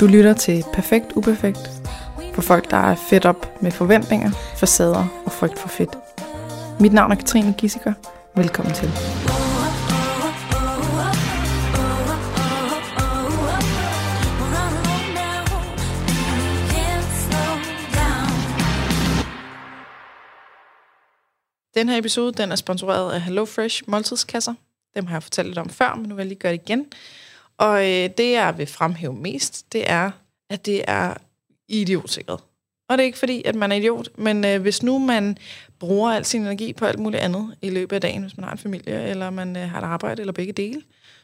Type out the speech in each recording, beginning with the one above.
Du lytter til Perfekt Uperfekt for folk, der er fedt op med forventninger, facader og frygt for fedt. Mit navn er Katrine Gissiker. Velkommen til. Den her episode den er sponsoreret af HelloFresh måltidskasser. Dem har jeg fortalt lidt om før, men nu vil jeg lige gøre det igen. Og øh, det, jeg vil fremhæve mest, det er, at det er idiotsikret. Og det er ikke fordi, at man er idiot, men øh, hvis nu man bruger al sin energi på alt muligt andet i løbet af dagen, hvis man har en familie, eller man øh, har et arbejde, eller begge dele,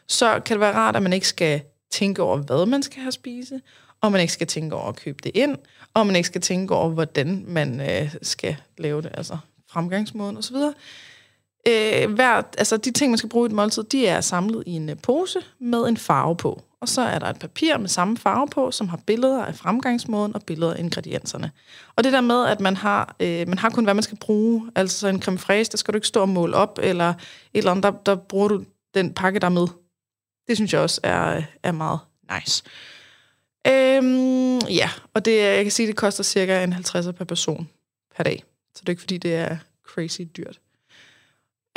så kan det være rart, at man ikke skal tænke over, hvad man skal have at spise, og man ikke skal tænke over at købe det ind, og man ikke skal tænke over, hvordan man øh, skal lave det, altså fremgangsmåden osv. Øh, hver, altså de ting, man skal bruge i et måltid, de er samlet i en øh, pose med en farve på. Og så er der et papir med samme farve på, som har billeder af fremgangsmåden og billeder af ingredienserne. Og det der med, at man har, øh, man har kun, hvad man skal bruge, altså en creme fraiche, der skal du ikke stå og måle op, eller et eller andet, der, der bruger du den pakke, der med. Det synes jeg også er, øh, er meget nice. Øhm, ja, og det, jeg kan sige, det koster cirka en 50 per person per dag. Så det er ikke, fordi det er crazy dyrt.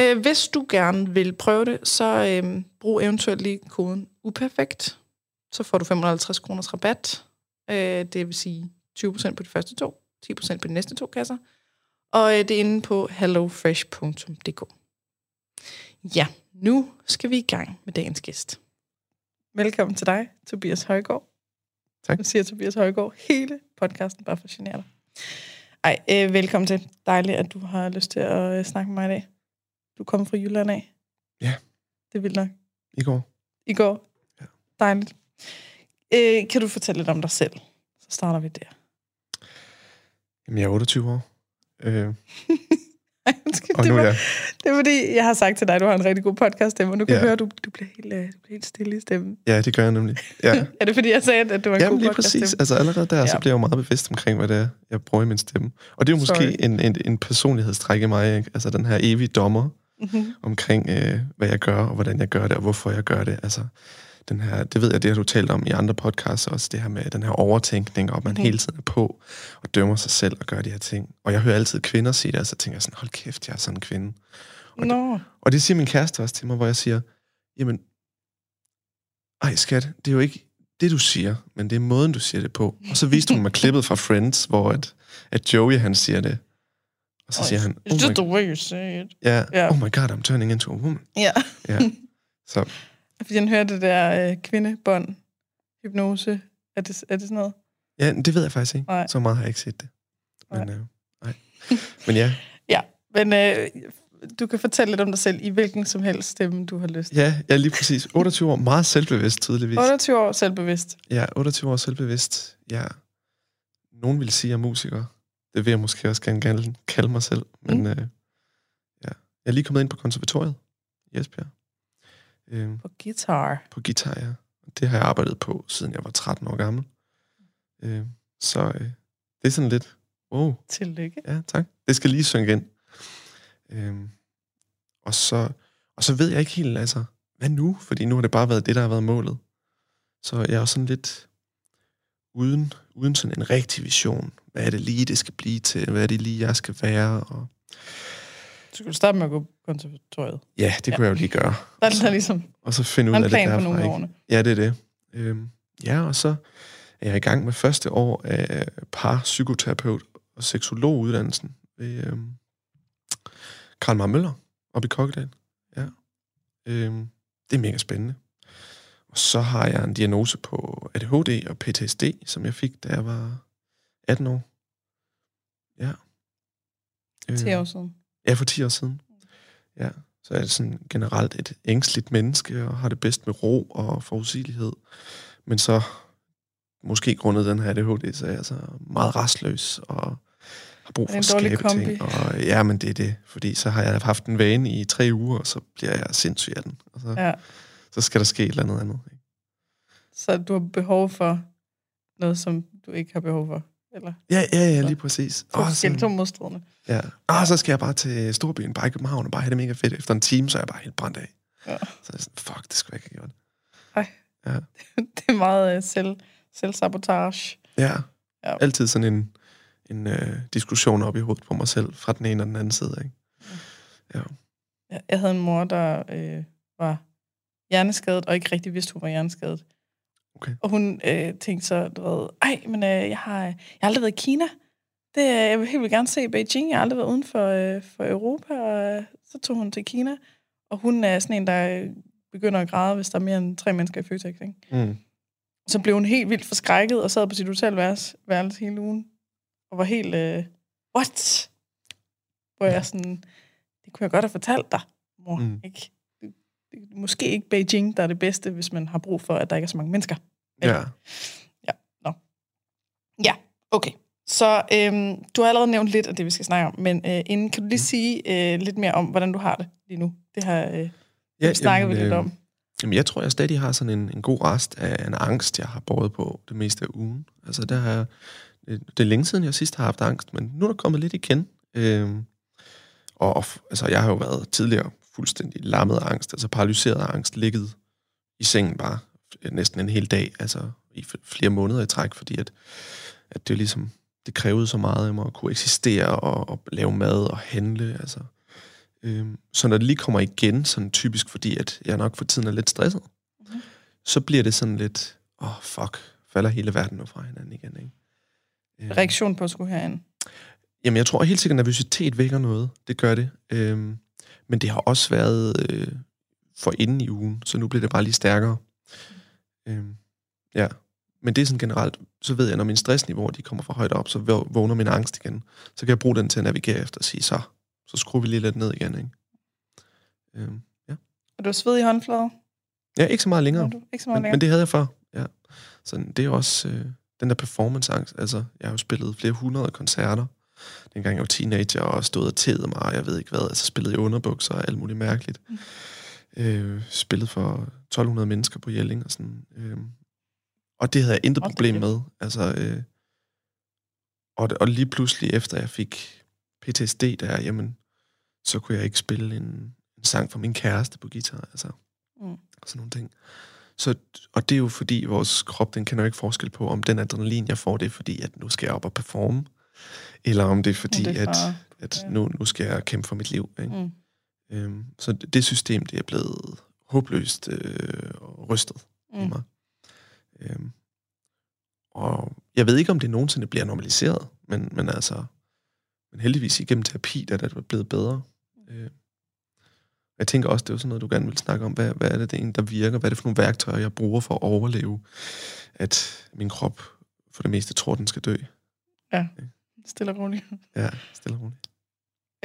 Øh, hvis du gerne vil prøve det, så øh, brug eventuelt lige koden UPERFEKT. Så får du 550 kroners rabat. Øh, det vil sige 20% på de første to, 10% på de næste to kasser. Og øh, det er inde på hellofresh.dk. Ja, nu skal vi i gang med dagens gæst. Velkommen til dig, Tobias Højgaard. Tak. Nu siger Tobias Højgaard hele podcasten bare for at genere dig. Ej, øh, velkommen til. Dejligt, at du har lyst til at øh, snakke med mig i dag. Du kommer fra Jylland af. Ja. Det er vildt nok. I går. I går. Ja. Dejligt. Øh, kan du fortælle lidt om dig selv? Så starter vi der. Jamen, jeg er 28 år. Øh, Ej, undskyld, og det, nu er var, jeg... det er fordi, jeg har sagt til dig, at du har en rigtig god podcast stemme, og nu kan Ja. høre, at du, du, bliver helt, øh, du bliver helt stille i stemmen. Ja, det gør jeg nemlig. Ja. Er det fordi, jeg sagde, at du var en Jamen god lige podcast præcis. Altså allerede der, ja. Så bliver jeg jo meget bevidst omkring, hvad det er, jeg bruger i min stemme. Og det er jo måske Sorry. en, en, en personlighedstræk i mig, ikke? Altså den her evige dommer Mm-hmm. omkring, øh, hvad jeg gør, og hvordan jeg gør det, og hvorfor jeg gør det. Altså, den her, det ved jeg, det har du talt om i andre podcasts også, det her med den her overtænkning, og man Mhm. hele tiden er på og dømmer sig selv og gør de her ting. Og jeg hører altid kvinder sige det, og så tænker jeg sådan, hold kæft, jeg er sådan en kvinde. Og Nå, Og det siger min kæreste også til mig, hvor jeg siger, jamen, ej skat, det er jo ikke det, du siger, men det er måden, du siger det på. Og så viste hun mig klippet fra Friends, hvor at, at Joey, han siger det. Og så siger han, it's oh just my, the way you say it. ja, Ja. oh my god, I'm turning into a woman. Ja, Ja. Så fordi han hørte det der øh, kvindebånd, hypnose. Er det, er det sådan noget? ja, det ved jeg faktisk ikke. Nej. Så meget har jeg ikke set det. Men, Nej. øh, nej. men ja, Ja, men øh, du kan fortælle lidt om dig selv i hvilken som helst stemme, du har lyst til. ja, ja, lige præcis. 28 år, meget selvbevidst tydeligvis. 28 år selvbevidst. Ja, 28 år selvbevidst. Ja. Nogen vil sige, at jeg er musiker. Det vil jeg måske også gerne kalde, kalde mig selv. Men mm. øh, ja. jeg er lige kommet ind på konservatoriet i Esbjerg. Øh, På guitar. på guitar, ja. Det har jeg arbejdet på, siden jeg var 13 år gammel. Øh, så øh, det er sådan lidt, wow, Tillykke. ja, tak. Det skal lige synge ind. Øh, og, så, og så ved jeg ikke helt, altså, hvad nu? Fordi nu har det bare været det, der har været målet. Så jeg er også sådan lidt uden, uden sådan en rigtig vision. Hvad er det lige, det skal blive til? Hvad er det lige, jeg skal være? Og Så skulle du starte med at gå på konservatoriet. ja, det kunne jeg jo lige gøre. Der er der ligesom Og så finde ud af det derfra. nogle ikke? årene. Ja, det er det. Øhm, ja, og så er jeg i gang med første år af par psykoterapeut og seksologuddannelsen ved øhm, Karl Mar Møller oppe i Kokkedal. Ja. Øhm, det er mega spændende. Og så har jeg en diagnose på ADHD og PTSD, som jeg fik, da jeg var 18 år. Ja. 10 Øhm, år siden. Ja, for 10 år siden. Ja, så er det sådan generelt et ængstligt menneske, og har det bedst med ro og forudsigelighed. Men så, måske grundet den her ADHD, så er jeg altså meget restløs, og har brug for at skabe ting. Og, ja, men det er det. Fordi så har jeg haft en vane i tre uger, og så bliver jeg sindssyg af den. Og så, ja. Ja. så skal der ske et eller andet andet. ikke? Så du har behov for noget, som du ikke har behov for. Eller Ja, ja, ja, lige præcis. to forskellige, to modstridende. ja. Ah, så skal jeg bare til Storbyen, bare i København, og bare have det mega fedt. Efter en time, så er jeg bare helt brændt af. Ja. Så er jeg sådan, fuck, det skulle jeg ikke have gjort. det er meget øh, selv, Selvsabotage. Ja. Ja. ja. Altid sådan en, en øh, diskussion op i hovedet på mig selv, fra den ene og den anden side, ikke? Ja. Jeg, jeg havde en mor, der øh, var hjerneskadet, og ikke rigtig vidste, hun var hjerneskadet. Okay. Og hun øh, tænkte så, du ved, ej, men øh, jeg, har, jeg har aldrig været i Kina. Det, øh, jeg vil helt vildt gerne se Beijing. Jeg har aldrig været uden for, øh, for Europa. Og øh, så tog hun til Kina. Og hun er sådan en, der øh, begynder at græde, hvis der er mere end tre mennesker i Føtex. Ikke? Mm. Så blev hun helt vildt forskrækket og sad på sit hotelværelse værelse hele ugen. Og var helt, øh, what? Hvor jeg sådan, det kunne jeg godt have fortalt dig, mor. Mm. Ikke? Måske ikke Beijing, der er det bedste, hvis man har brug for, at der ikke er så mange mennesker. Ja. Ja, okay. Så øhm, du har allerede nævnt lidt af det, vi skal snakke om, men øh, inden kan du lige sige øh, lidt mere om, hvordan du har det lige nu? Det har øh, ja, vi snakket vi lidt øh, om. Jamen, jeg tror, jeg stadig har sådan en, en god rest af en angst, jeg har båret på det meste af ugen. Altså, der har det, det er længe siden, jeg sidst har haft angst, men nu er der kommet lidt igen. Øhm, og altså, jeg har jo været tidligere fuldstændig lammet af angst, altså paralyseret af angst, ligget i sengen bare næsten en hel dag, altså i flere måneder i træk, fordi at, at det ligesom, det krævede så meget af mig at kunne eksistere og, og lave mad og handle, altså. Øhm, så når det lige kommer igen, sådan typisk fordi, at jeg nok for tiden er lidt stresset, mm-hmm. så bliver det sådan lidt, åh oh, fuck, falder hele verden nu fra hinanden igen, ikke? Øhm, Reaktion på at skulle herind. Jamen, jeg tror helt sikkert, at nervøsitet vækker noget. Det gør det. Øhm, men det har også været øh, for inden i ugen, så nu bliver det bare lige stærkere. Øhm, ja. Men det er sådan generelt, så ved jeg, når min stressniveau de kommer for højt op, så vå- vågner min angst igen. Så kan jeg bruge den til at navigere efter og sige, så, så skruer vi lige lidt ned igen, ikke? Øhm, ja. Og du har sved i håndflader? ja, ikke så meget længere. Du ikke så meget Men, længere? men det havde jeg før, ja. Så det er også øh, den der performanceangst. Altså, jeg har jo spillet flere hundrede koncerter, dengang jeg var teenager, og stod og tædede mig, og jeg ved ikke hvad. Altså, spillede i underbukser og alt muligt mærkeligt. Mm. Øh, spillet for 1200 mennesker på Jelling og sådan. Øh, og det havde jeg intet problem med. Altså, øh, og, og lige pludselig efter jeg fik PTSD der, jamen, så kunne jeg ikke spille en, en sang for min kæreste på guitar. Altså, Mm. og sådan nogle ting. Så, og det er jo fordi, vores krop, den kender jo ikke forskel på, om den adrenalin, jeg får, det er fordi, at nu skal jeg op og performe, eller om det er fordi, det er at, for- at ja. nu, nu skal jeg kæmpe for mit liv. Ikke? Mm. Øhm, så det, system, det er blevet håbløst øh, og rystet mm. i mig. Øhm, og jeg ved ikke, om det nogensinde bliver normaliseret, men, men altså, men heldigvis igennem terapi, der er det blevet bedre. Øh, jeg tænker også, det er jo sådan noget, du gerne vil snakke om. Hvad, hvad er det, det egentlig, der virker? Hvad er det for nogle værktøjer, jeg bruger for at overleve, at min krop for det meste tror, den skal dø? Stille og roligt. Ja, stille og roligt.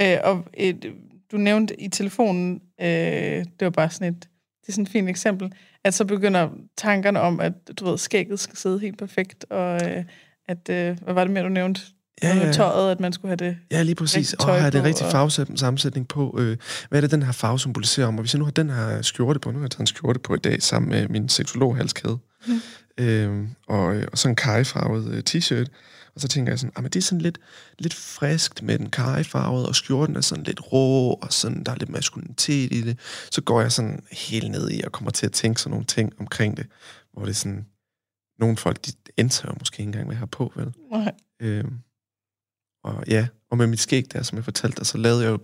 Øh, og et, du nævnte i telefonen, øh, det var bare sådan et, det er sådan et fint eksempel, at så begynder tankerne om, at du ved, skægget skal sidde helt perfekt, og øh, at, øh, hvad var det mere, du nævnte? Ja, ja. tøjet, at man skulle have det. Ja, lige præcis. Og har det på, rigtig og- farvesammensætning på. Øh, hvad er det, den her farve symboliserer om? Og hvis jeg nu har den her skjorte på, nu har jeg taget en skjorte på i dag sammen med min seksolog-halskæde, Mm. øh, og, øh, og så en kajfarvet øh, t-shirt. Og så tænker jeg sådan, ah, men det er sådan lidt, lidt friskt med den kajfarvede, og skjorten er sådan lidt rå, og sådan, der er lidt maskulinitet i det. Så går jeg sådan helt ned i, og kommer til at tænke sådan nogle ting omkring det, hvor det er sådan, nogle folk, de indtager måske ikke engang, hvad jeg har på, vel? Nej. Øhm, og ja, og med mit skæg der, som jeg fortalte dig, så lavede jeg jo,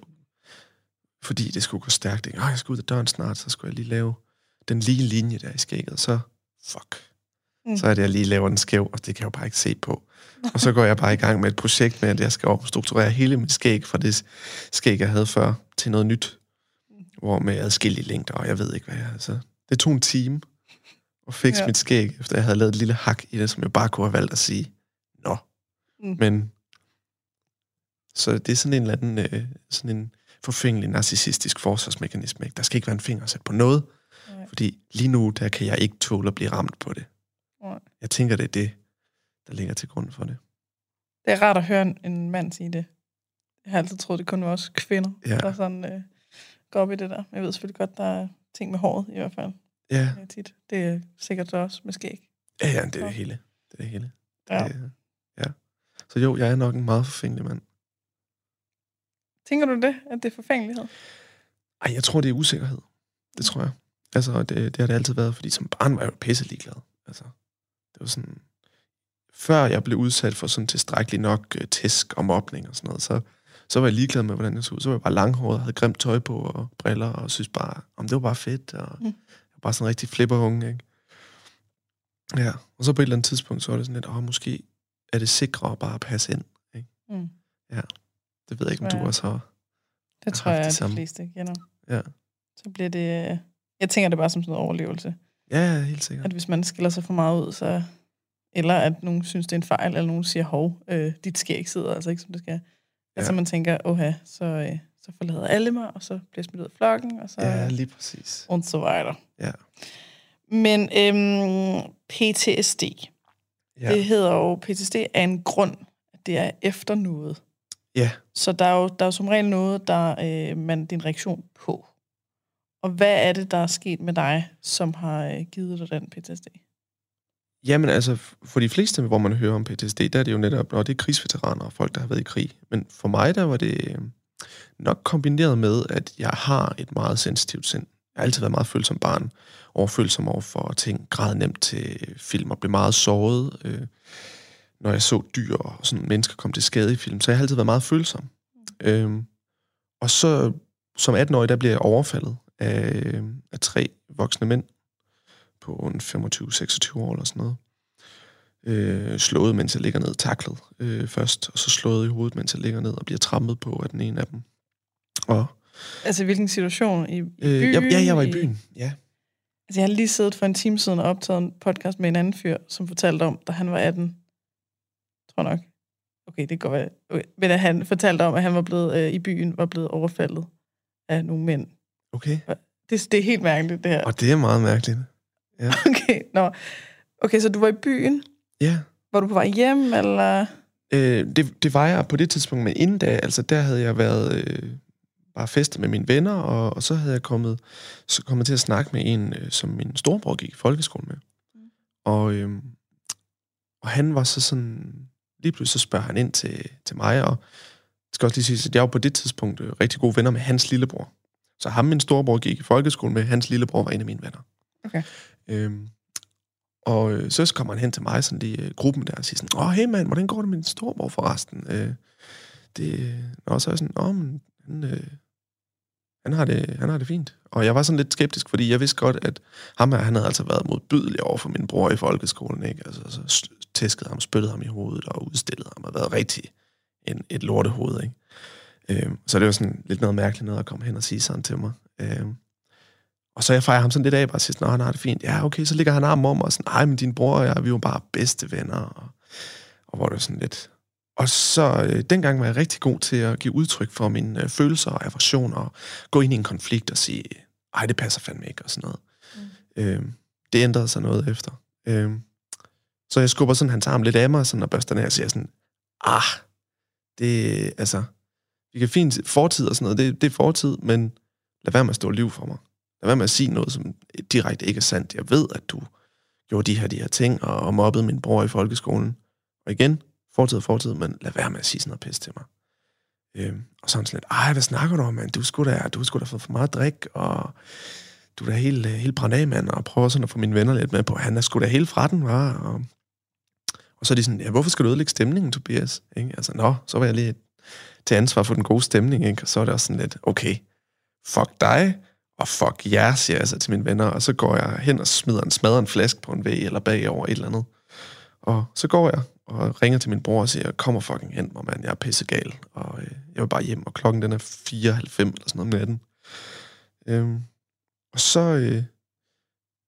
fordi det skulle gå stærkt, ikke? Åh, jeg skal ud af døren snart, så skulle jeg lige lave den lige linje der i skægget, så fuck. Mm. Så er det, jeg lige laver den skæv, og det kan jeg jo bare ikke se på. Og så går jeg bare i gang med et projekt med, at jeg skal strukturere hele mit skæg fra det skæg, jeg havde før, til noget nyt. Hvor med adskillige længder, og jeg ved ikke, hvad jeg... Altså, det tog en time at fikse Ja. mit skæg, efter jeg havde lavet et lille hak i det, som jeg bare kunne have valgt at sige, nå. Mm. Men så det er sådan en eller anden øh, sådan en forfængelig narcissistisk forsvarsmekanisme. Ikke? Der skal ikke være en finger sat på noget, Nej. fordi lige nu, der kan jeg ikke tåle at blive ramt på det. Nej. Jeg tænker, det er det, der ligger til grund for det. Det er rart at høre en, en mand sige det. Jeg har altid troet, det kun var os kvinder, Ja. der sådan øh, går op i det der. Jeg ved selvfølgelig godt, der er ting med håret i hvert fald. Ja, Det er tit. Det er sikkert også med skæg. ja, ja det er det hele. Det er det hele. Ja. Det, er- ja. Så jo, jeg er nok en meget forfængelig mand. Tænker du det, at det er forfængelighed? Ej, jeg tror, det er usikkerhed. Det tror jeg. Altså, det, det har det altid været, fordi som barn var jeg jo pisse ligeglad. Altså, det var sådan... før jeg blev udsat for sådan tilstrækkeligt nok øh, tæsk og mobning og sådan noget, så, så var jeg ligeglad med, hvordan jeg så ud. Så var jeg bare langhåret, havde grimt tøj på og briller, og synes bare, om det var bare fedt, og mm. jeg var bare sådan en rigtig flipperunge, ikke? Ja, og så på et eller andet tidspunkt, så var det sådan lidt, åh, måske er det sikrere bare at passe ind, ikke? Mm. Ja, det ved jeg ikke, om du også har. Det tror jeg, det de fleste kender. Ja, Så bliver det... øh, Jeg tænker det bare som sådan noget overlevelse. Ja helt sikkert. At hvis man skiller sig for meget ud, så... Eller at nogen synes, det er en fejl, eller nogen siger, hov, øh, dit skæg sidder altså ikke, som det skal. Ja. Altså man tænker, åha, så, øh, så forlader alle mig, og så bliver jeg smidt ud af flokken, og så... Ja, lige præcis. og så videre. Ja. Men øhm, PTSD, Ja, det hedder jo, PTSD er en grund, at det er efter noget. ja. Så der er jo, der er jo som regel noget, der øh, man din reaktion på. Og hvad er det, der er sket med dig, som har øh, givet dig den PTSD? Jamen altså, for de fleste, hvor man hører om PTSD, der er det jo netop, når det er krigsveteraner og folk, der har været i krig. Men for mig, der var det øh, nok kombineret med, at jeg har et meget sensitivt sind. Jeg har altid været meget følsom barn, overfølsom over for ting, græd nemt til film og blev meget såret, øh, når jeg så dyr og sådan mennesker kom til skade i film. Så jeg har altid været meget følsom. Øhm, og så som 18-årig, der bliver jeg overfaldet af, af tre voksne mænd på en 25-26 år eller sådan noget. Øh, slået, mens jeg ligger ned, taklet øh, først, og så slået i hovedet, mens jeg ligger ned og bliver trampet på af den ene af dem. Og, Altså, hvilken situation? I, i øh, byen? jeg, ja, jeg var i byen, ja. Altså, jeg har lige siddet for en time siden og optaget en podcast med en anden fyr, som fortalte om, da han var 18, tror nok. Okay, det kan godt være. Okay. Men at han fortalte om, at han var blevet øh, i byen, var blevet overfaldet af nogle mænd. Okay. Det, det er helt mærkeligt, det her. Og det er meget mærkeligt. Okay, nå. Okay, så du var i byen. Ja. Var du på vej hjem, eller... Øh, det, det var jeg på det tidspunkt, men inden da, altså der havde jeg været øh, bare festet med mine venner, og, og så havde jeg kommet, så kommet til at snakke med en, øh, som min storebror gik i folkeskole med. Mm. Og, øh, og han var så sådan, lige pludselig så spørger han ind til, til mig, og det skal også lige sige, at jeg var på det tidspunkt øh, rigtig gode venner med hans lillebror. Så ham, min storebror, gik i folkeskole med, hans lillebror var en af mine venner. Okay. Øhm, og øh, så kommer han hen til mig, sådan lige øh, gruppen der, og siger sådan, åh, hey mand, hvordan går det med din storebror forresten? Øh, det, og så er jeg sådan, åh, men han, øh, han, har det, han har det fint. Og jeg var sådan lidt skeptisk, fordi jeg vidste godt, at ham her, han havde altså været modbydelig over for min bror i folkeskolen, ikke? Altså, så tæskede ham, spyttede ham i hovedet og udstillede ham, og været rigtig en, et lortehoved, ikke? Øh, så det var sådan lidt noget mærkeligt noget at komme hen og sige sådan til mig. Øh, og så jeg fejrer ham sådan lidt af, bare siger, at han har det fint. Ja, okay, så ligger han armen om og sådan, nej, men din bror og jeg, vi var bare bedste venner. Og, og hvor det var sådan lidt... Og så øh, dengang var jeg rigtig god til at give udtryk for mine øh, følelser og aversioner, og gå ind i en konflikt og sige, ej, det passer fandme ikke, og sådan noget. Mm. Øh, det ændrede sig noget efter. Øh, så jeg skubber sådan hans arm lidt af mig, sådan, og børster ned og siger sådan, ah, det, altså, vi kan fint fortid og sådan noget, det, det er fortid, men lad være med at stå liv for mig. Lad være med at sige noget, som direkte ikke er sandt. Jeg ved, at du gjorde de her, de her ting, og, og mobbede min bror i folkeskolen. Og igen, fortid og fortid, men lad være med at sige sådan noget pis til mig. Øh, og så sådan lidt, ej, hvad snakker du om, mand? Du skulle da, du skulle da fået for meget drik, og du er da helt, øh, helt brændt af, mand, og prøver sådan at få mine venner lidt med på, han er sgu da helt fra den, var. Og, og så er de sådan, ja, hvorfor skal du ødelægge stemningen, Tobias? Ikke? Altså, nå, så var jeg lige til ansvar for den gode stemning, ikke? Og så er det også sådan lidt, okay, fuck dig, og fuck jer, siger jeg så til mine venner, og så går jeg hen og smider en, smadrer en flaske på en væg eller bagover et eller andet. Og så går jeg og ringer til min bror og siger, kom fucking hen hvor mand, jeg er pissegal, og øh, jeg vil bare hjem, og klokken den er 4.90 eller sådan noget om natten. Øhm, og så, øh,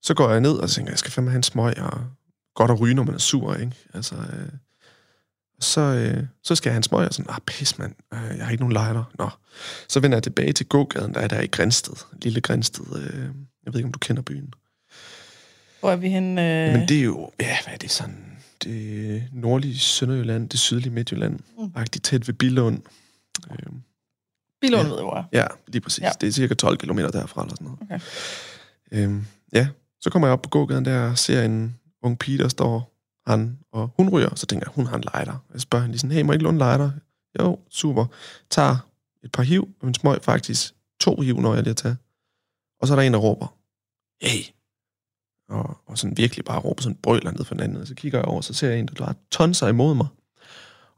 så går jeg ned og tænker, jeg skal fandme have en smøg, og godt at ryge, når man er sur, ikke? Altså, øh, så, øh, så skal jeg have en smøg, og sådan, ah, pis, mand, øh, jeg har ikke nogen lighter. Nå. Så vender jeg tilbage til gågaden, der er der i Grænsted, lille Grænsted. Øh, jeg ved ikke, om du kender byen. Hvor er vi henne? Øh... Men det er jo, ja, hvad er det sådan? Det nordlige Sønderjylland, det sydlige Midtjylland. Mm. Faktisk tæt ved Billund. Øhm, Bilån ja. ved hvor ja, lige præcis. Ja. Det er cirka 12 km derfra eller sådan noget. Okay. Øhm, ja, så kommer jeg op på gågaden der og ser en ung pige, der står han, og hun ryger, så tænker jeg, hun har en lighter. Jeg spørger hende lige sådan, hey, må jeg ikke låne lighter? Jo, super. Tager et par hiv, og en smøg faktisk to hiv, når jeg lige at tage. Og så er der en, der råber, hey. og, og sådan virkelig bare råber sådan brøler ned for den anden. Og så kigger jeg over, så ser jeg en, der bare tonser imod mig.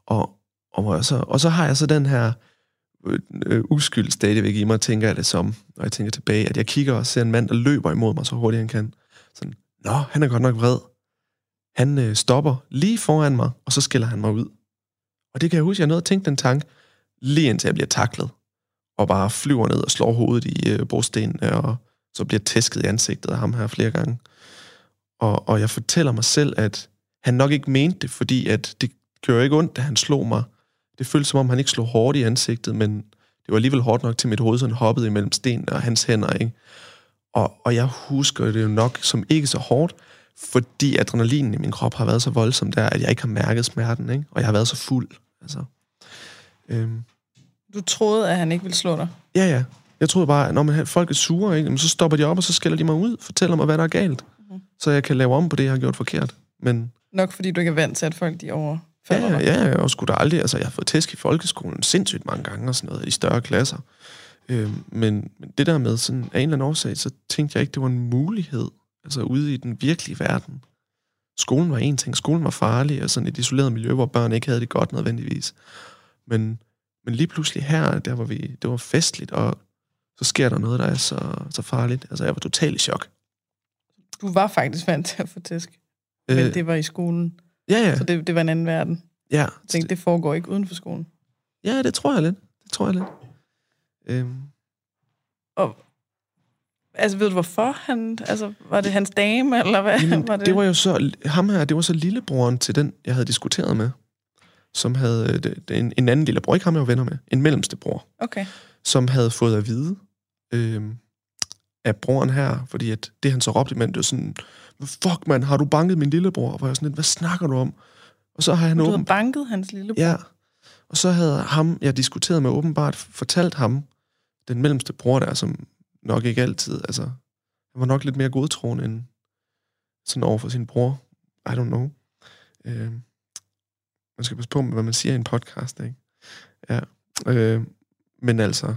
Og, og, så, og så har jeg så den her øh, øh, uskyld stadigvæk i mig, tænker jeg det som, når jeg tænker tilbage, at jeg kigger og ser en mand, der løber imod mig så hurtigt han kan. Sådan, nå, han er godt nok vred. Han øh, stopper lige foran mig, og så skiller han mig ud. Og det kan jeg huske, jeg nåede at tænke den tanke, lige indtil jeg bliver taklet, og bare flyver ned og slår hovedet i øh, brostenene, og så bliver tæsket i ansigtet af ham her flere gange. Og, og jeg fortæller mig selv, at han nok ikke mente det, fordi at det gjorde ikke ondt, da han slog mig. Det føltes som om, han ikke slog hårdt i ansigtet, men det var alligevel hårdt nok til mit hoved, sådan hoppede imellem stenene og hans hænder, ikke? Og, og jeg husker det jo nok som ikke så hårdt, fordi adrenalinen i min krop har været så voldsom der, at jeg ikke har mærket smerten, ikke? Og jeg har været så fuld, altså. Øhm. Du troede, at han ikke ville slå dig? Ja, ja. Jeg troede bare, at når man, folk er sure, ikke? så stopper de op, og så skælder de mig ud, fortæller mig, hvad der er galt. Mm-hmm. Så jeg kan lave om på det, jeg har gjort forkert. Men Nok fordi du ikke er vant til, at folk de over Ja, ja, ja, og skulle da aldrig, altså jeg har fået tæsk i folkeskolen sindssygt mange gange og sådan noget, i større klasser. Øh, men, men det der med sådan, af en eller anden årsag, så tænkte jeg ikke, det var en mulighed, altså ude i den virkelige verden. Skolen var en ting, skolen var farlig, og sådan et isoleret miljø, hvor børn ikke havde det godt nødvendigvis. Men, men lige pludselig her, der var vi, det var festligt, og så sker der noget, der er så, så farligt. Altså jeg var totalt i chok. Du var faktisk vant til at få tæsk, øh, men det var i skolen. Ja, ja. Så det, det var en anden verden. Ja. Jeg tænkte, det foregår ikke uden for skolen. Ja, det tror jeg lidt. Det tror jeg lidt. Øhm. Og Altså, ved du hvorfor han... Altså, var det hans dame, eller hvad Jamen, var det? det var jo så... Ham her, det var så lillebroren til den, jeg havde diskuteret med. Som havde... Det, en, en anden lillebror, ikke ham, jeg var venner med. En mellemste bror. Okay. Som havde fået at vide øhm, af broren her, fordi at det, han så råbte imellem, det var sådan... Fuck, man, har du banket min lillebror? Hvor jeg sådan lidt, hvad snakker du om? Og så har han Du åben... banket hans lillebror? Ja. Og så havde ham, jeg diskuterede med åbenbart, fortalt ham, den mellemste bror der, som nok ikke altid, altså, han var nok lidt mere godtroende end sådan over for sin bror. I don't know. Øh, man skal passe på med, hvad man siger i en podcast, ikke? Ja. Øh, men altså,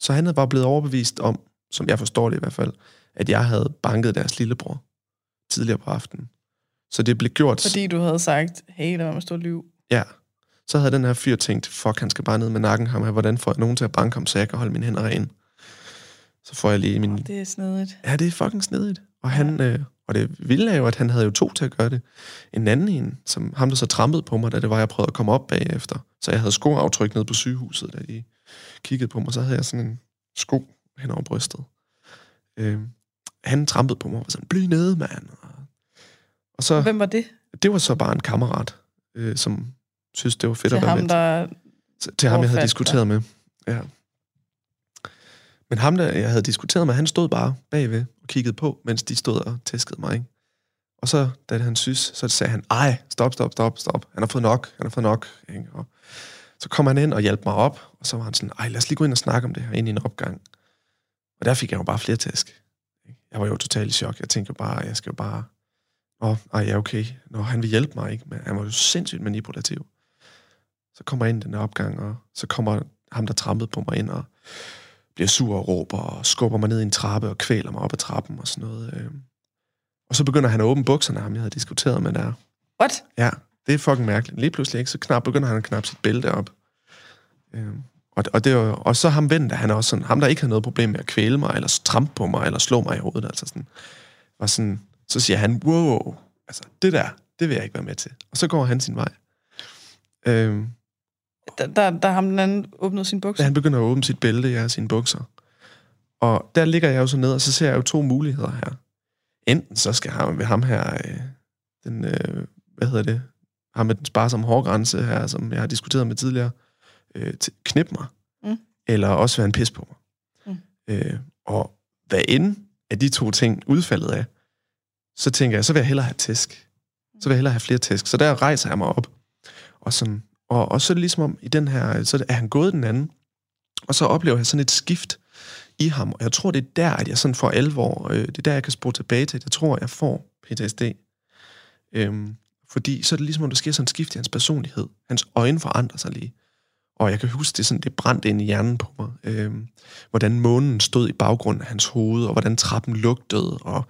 så han havde bare blevet overbevist om, som jeg forstår det i hvert fald, at jeg havde banket deres lillebror tidligere på aftenen. Så det blev gjort... Fordi du havde sagt, hey, der var med stå liv. Ja. Så havde den her fyr tænkt, fuck, han skal bare ned med nakken ham her. Hvordan får jeg nogen til at banke ham, så jeg kan holde mine hænder rene? Så får jeg lige min... Oh, det er snedigt. Ja, det er fucking snedigt. Og, han, øh, og det vilde er jo, at han havde jo to til at gøre det. En anden en, som ham, der så trampede på mig, da det var, jeg prøvede at komme op bagefter. Så jeg havde skoaftryk ned på sygehuset, da de kiggede på mig. Så havde jeg sådan en sko hen over brystet. Øh, han trampede på mig og var sådan, bliv nede, mand. Og så, Hvem var det? Det var så bare en kammerat, øh, som synes, det var fedt til at være ham, med. Der til, til ham, jeg havde diskuteret med. Ja. Men ham, der jeg havde diskuteret med, han stod bare bagved og kiggede på, mens de stod og tæskede mig. Ikke? Og så, da han synes, så sagde han, ej, stop, stop, stop, stop. Han har fået nok, han har fået nok. Ikke? Og så kom han ind og hjalp mig op, og så var han sådan, ej, lad os lige gå ind og snakke om det her ind i en opgang. Og der fik jeg jo bare flere tæsk. Jeg var jo totalt i chok. Jeg tænkte jo bare, jeg skal jo bare... Åh, ej, ja, okay. Nå, han vil hjælpe mig, ikke? Men han var jo sindssygt manipulativ. Så kommer jeg ind i den opgang, og så kommer ham, der trampede på mig ind, og bliver sur og råber, og skubber mig ned i en trappe, og kvæler mig op ad trappen, og sådan noget. Øh. Og så begynder han at åbne bukserne, ham jeg havde diskuteret med der. What? Ja, det er fucking mærkeligt. Lige pludselig, ikke? Så knap, begynder han at knappe sit bælte op. Øh. Og, og, det var, og så ham ven, der han også sådan, ham der ikke havde noget problem med at kvæle mig, eller trampe på mig, eller slå mig i hovedet, altså sådan, var sådan, så siger han, wow, altså det der, det vil jeg ikke være med til. Og så går han sin vej. Øhm, der, der, der ham den anden åbnede sin bukser? Da han begynder at åbne sit bælte, ja, sine bukser. Og der ligger jeg jo så ned, og så ser jeg jo to muligheder her. Enten så skal ham, ved ham her, øh, den, øh, hvad hedder det, ham med den sparsomme hårgrænse her, som jeg har diskuteret med tidligere, øh, knip mig, mm. eller også være en pis på mig. Mm. Øh, og hvad end af de to ting udfaldet af, så tænker jeg, så vil jeg hellere have tæsk. Så vil jeg hellere have flere tæsk. Så der rejser jeg mig op. Og, sådan, og, og så er det ligesom om, i den her, så er han gået den anden, og så oplever jeg sådan et skift i ham. Og jeg tror, det er der, at jeg sådan får alvor. Øh, det er der, jeg kan spore tilbage til. Jeg tror, jeg får PTSD. Øhm, fordi så er det ligesom, om der sker sådan et skift i hans personlighed. Hans øjne forandrer sig lige. Og jeg kan huske, det, sådan, det brændte ind i hjernen på mig. Øh, hvordan månen stod i baggrunden af hans hoved, og hvordan trappen lugtede, og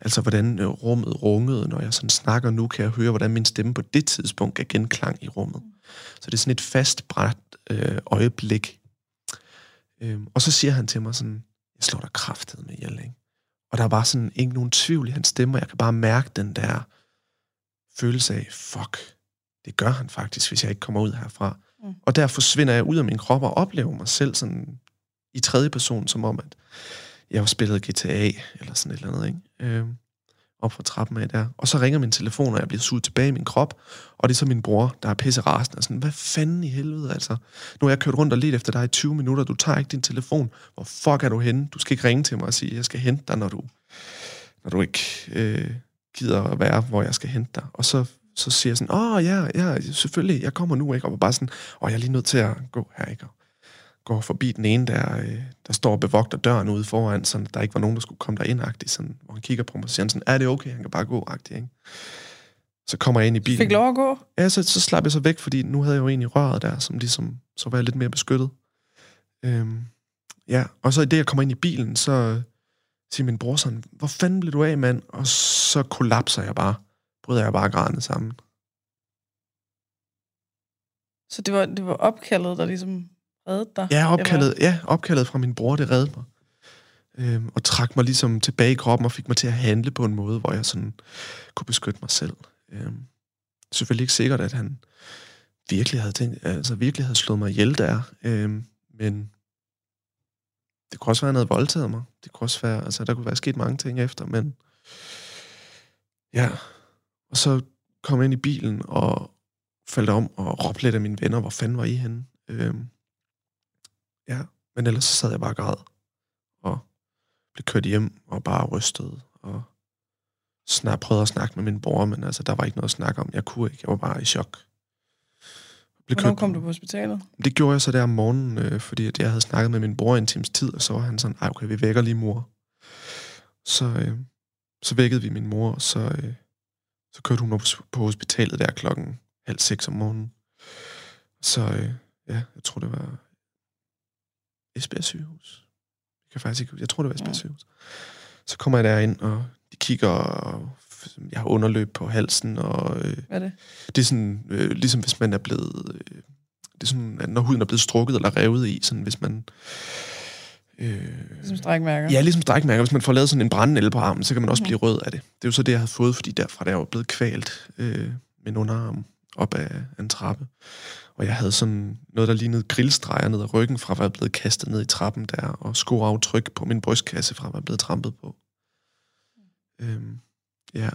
altså hvordan øh, rummet rungede. Når jeg sådan snakker nu, kan jeg høre, hvordan min stemme på det tidspunkt gav genklang i rummet. Så det er sådan et fast øh, øjeblik. Øh, og så siger han til mig sådan, jeg slår dig kraftet med ihjel, ikke? Og der var sådan ikke nogen tvivl i hans stemme, og jeg kan bare mærke den der følelse af, fuck, det gør han faktisk, hvis jeg ikke kommer ud herfra. Mm. Og der forsvinder jeg ud af min krop og oplever mig selv sådan i tredje person, som om, at jeg har spillet GTA eller sådan et eller andet, ikke? Øh, op fra trappen af der. Og så ringer min telefon, og jeg bliver suget tilbage i min krop, og det er så min bror, der er pisse rasende, og sådan, hvad fanden i helvede, altså? Nu har jeg kørt rundt og let efter dig i 20 minutter, du tager ikke din telefon. Hvor fuck er du henne? Du skal ikke ringe til mig og sige, jeg skal hente dig, når du, når du ikke øh, gider at være, hvor jeg skal hente dig. Og så så siger jeg sådan, åh ja, ja, selvfølgelig, jeg kommer nu, ikke? Og bare sådan, åh, jeg er lige nødt til at gå her, ikke? Og går forbi den ene, der, øh, der står og bevogter døren ude foran, så der ikke var nogen, der skulle komme derind, agtigt, sådan, hvor han kigger på mig og siger sådan, er det okay, han kan bare gå, agtigt, ikke? Så kommer jeg ind i bilen. Fik lov at gå? Ja, så, så slap jeg så væk, fordi nu havde jeg jo egentlig røret der, som ligesom, så var jeg lidt mere beskyttet. Øhm, ja, og så i det, jeg kommer ind i bilen, så siger min bror sådan, hvor fanden blev du af, mand? Og så kollapser jeg bare bryder jeg bare grædende sammen. Så det var, det var opkaldet, der ligesom reddede dig? Ja, opkaldet, ja, opkaldet fra min bror, det reddede mig. Øhm, og trak mig ligesom tilbage i kroppen og fik mig til at handle på en måde, hvor jeg sådan kunne beskytte mig selv. Øhm, selvfølgelig ikke sikkert, at han virkelig havde tænkt, altså virkelig havde slået mig ihjel der, øhm, men det kunne også være, at han havde voldtaget mig. Det kunne også være, altså der kunne være sket mange ting efter, men ja, og så kom jeg ind i bilen og faldt om og råbte lidt af mine venner, hvor fanden var I henne? Øhm, ja, men ellers så sad jeg bare og græd og blev kørt hjem og bare rystet og snart prøvede at snakke med min bror, men altså, der var ikke noget at snakke om. Jeg kunne ikke. Jeg var bare i chok. Blev Hvornår kom du på hospitalet? Det gjorde jeg så der om morgenen, øh, fordi at jeg havde snakket med min bror en times tid, og så var han sådan, ej okay, vi vækker lige mor. Så, øh, så vækkede vi min mor, og så, øh, så kørte hun op på hospitalet der klokken halv seks om morgenen. Så øh, ja, jeg tror, det var Esbjerg sygehus. Jeg kan faktisk ikke Jeg tror, det var Esbjerg ja. sygehus. Så kommer jeg derind, og de kigger, og jeg har underløb på halsen. Og, øh, Hvad er det? Det er sådan, øh, ligesom hvis man er blevet... Øh, det er sådan, at når huden er blevet strukket eller revet i, sådan hvis man Øh, ligesom strækmærker? Ja, ligesom strækmærker. Hvis man får lavet sådan en brændende på armen, så kan man også mm. blive rød af det. Det er jo så det, jeg havde fået, fordi derfra der er jo blevet kvalt øh, med en underarm op af, en trappe. Og jeg havde sådan noget, der lignede grillstreger ned ad ryggen, fra at være blevet kastet ned i trappen der, og skoaftryk på min brystkasse, fra at være blevet trampet på. Mm. Øhm, ja.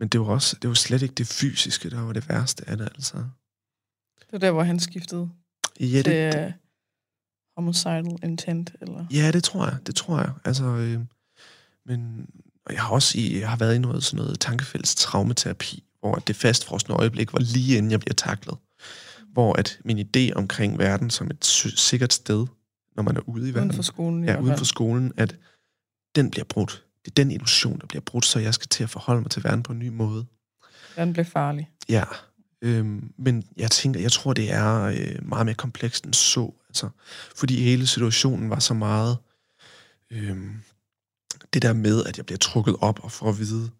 Men det var også, det var slet ikke det fysiske, der var det værste af det, altså. Det var der, hvor han skiftede ja, det, til, homicidal intent? Eller? Ja, det tror jeg. Det tror jeg. Altså, øh, men jeg har også i, jeg har været i noget, sådan noget tankefælles traumaterapi, hvor det fastfrosne øjeblik var lige inden jeg bliver taklet. Hvor at min idé omkring verden som et sikkert sted, når man er ude i verden. Uden for skolen. Ja, uden for skolen, at den bliver brudt. Det er den illusion, der bliver brudt, så jeg skal til at forholde mig til verden på en ny måde. Den bliver farlig. Ja, øhm, men jeg tænker, jeg tror, det er øh, meget mere komplekst end så. Altså, fordi hele situationen var så meget øhm, det der med, at jeg bliver trukket op og får at vide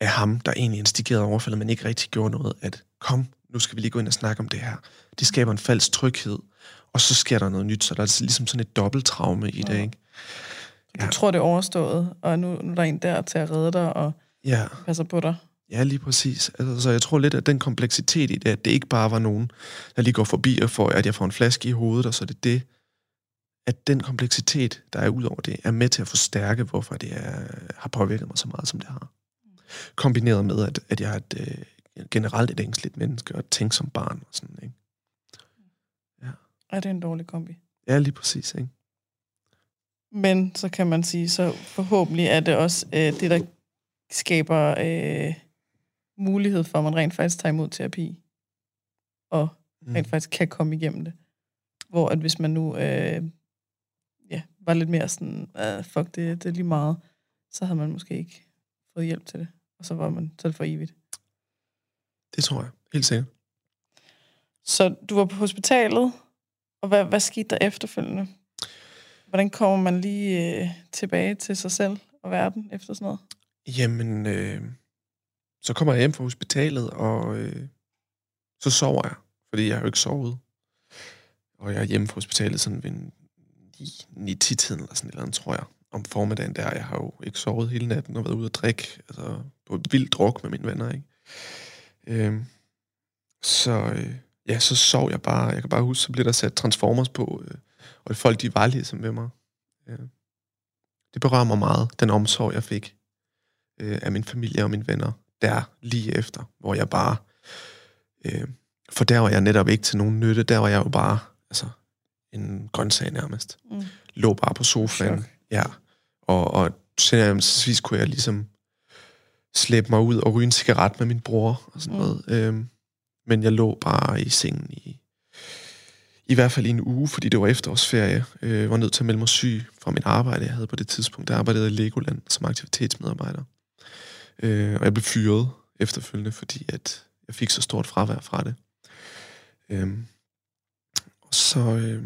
af ham, der egentlig instigerede overfaldet, men ikke rigtig gjorde noget, at kom, nu skal vi lige gå ind og snakke om det her. Det skaber en falsk tryghed, og så sker der noget nyt, så der er ligesom sådan et dobbelttraume i det, ikke? Du ja. tror, det er overstået, og nu, nu er der en der til at redde dig og ja. passer på dig. Ja, lige præcis. Altså, så jeg tror lidt, at den kompleksitet i det, at det ikke bare var nogen, der lige går forbi og får, at jeg får en flaske i hovedet, og så er det det, at den kompleksitet, der er ud over det, er med til at forstærke, hvorfor det er, har påvirket mig så meget, som det har. Kombineret med, at, at jeg er et, øh, generelt et ængstligt menneske, og tænker som barn og sådan, ikke? Ja. Er det en dårlig kombi? Ja, lige præcis, ikke? Men så kan man sige, så forhåbentlig er det også øh, det, der skaber øh, mulighed for, at man rent faktisk tager imod terapi, og mm. rent faktisk kan komme igennem det. Hvor at hvis man nu øh, ja, var lidt mere sådan, uh, fuck, det, det er lige meget, så havde man måske ikke fået hjælp til det. Og så var man så det for evigt. Det tror jeg, helt sikkert. Så du var på hospitalet, Og hvad, hvad skete der efterfølgende? Hvordan kommer man lige øh, tilbage til sig selv og verden efter sådan noget? Jamen, øh, så kommer jeg hjem fra hospitalet, og øh, så sover jeg, fordi jeg har jo ikke sovet. Og jeg er hjemme fra hospitalet sådan ved 9-10-tiden eller sådan et eller andet, tror jeg, om formiddagen der. Jeg har jo ikke sovet hele natten og været ude at drikke, altså på vildt druk med mine venner, ikke? Øh, så øh, ja, så sov jeg bare. Jeg kan bare huske, så blev der sat Transformers på, øh, og folk, de var ligesom med mig. Øh, det berører mig meget, den omsorg, jeg fik øh, af min familie og mine venner, der lige efter, hvor jeg bare... Øh, for der var jeg netop ikke til nogen nytte, der var jeg jo bare altså, en grøntsag nærmest. Mm. Lå bare på sofaen. Chok. Ja. Og, og så kunne jeg ligesom slæbe mig ud og ryge en cigaret med min bror og sådan mm. noget. Øhm, men jeg lå bare i sengen i, i hvert fald i en uge, fordi det var efterårsferie. Øh, jeg var nødt til at melde mig syg fra mit arbejde, jeg havde på det tidspunkt. Der arbejdede i Legoland som aktivitetsmedarbejder. Øh, og jeg blev fyret efterfølgende, fordi at jeg fik så stort fravær fra det. Øh, så, øh,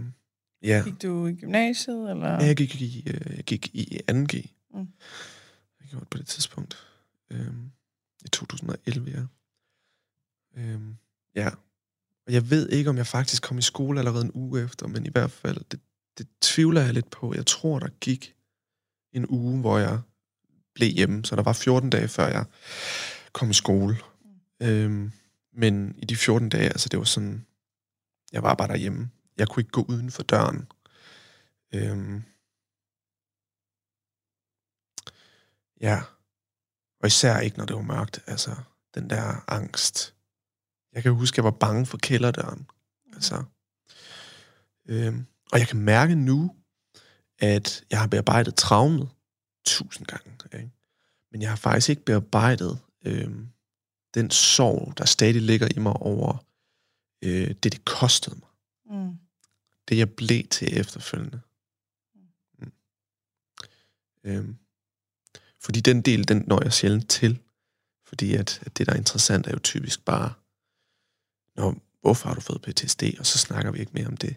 ja. Gik du i gymnasiet, eller? Ja, jeg gik i, øh, jeg gik i 2G. Mm. Jeg gjorde det på det tidspunkt. Øh, I 2011, ja. Øh, ja. Og jeg ved ikke, om jeg faktisk kom i skole allerede en uge efter, men i hvert fald, det, det tvivler jeg lidt på. Jeg tror, der gik en uge, hvor jeg blev hjemme, så der var 14 dage, før jeg kom i skole. Mm. Øhm, men i de 14 dage, altså det var sådan, jeg var bare derhjemme. Jeg kunne ikke gå uden for døren. Øhm, ja. Og især ikke, når det var mørkt. Altså, den der angst. Jeg kan huske, at jeg var bange for kælderdøren. Altså. Øhm, og jeg kan mærke nu, at jeg har bearbejdet traumet tusind gange. Ikke? Men jeg har faktisk ikke bearbejdet øh, den sorg, der stadig ligger i mig over øh, det, det kostede mig. Mm. Det, jeg blev til efterfølgende. Mm. Øh, fordi den del, den når jeg sjældent til. Fordi at, at det, der er interessant, er jo typisk bare, Nå, hvorfor har du fået PTSD? Og så snakker vi ikke mere om det.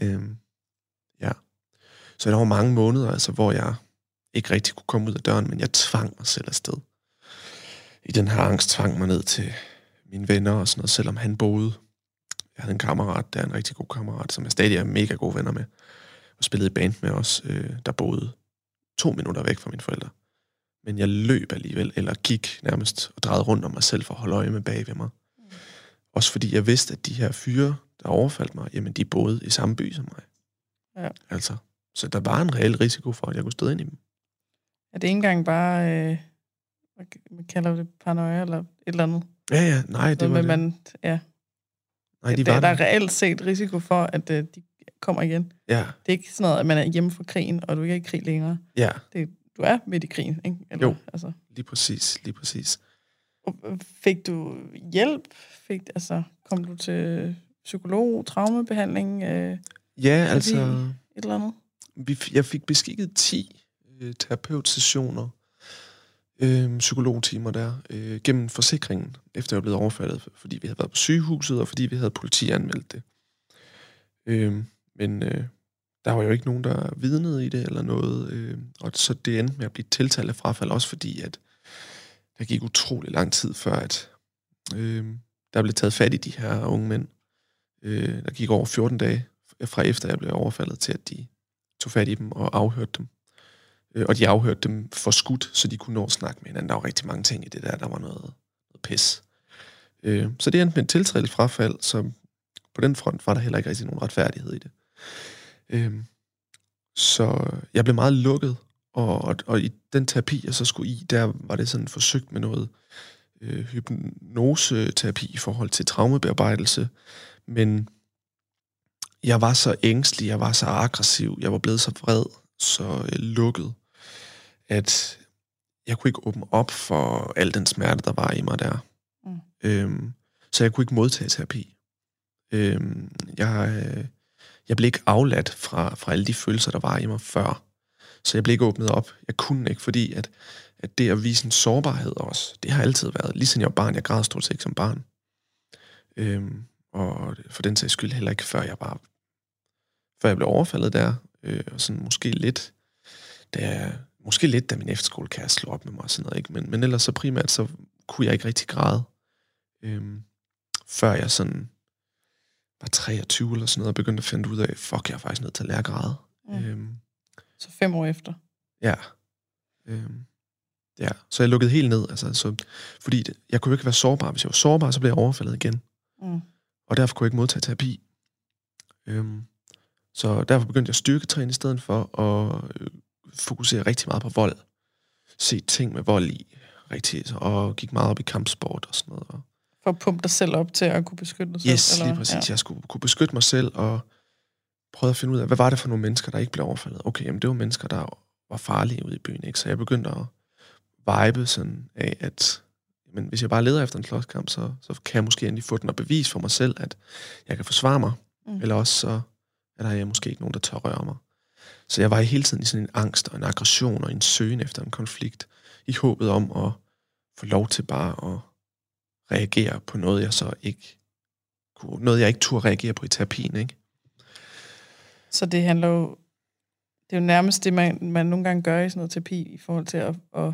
Mm. Øh, ja. Så der var mange måneder, altså, hvor jeg ikke rigtig kunne komme ud af døren, men jeg tvang mig selv afsted. I den her angst tvang mig ned til mine venner og sådan noget, selvom han boede. Jeg havde en kammerat, der er en rigtig god kammerat, som jeg stadig er mega gode venner med, og spillede i band med os, øh, der boede to minutter væk fra mine forældre. Men jeg løb alligevel, eller gik nærmest og drejede rundt om mig selv for at holde øje med bag ved mig. Mm. Også fordi jeg vidste, at de her fyre, der overfaldt mig, jamen de boede i samme by som mig. Ja. Altså, så der var en reel risiko for, at jeg kunne støde ind i dem. Er det ikke engang bare, øh, hvad kalder det, paranoia eller et eller andet? Ja, ja, nej, det var det. Man, ja. Nej, de var der, der er reelt set risiko for, at øh, de kommer igen. Ja. Det er ikke sådan noget, at man er hjemme fra krigen, og du ikke er i krig længere. Ja. Det, du er midt i krigen, ikke? Eller, jo, altså. lige præcis, lige præcis. Øh, fik du hjælp? Fik, altså, kom du til psykolog, traumebehandling? Øh, ja, altså... Et eller andet? Vi, jeg fik beskikket 10 øh, terapeutsessioner, øh, psykologtimer der, øh, gennem forsikringen, efter jeg blev overfaldet, fordi vi havde været på sygehuset, og fordi vi havde politianmeldt det. Øh, men øh, der var jo ikke nogen, der vidnede i det eller noget, øh, og så det endte med at blive tiltalt af frafald, også fordi, at der gik utrolig lang tid før, at øh, der blev taget fat i de her unge mænd. Øh, der gik over 14 dage fra efter jeg blev overfaldet til, at de tog fat i dem og afhørte dem. Øh, og de afhørte dem for skudt, så de kunne nå at snakke med hinanden. Der var rigtig mange ting i det der. Der var noget, noget pis. Øh, så det endte med en tiltrædelt frafald, så på den front var der heller ikke rigtig nogen retfærdighed i det. Øh, så jeg blev meget lukket, og, og, og i den terapi, jeg så skulle i, der var det sådan forsøgt med noget øh, hypnoseterapi i forhold til traumebearbejdelse, men jeg var så ængstelig, jeg var så aggressiv, jeg var blevet så vred, så øh, lukket, at jeg kunne ikke åbne op for al den smerte, der var i mig der. Mm. Øhm, så jeg kunne ikke modtage terapi. Øhm, jeg, øh, jeg blev ikke afladt fra, fra alle de følelser, der var i mig før. Så jeg blev ikke åbnet op. Jeg kunne ikke, fordi at, at det at vise en sårbarhed også, det har altid været. Lige siden jeg var barn, jeg græd stort set som barn. Øhm, og for den sags skyld heller ikke, før jeg var før jeg blev overfaldet der, øh, og sådan måske lidt, da, måske lidt, da min efterskolekæreste slog op med mig og sådan noget, ikke? Men, men ellers så primært, så kunne jeg ikke rigtig græde, øh, før jeg sådan var 23 eller sådan noget, og begyndte at finde ud af, fuck, jeg er faktisk nødt til at lære at græde. Mm. Øhm, Så fem år efter. Ja. Øhm, ja, så jeg lukkede helt ned, altså, så, fordi det, jeg kunne jo ikke være sårbar. Hvis jeg var sårbar, så blev jeg overfaldet igen. Mm. Og derfor kunne jeg ikke modtage terapi. Øhm, så derfor begyndte jeg at styrketræne i stedet for at øh, fokusere rigtig meget på vold. Se ting med vold i, rigtig, og gik meget op i kampsport og sådan noget. Og For at pumpe dig selv op til at kunne beskytte dig selv? Yes, lige præcis. Ja. Jeg skulle kunne beskytte mig selv og prøve at finde ud af, hvad var det for nogle mennesker, der ikke blev overfaldet? Okay, jamen det var mennesker, der var farlige ude i byen, ikke? Så jeg begyndte at vibe sådan af, at men hvis jeg bare leder efter en slåskamp, så, så kan jeg måske endelig få den og bevise for mig selv, at jeg kan forsvare mig. Mm. Eller også så er der måske ikke nogen, der tør røre mig. Så jeg var hele tiden i sådan en angst og en aggression og en søgen efter en konflikt, i håbet om at få lov til bare at reagere på noget, jeg så ikke kunne, noget, jeg ikke turde reagere på i terapien, ikke? Så det handler jo... Det er jo nærmest det, man, man nogle gange gør i sådan noget terapi, i forhold til at, at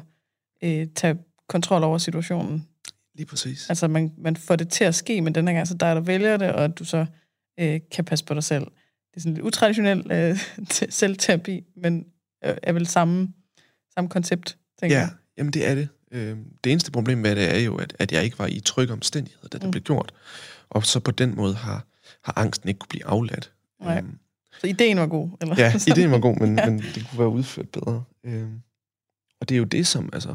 øh, tage kontrol over situationen. Lige præcis. Altså, man, man får det til at ske, men denne gang, så dig, der vælger det, og at du så øh, kan passe på dig selv. Det er sådan lidt utraditionel øh, selvterapi, men øh, er vel samme, samme koncept, tænker Ja, jeg. jamen det er det. Øh, Det eneste problem med det er jo, at, at jeg ikke var i trygge omstændigheder, da det Mm. blev gjort. Og så på den måde har, har angsten ikke kunne blive afladt. Nej. Øhm, Så ideen var god, eller? Ja, ideen var god, men, ja. men det kunne være udført bedre. Øhm, og det er jo det, som, altså,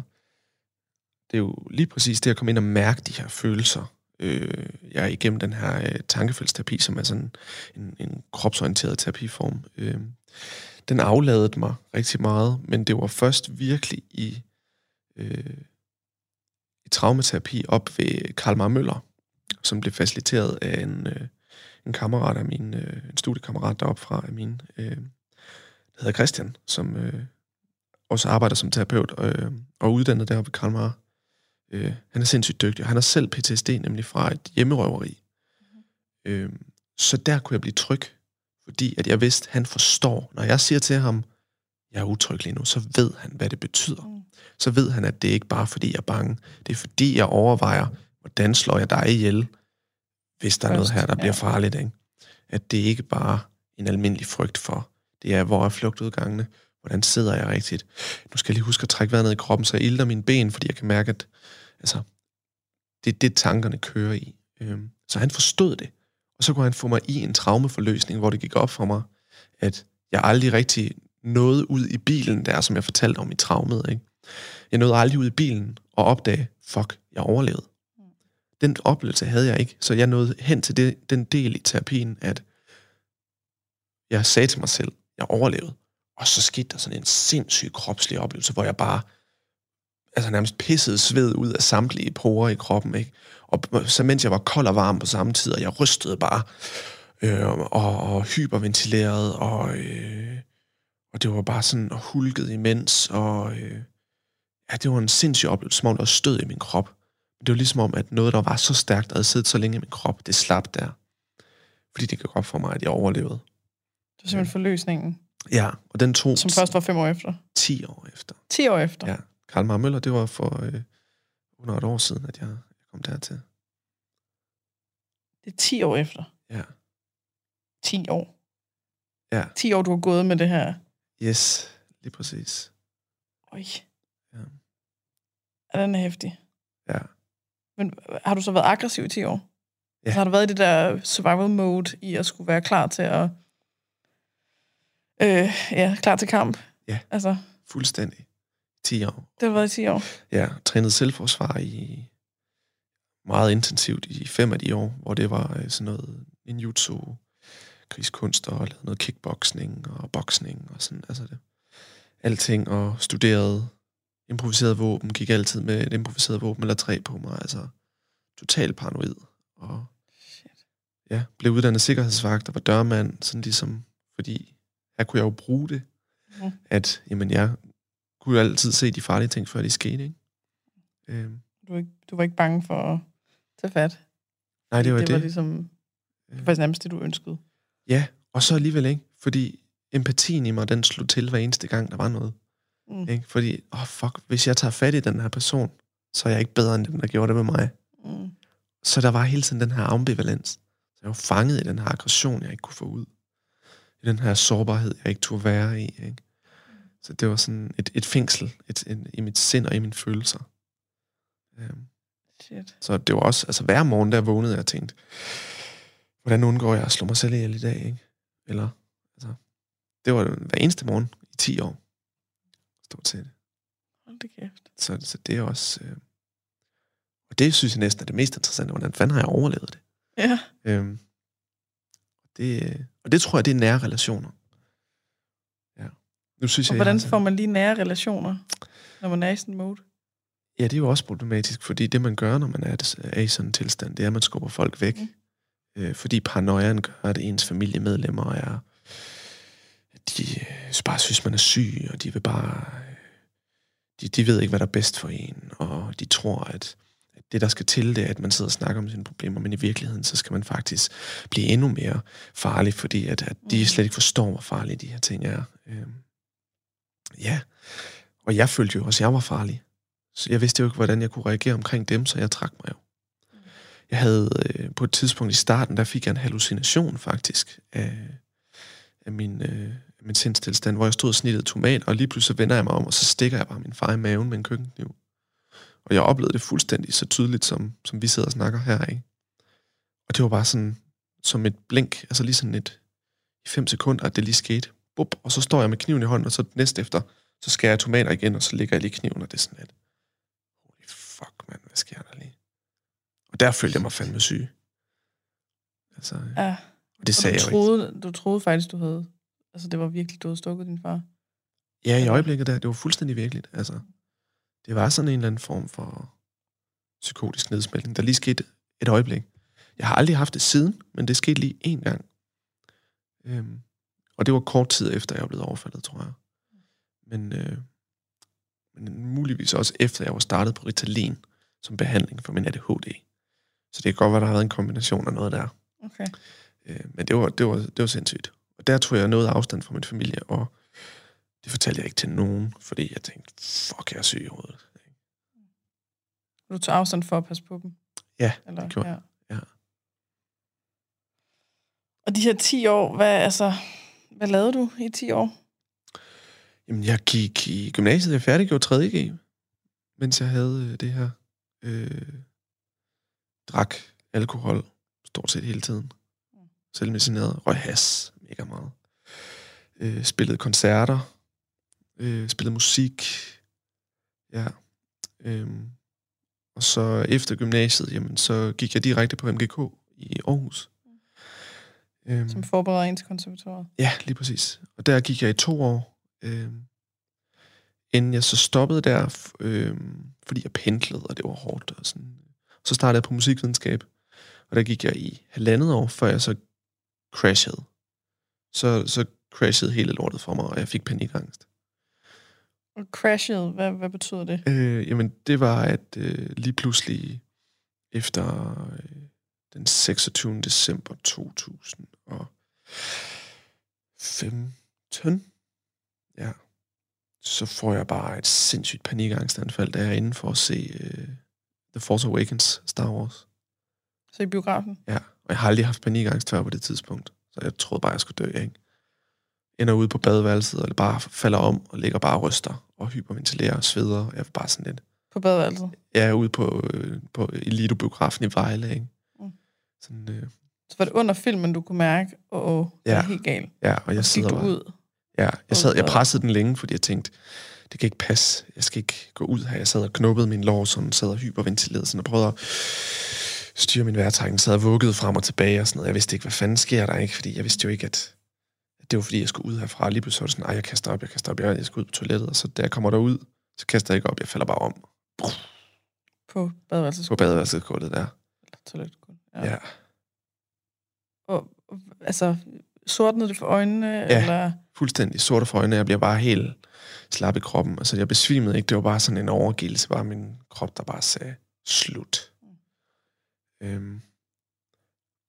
det er jo lige præcis det at komme ind og mærke de her følelser. Øh, jeg er igennem den her øh, tankefældsterapi, som er sådan en, en kropsorienteret terapiform. Øh, den afladede mig rigtig meget, men det var først virkelig i, øh, i traumaterapi op ved Karl Møller, som blev faciliteret af en, øh, en kammerat af min, øh, en studiekammerat deroppe fra af min, øh, der hedder Christian, som øh, også arbejder som terapeut øh, og uddannet deroppe ved Karl Mar. Øh, han er sindssygt dygtig, og han har selv PTSD, nemlig fra et hjemmerøveri. Mm-hmm. Øh, så der kunne jeg blive tryg, fordi at jeg vidste, at han forstår, når jeg siger til ham, jeg er utryg lige nu, så ved han, hvad det betyder. Mm. Så ved han, at det ikke bare, fordi jeg er bange. Det er, fordi jeg overvejer, hvordan slår jeg dig ihjel, hvis der er noget her, der bliver farligt. Ikke? At det ikke bare en almindelig frygt for, det er, hvor er flugtudgangene, hvordan sidder jeg rigtigt. Nu skal jeg lige huske at trække vejret ned i kroppen, så jeg ilter mine ben, fordi jeg kan mærke, at altså, det er det, tankerne kører i. Øhm, så han forstod det. Og så kunne han få mig i en traumeforløsning, hvor det gik op for mig, at jeg aldrig rigtig nåede ud i bilen der, som jeg fortalte om i traumet. Ikke? Jeg nåede aldrig ud i bilen og opdage, fuck, jeg overlevede. Den oplevelse havde jeg ikke, så jeg nåede hen til det, den del i terapien, at jeg sagde til mig selv, jeg overlevede. Og så skete der sådan en sindssyg kropslig oplevelse, hvor jeg bare altså nærmest pissede sved ud af samtlige porer i kroppen, ikke? Og så mens jeg var kold og varm på samme tid, og jeg rystede bare, øh, og, og hyperventilerede, og, øh, og det var bare sådan og hulket imens, og øh, ja, det var en sindssyg oplevelse, som om der stød i min krop. Det var ligesom om, at noget, der var så stærkt, der havde siddet så længe i min krop, det slap der. Fordi det gik op for mig, at jeg overlevede. Det var simpelthen forløsningen, Ja, og den tog som først var fem år efter. 10 år efter. 10 år efter. Ja. Karl Mar Møller, det var for øh, under et år siden, at jeg, jeg kom dertil. Det er 10 år efter. Ja. 10 år. Ja. 10 år, du har gået med det her. Yes, lige præcis. Øj. Ja. Er den hæftig. Ja. Men har du så været aggressiv i 10 år? Ja. Så har du været i det der survival mode i at skulle være klar til at... Øh, ja, klar til kamp? Ja. Altså, Fuldstændig. 10 år. det har været i 10 år. Ja, trænet selvforsvar i meget intensivt i fem af de år, hvor det var øh, sådan noget ninjutsu, krigskunst og lavet noget kickboxing og boksning og sådan, altså det. Alting og studerede improviseret våben, gik altid med et improviseret våben eller tre på mig, altså total paranoid. Og Shit. ja, blev uddannet sikkerhedsvagt og var dørmand, sådan ligesom, fordi her kunne jeg jo bruge det, Mhm. at jamen, jeg kunne jo altid se de farlige ting, før de skete, ikke? Øhm, Du, var ikke, du var ikke bange for at tage fat? nej, det var det det. var ligesom... Det var nærmest det, du ønskede. Ja, og så alligevel ikke, Fordi empatien i mig, den slog til hver eneste gang, der var noget. Mm. Ikke? Fordi, åh oh, fuck, hvis jeg tager fat i den her person, så er jeg ikke bedre end den, der gjorde det med mig. Mm. Så der var hele tiden den her ambivalens. Så jeg var fanget i den her aggression, jeg ikke kunne få ud. I den her sårbarhed, jeg ikke turde være i. Ikke? Så det var sådan et, et fængsel et, et, i mit sind og i mine følelser. Øhm, Shit. så det var også, altså hver morgen, der vågnede jeg tænkte, hvordan undgår jeg at slå mig selv ihjel i dag, ikke? Eller, altså, det var hver eneste morgen i 10 år. Stort set. Hold da kæft. Så, så det er også... Øh, og det synes jeg næsten er det mest interessante. Hvordan fanden har jeg overlevet det? Ja. Øhm, det og det tror jeg, det er nære relationer. Nu synes Og jeg, hvordan jeg får man lige nære relationer, når man er i sådan mode? Ja, det er jo også problematisk, fordi det, man gør, når man er, er i sådan en tilstand, det er, at man skubber folk væk. Mm. Øh, fordi paranoiaen gør, at ens familiemedlemmer er... De øh, bare synes, man er syg, og de vil bare... øh, De, de ved ikke, hvad der er bedst for en, og de tror, at at det, der skal til, det er, at man sidder og snakker om sine problemer, men i virkeligheden, så skal man faktisk blive endnu mere farlig, fordi at, at de Mm. slet ikke forstår, hvor farlige de her ting er. Øhm, ja, og jeg følte jo også, at jeg var farlig. Så jeg vidste jo ikke, hvordan jeg kunne reagere omkring dem, så jeg trak mig jo. Jeg havde øh, på et tidspunkt i starten, der fik jeg en hallucination faktisk af, af min, øh, min sindstilstand, hvor jeg stod og snittede tomat, og lige pludselig vender jeg mig om, og så stikker jeg bare min far i maven med en køkkenkniv. Og jeg oplevede det fuldstændig så tydeligt, som, som vi sidder og snakker her, ikke? Og det var bare sådan, som et blink, altså lige sådan et, i fem sekunder, at det lige skete. Bup, og så står jeg med kniven i hånden, og så næste efter, så skærer jeg tomater igen, og så ligger jeg lige kniven, og det er sådan et, holy fuck, mand, hvad sker der lige? Og der følte jeg mig fandme syg. Altså, Ja. og det Og sagde du jeg troede, du troede faktisk, du havde... Altså, det var virkelig, du havde stukket din far. ikke. Ja, i øjeblikket der, det var fuldstændig virkeligt. Altså, det var sådan en eller anden form for psykotisk nedsmeltning, der lige skete et øjeblik. Jeg har aldrig haft det siden, men det skete lige én gang. Øhm, og det var kort tid efter, jeg var blevet overfaldet, tror jeg. Men, øh, men muligvis også efter, jeg var startet på Ritalin som behandling for min ADHD. Så det kan godt være, der har været en kombination af noget der. Okay. Øh, men det var, det, var, det var sindssygt. Og der tog jeg noget afstand fra min familie, og det fortalte jeg ikke til nogen, fordi jeg tænkte, fuck, jeg er syg i hovedet. Du tog afstand for at passe på dem? Ja, Eller, det gjorde ja. Ja. Og de her 10 år, hvad, altså, hvad lavede du i 10 år? Jamen, jeg gik i gymnasiet, jeg færdiggjorde 3.G, mens jeg havde øh, det her. Øh, drak alkohol stort set hele tiden. Selvmedicineret, røg has mega meget. Øh, spillede koncerter, øh, spillede musik. Ja. Øh, og så efter gymnasiet, jamen, så gik jeg direkte på MGK i Aarhus. Øhm, Som forbereder en til konservatoriet? Ja, lige præcis. Og der gik jeg i to år, øh, inden jeg så stoppede der, f- øh, fordi jeg pendlede, og det var hårdt. Og sådan. Så startede jeg på musikvidenskab, og der gik jeg i halvandet år, før jeg så crashede. Så, så crashede hele lortet for mig, og jeg fik panikangst. Og crashet, hvad, hvad betyder det? Øh, jamen, det var, at øh, lige pludselig efter øh, den 26. december 2015, ja, så får jeg bare et sindssygt panikangstanfald, da jeg er inde for at se øh, The Force Awakens Star Wars. Så i biografen? Ja, og jeg har aldrig haft panikangst før på det tidspunkt, så jeg troede bare, jeg skulle dø, ikke? Ender ude på badeværelset, eller bare falder om og ligger bare og ryster og hyperventilerer og sveder. Jeg er bare sådan lidt, På badeværelset? er ude på, øh, på Elito-biografen i Vejle, ikke? Sådan, øh, Så var det under filmen, du kunne mærke, åh, oh, det Ja. er helt galt. ja, og jeg Og sidder bare... ud. Ja, jeg, sad, jeg ud pressede den længe, fordi jeg tænkte, det kan ikke passe. Jeg skal ikke gå ud her. Jeg sad og knuppede min lår, sådan sad og hyperventilerede, sådan og prøvede at styre min vejrtrækning. Sad og vuggede frem og tilbage og sådan noget. Jeg vidste ikke, hvad fanden sker der, ikke? Fordi jeg vidste jo ikke, at, at det var fordi, jeg skulle ud herfra. Lige pludselig var det sådan, ej, jeg kaster op, jeg kaster op, jeg, jeg skal ud på toilettet. Og så da jeg kommer derud, så kaster jeg ikke op, jeg falder bare om På badeværelset. på badeværelsesgulvet der. Toiletgulv. Ja. ja. Og, og, altså, sortnede det for øjnene? Ja. Eller? Fuldstændig sorte for øjnene. Jeg bliver bare helt slap i kroppen. Altså, jeg besvimede ikke. Det var bare sådan en overgivelse. Bare min krop, der bare sagde, slut. Øhm,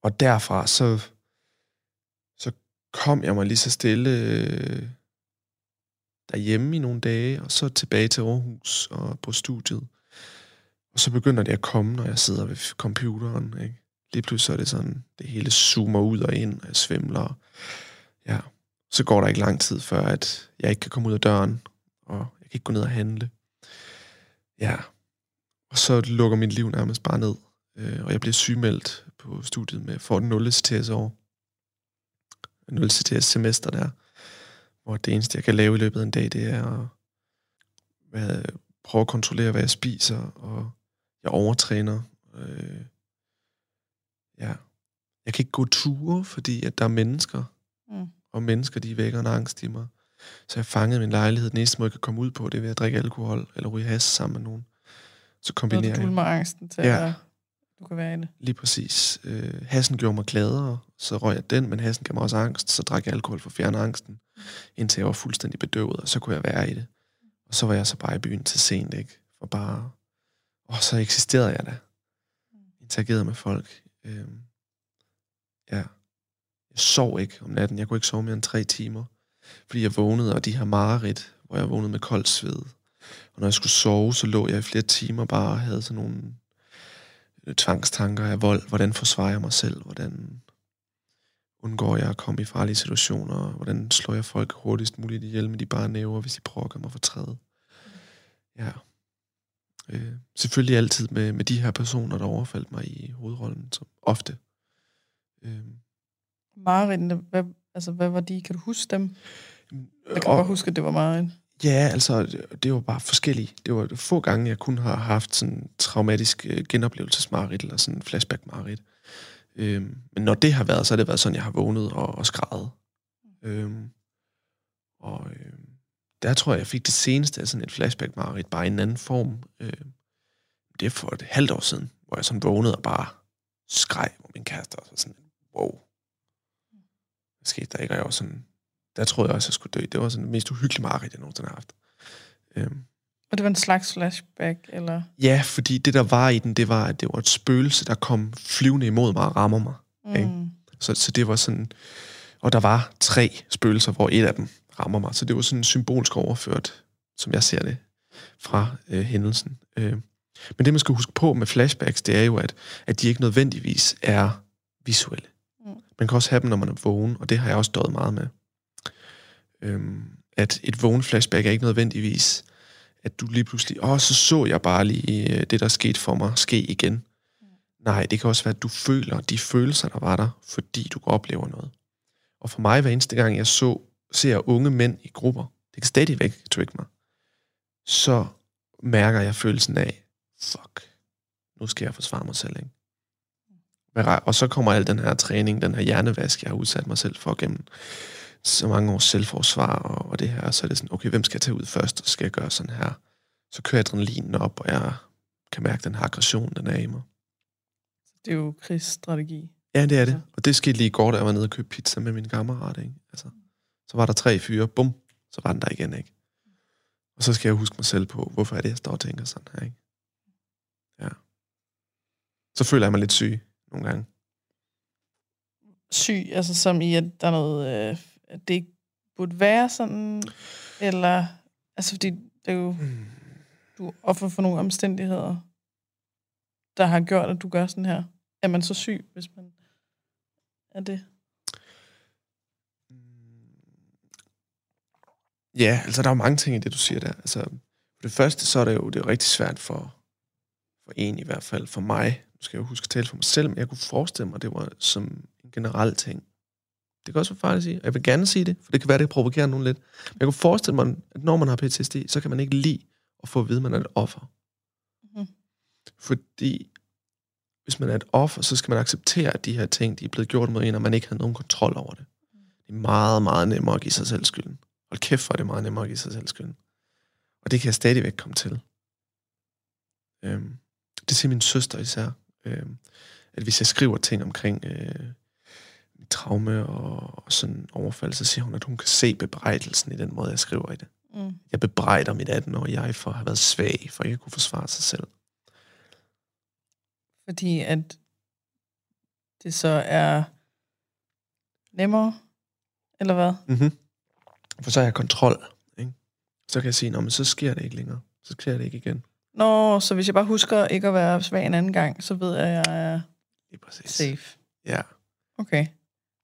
og derfra, så, så kom jeg mig lige så stille øh, derhjemme i nogle dage, og så tilbage til Aarhus og på studiet. Og så begynder det at komme, når jeg sidder ved computeren. Ikke? Lige pludselig er det sådan, det hele zoomer ud og ind, og jeg svimler. Ja. Så går der ikke lang tid, før at jeg ikke kan komme ud af døren, og jeg kan ikke gå ned og handle. Ja. Og så lukker mit liv nærmest bare ned, øh, og jeg bliver sygemeldt på studiet med, for et 0 CTS år. 0 CTS semester der, hvor det eneste, jeg kan lave i løbet af en dag, det er at hvad, prøve at kontrollere, hvad jeg spiser, og jeg overtræner. Øh, ja. Jeg kan ikke gå ture, fordi at der er mennesker, mm. og mennesker, de vækker en angst i mig. Så jeg fangede min lejlighed. Den eneste måde, jeg kan komme ud på, det er ved at drikke alkohol, eller ryge has sammen med nogen. Så kombinerer jeg. med angsten til, ja. at du kan være i det. Lige præcis. Øh, hassen gjorde mig gladere, så røg jeg den, men hassen gav mig også angst. Så drak jeg alkohol for at fjerne angsten, indtil jeg var fuldstændig bedøvet, og så kunne jeg være i det. Og så var jeg så bare i byen til sent, ikke? For bare... Og så eksisterede jeg da. Interagerede med folk. Øh, ja. Jeg sov ikke om natten. Jeg kunne ikke sove mere end tre timer. Fordi jeg vågnede, og de her mareridt, hvor jeg vågnede med koldt sved. Og når jeg skulle sove, så lå jeg i flere timer bare og havde sådan nogle øh, tvangstanker af vold. Hvordan forsvarer jeg mig selv? Hvordan undgår jeg at komme i farlige situationer? Hvordan slår jeg folk hurtigst muligt ihjel med de bare næver, hvis de prøver at gøre mig fortræde? Ja. Øh, selvfølgelig altid med, med de her personer, der overfaldt mig i hovedrollen, som ofte. Øh. Marit, hvad, altså, hvad var de? Kan du huske dem? Jeg kan og, bare huske, at det var Marit. Ja, altså, det var bare forskellige. Det var få gange, jeg kun har haft sådan traumatisk øh, genoplevelsesmarit, eller sådan flashback-marit. Øhm, men når det har været, så har det været sådan, jeg har vågnet og, og skrevet. Øhm, og øhm, der tror jeg, jeg fik det seneste af sådan et flashback-marit, bare i en anden form. Øhm, det er for et halvt år siden, hvor jeg sådan vågnede og bare skreg på min kæreste, og så sådan, wow. Hvad skete der ikke? Og jeg var sådan, der troede jeg også, jeg skulle dø. Det var sådan det mest uhyggelige mareridt, jeg nogensinde har haft. Øhm. Og det var en slags flashback, eller? Ja, fordi det, der var i den, det var, at det var et spøgelse, der kom flyvende imod mig og rammer mig. Mm. Ikke? Så, så det var sådan... Og der var tre spøgelser, hvor et af dem rammer mig. Så det var sådan symbolsk overført, som jeg ser det, fra øh, hændelsen. Øh. Men det, man skal huske på med flashbacks, det er jo, at, at de ikke nødvendigvis er visuelle. Mm. Man kan også have dem, når man er vågen, og det har jeg også døjet meget med øhm, at et vågen flashback er ikke nødvendigvis, at du lige pludselig, åh, så så jeg bare lige øh, det, der skete for mig, ske igen. Mm. Nej, det kan også være, at du føler de følelser, der var der, fordi du oplever noget. Og for mig, hver eneste gang jeg så, ser unge mænd i grupper, det kan stadigvæk trigge mig, så mærker jeg følelsen af, fuck, nu skal jeg forsvare mig selv, ikke? Og så kommer al den her træning, den her hjernevask, jeg har udsat mig selv for gennem så mange års selvforsvar og, og det her, så er det sådan, okay, hvem skal jeg tage ud først, og skal jeg gøre sådan her? Så kører adrenalinen op, og jeg kan mærke den her aggression, den er i mig. Det er jo krigsstrategi. Ja, det er det. Og det skete lige i går, da jeg var nede og købte pizza med min kammerat, ikke? Altså, så var der tre fyre, bum, så var den der igen, ikke? Og så skal jeg huske mig selv på, hvorfor er det, jeg står og tænker sådan her, ikke? Ja. Så føler jeg mig lidt syg nogle gange. Syg, altså som i, at der er noget øh, at det ikke burde være sådan, eller, altså fordi det er jo, mm. du er offer for nogle omstændigheder, der har gjort, at du gør sådan her. Er man så syg, hvis man er det? Ja, altså der er jo mange ting i det, du siger der. Altså, for det første, så er det jo det er rigtig svært for, for en i hvert fald, for mig, nu skal jeg jo huske at tale for mig selv, men jeg kunne forestille mig, at det var som en generel ting. Det kan også være farligt at sige. Jeg vil gerne sige det, for det kan være, det provokerer nogen lidt. Men jeg kunne forestille mig, at når man har PTSD, så kan man ikke lide at få at vide, at man er et offer. Mm. Fordi hvis man er et offer, så skal man acceptere, at de her ting, de er blevet gjort mod en, og man ikke har nogen kontrol over det. Det er meget, meget nemmere at give sig selv skylden. Hold kæft, for det meget nemmere at give sig selv skylden. Og det kan jeg stadigvæk komme til. Øhm, det siger min søster især. Øhm, at hvis jeg skriver ting omkring øh, traume og, og sådan overfald, så siger hun, at hun kan se bebrejdelsen i den måde, jeg skriver i det. Mm. Jeg bebrejder mit 18-årige jeg for at have været svag, for ikke at kunne forsvare sig selv. Fordi at det så er nemmere Eller hvad? Mm-hmm. For så har jeg kontrol. Ikke? Så kan jeg sige, men så sker det ikke længere. Så sker det ikke igen. Nå, så hvis jeg bare husker ikke at være svag en anden gang, så ved jeg, at jeg er Lige præcis. safe. Ja. Okay.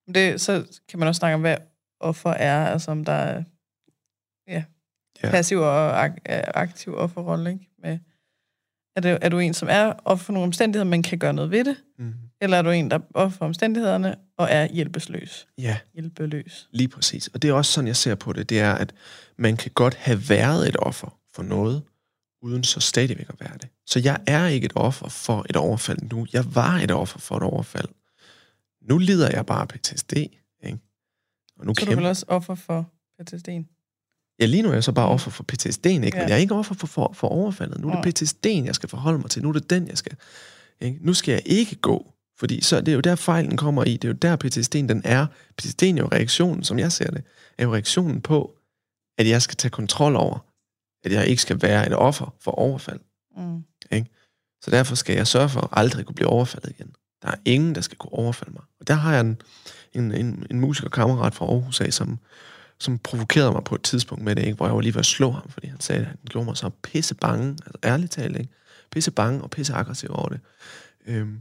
Men Det, så kan man også snakke om, hvad offer er, altså om der er ja, Ja. ja. passiv og ak- øh, aktiv offerrolle, ikke? Med, er, det, er du en, som er offer for nogle omstændigheder, men kan gøre noget ved det? Mm. Eller er du en, der er for omstændighederne og er hjælpeløs? Ja, Hjælpeløs. lige præcis. Og det er også sådan, jeg ser på det. Det er, at man kan godt have været et offer for noget, uden så stadigvæk at være det. Så jeg er ikke et offer for et overfald nu. Jeg var et offer for et overfald. Nu lider jeg bare PTSD. Ikke? Og nu Så er du kæmper vel også offer for PTSD'en? Ja, lige nu er jeg så bare offer for PTSD'en, ikke? Ja. Men jeg er ikke offer for, for, for overfaldet. Nu er det PTSD'en, jeg skal forholde mig til. Nu er det den, jeg skal... Ikke? Nu skal jeg ikke gå. Fordi så det er jo der fejlen kommer i. Det er jo der PTSD'en den er. PTSD'en er jo reaktionen, som jeg ser det, er jo reaktionen på, at jeg skal tage kontrol over, at jeg ikke skal være et offer for overfald. Mm. Så derfor skal jeg sørge for at aldrig kunne blive overfaldet igen. Der er ingen, der skal kunne overfalde mig. Og der har jeg en, en, en, en musikerkammerat fra Aarhus af, som, som provokerede mig på et tidspunkt med det, ikke? hvor jeg var lige ved at slå ham, fordi han sagde, at han gjorde mig så pisse bange, altså ærligt talt, ikke? pisse bange og pisse aggressiv over det. Øhm,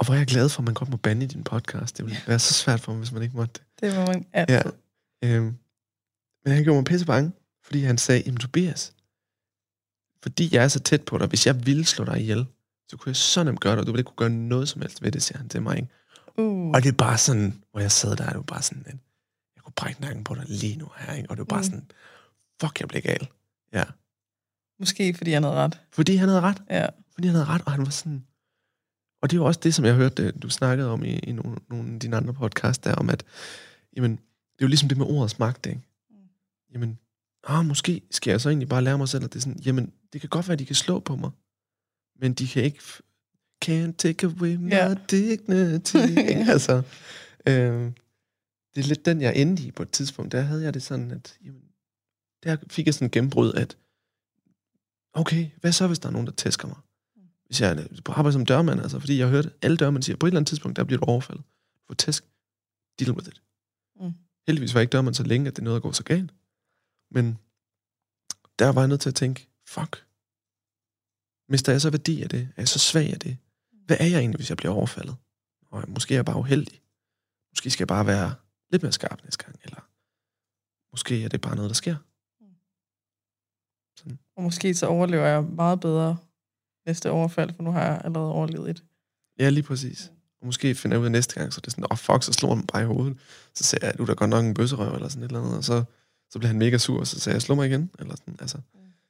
og hvor jeg er glad for, at man godt må bande i din podcast. Det ville være så svært for mig, hvis man ikke måtte det. Det må man altid. Ja. Øhm, men han gjorde mig pisse bange, fordi han sagde, jamen Tobias, fordi jeg er så tæt på dig, hvis jeg ville slå dig ihjel, så kunne jeg så nemt gøre det, og du ville ikke kunne gøre noget som helst ved det, siger han til mig. Ikke? Uh. Og det er bare sådan, hvor jeg sad der, det var bare sådan, at jeg kunne brække nakken på dig lige nu her, ikke? og det var bare Mm. sådan, fuck, jeg blev gal. Ja. Måske fordi han havde ret. Fordi han havde ret. Ja. Fordi han havde ret, og han var sådan... Og det er jo også det, som jeg hørte, øh, du snakkede om i, i nogle, nogle af dine andre podcasts, der om, at jamen, det er jo ligesom det med ordets magt, ikke? Jamen, ah, måske skal jeg så egentlig bare lære mig selv, at det er sådan, jamen, det kan godt være, at de kan slå på mig, men de kan ikke... Can't take away my Ja. dignity. altså, øh, det er lidt den, jeg endte i på et tidspunkt. Der havde jeg det sådan, at jamen, der fik jeg sådan en gennembrud, at okay, hvad så, hvis der er nogen, der tæsker mig? Hvis jeg på arbejde som dørmand, altså, fordi jeg har hørt, alle dørmænd siger, på et eller andet tidspunkt, der bliver du overfaldet. Får tæsk. Deal with it. Mm. Heldigvis var jeg ikke dørmand så længe, at det nåede at gå så galt. Men der var jeg nødt til at tænke, fuck. Mister jeg så værdi af det? Er jeg så svag af det? Hvad er jeg egentlig, hvis jeg bliver overfaldet? Og måske er jeg bare uheldig. Måske skal jeg bare være lidt mere skarp næste gang. Eller måske er det bare noget, der sker. Og måske så overlever jeg meget bedre næste overfald, for nu har jeg allerede overlevet et. Ja, lige præcis. Og måske finder jeg ud af næste gang, så det er sådan, åh oh, fuck, så slår han bare i hovedet. Så siger jeg, du er da godt nok en bøsserøv, eller sådan et eller andet. Og så, så bliver han mega sur, og så siger jeg, slå mig igen. Eller sådan, altså,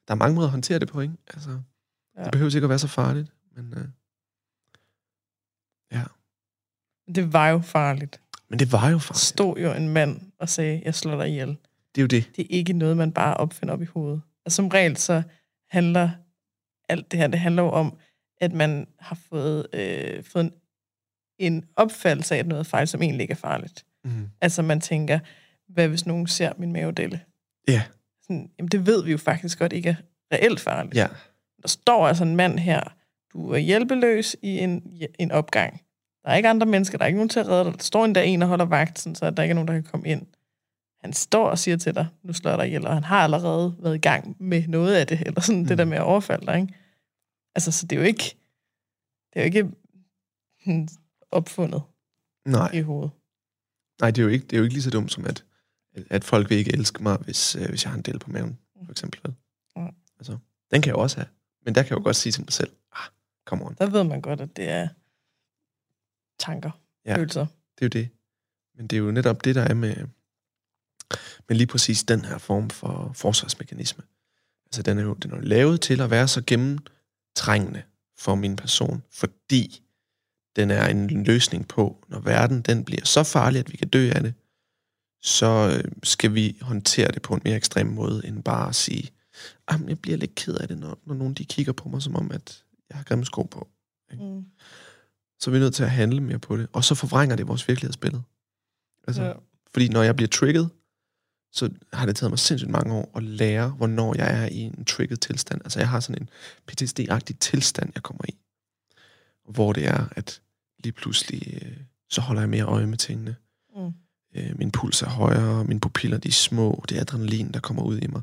der er mange måder at håndtere det på, ikke? Altså, ja. Det behøver ikke at være så farligt, men, øh, ja. Det var jo farligt. men det var jo Der farligt. stod jo en mand og sagde, jeg slår dig ihjel. Det er jo det. Det er ikke noget, man bare opfinder op i hovedet. Og som regel så handler alt det her, det handler jo om, at man har fået, øh, fået en, en opfattelse af, at noget er farligt, som egentlig ikke er farligt. Mm. Altså man tænker, hvad hvis nogen ser min mavedelle? Ja, Sådan, jamen det ved vi jo faktisk godt ikke er reelt farligt. ja. Der står altså en mand her, du er hjælpeløs i en, en opgang. Der er ikke andre mennesker, der er ikke nogen til at redde dig. Der står endda en, der holder vagt, sådan, så der ikke er nogen, der kan komme ind. Han står og siger til dig, nu slår jeg dig ihjel, og han har allerede været i gang med noget af det, eller sådan mm. det der med at overfalde dig, ikke? Altså, så det er jo ikke, det er jo ikke opfundet Nej, i hovedet. nej det, er jo ikke, det er jo ikke lige så dumt som, at, at folk vil ikke elske mig, hvis, øh, hvis jeg har en del på maven, for eksempel. Mm. Altså, den kan jeg jo også have. Men der kan jeg jo godt sige til mig selv, ah, come on. Der ved man godt, at det er tanker, ja. følelser. Det er jo det. Men det er jo netop det, der er med, med lige præcis den her form for forsvarsmekanisme. Altså, den er jo den er jo lavet til at være så gennemtrængende for min person, fordi den er en løsning på, når verden den bliver så farlig, at vi kan dø af det, så øh, skal vi håndtere det på en mere ekstrem måde, end bare at sige, at jeg bliver lidt ked af det, når, når nogen de kigger på mig, som om, at jeg har grimme sko på. Mm. Så er vi nødt til at handle mere på det. Og så forvrænger det vores virkelighedsbillede. Altså, Ja. fordi når jeg bliver trigget, så har det taget mig sindssygt mange år at lære, hvornår jeg er i en trigget tilstand. Altså jeg har sådan en PTSD-agtig tilstand, jeg kommer i. Hvor det er, at lige pludselig, øh, så holder jeg mere øje med tingene. Mm. Øh, min puls er højere, mine pupiller de er små, det er adrenalin, der kommer ud i mig.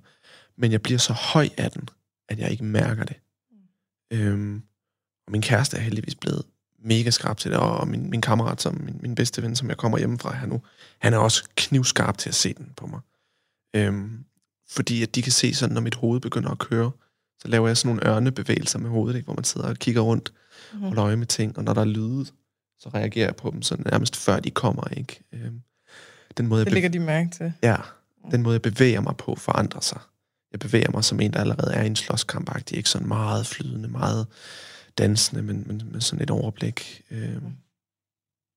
Men jeg bliver så høj af den, at jeg ikke mærker det. Mm. Øhm, og min kæreste er heldigvis blevet mega skarp til det, og min, min kammerat, som min, min bedste ven, som jeg kommer hjem fra her nu, han er også knivskarp til at se den på mig. Øhm, fordi at de kan se sådan, når mit hoved begynder at køre, så laver jeg sådan nogle ørnebevægelser med hovedet, ikke, hvor man sidder og kigger rundt mm. og øje med ting, og når der er lyde, så reagerer jeg på dem sådan nærmest før de kommer, ikke? Øhm, den måde, det lægger de mærke til. Ja, den måde, jeg bevæger mig på, forandrer sig. Jeg bevæger mig som en, der allerede er i en slåskamp ikke sådan meget flydende, meget dansende, men, men med sådan et overblik. Øhm,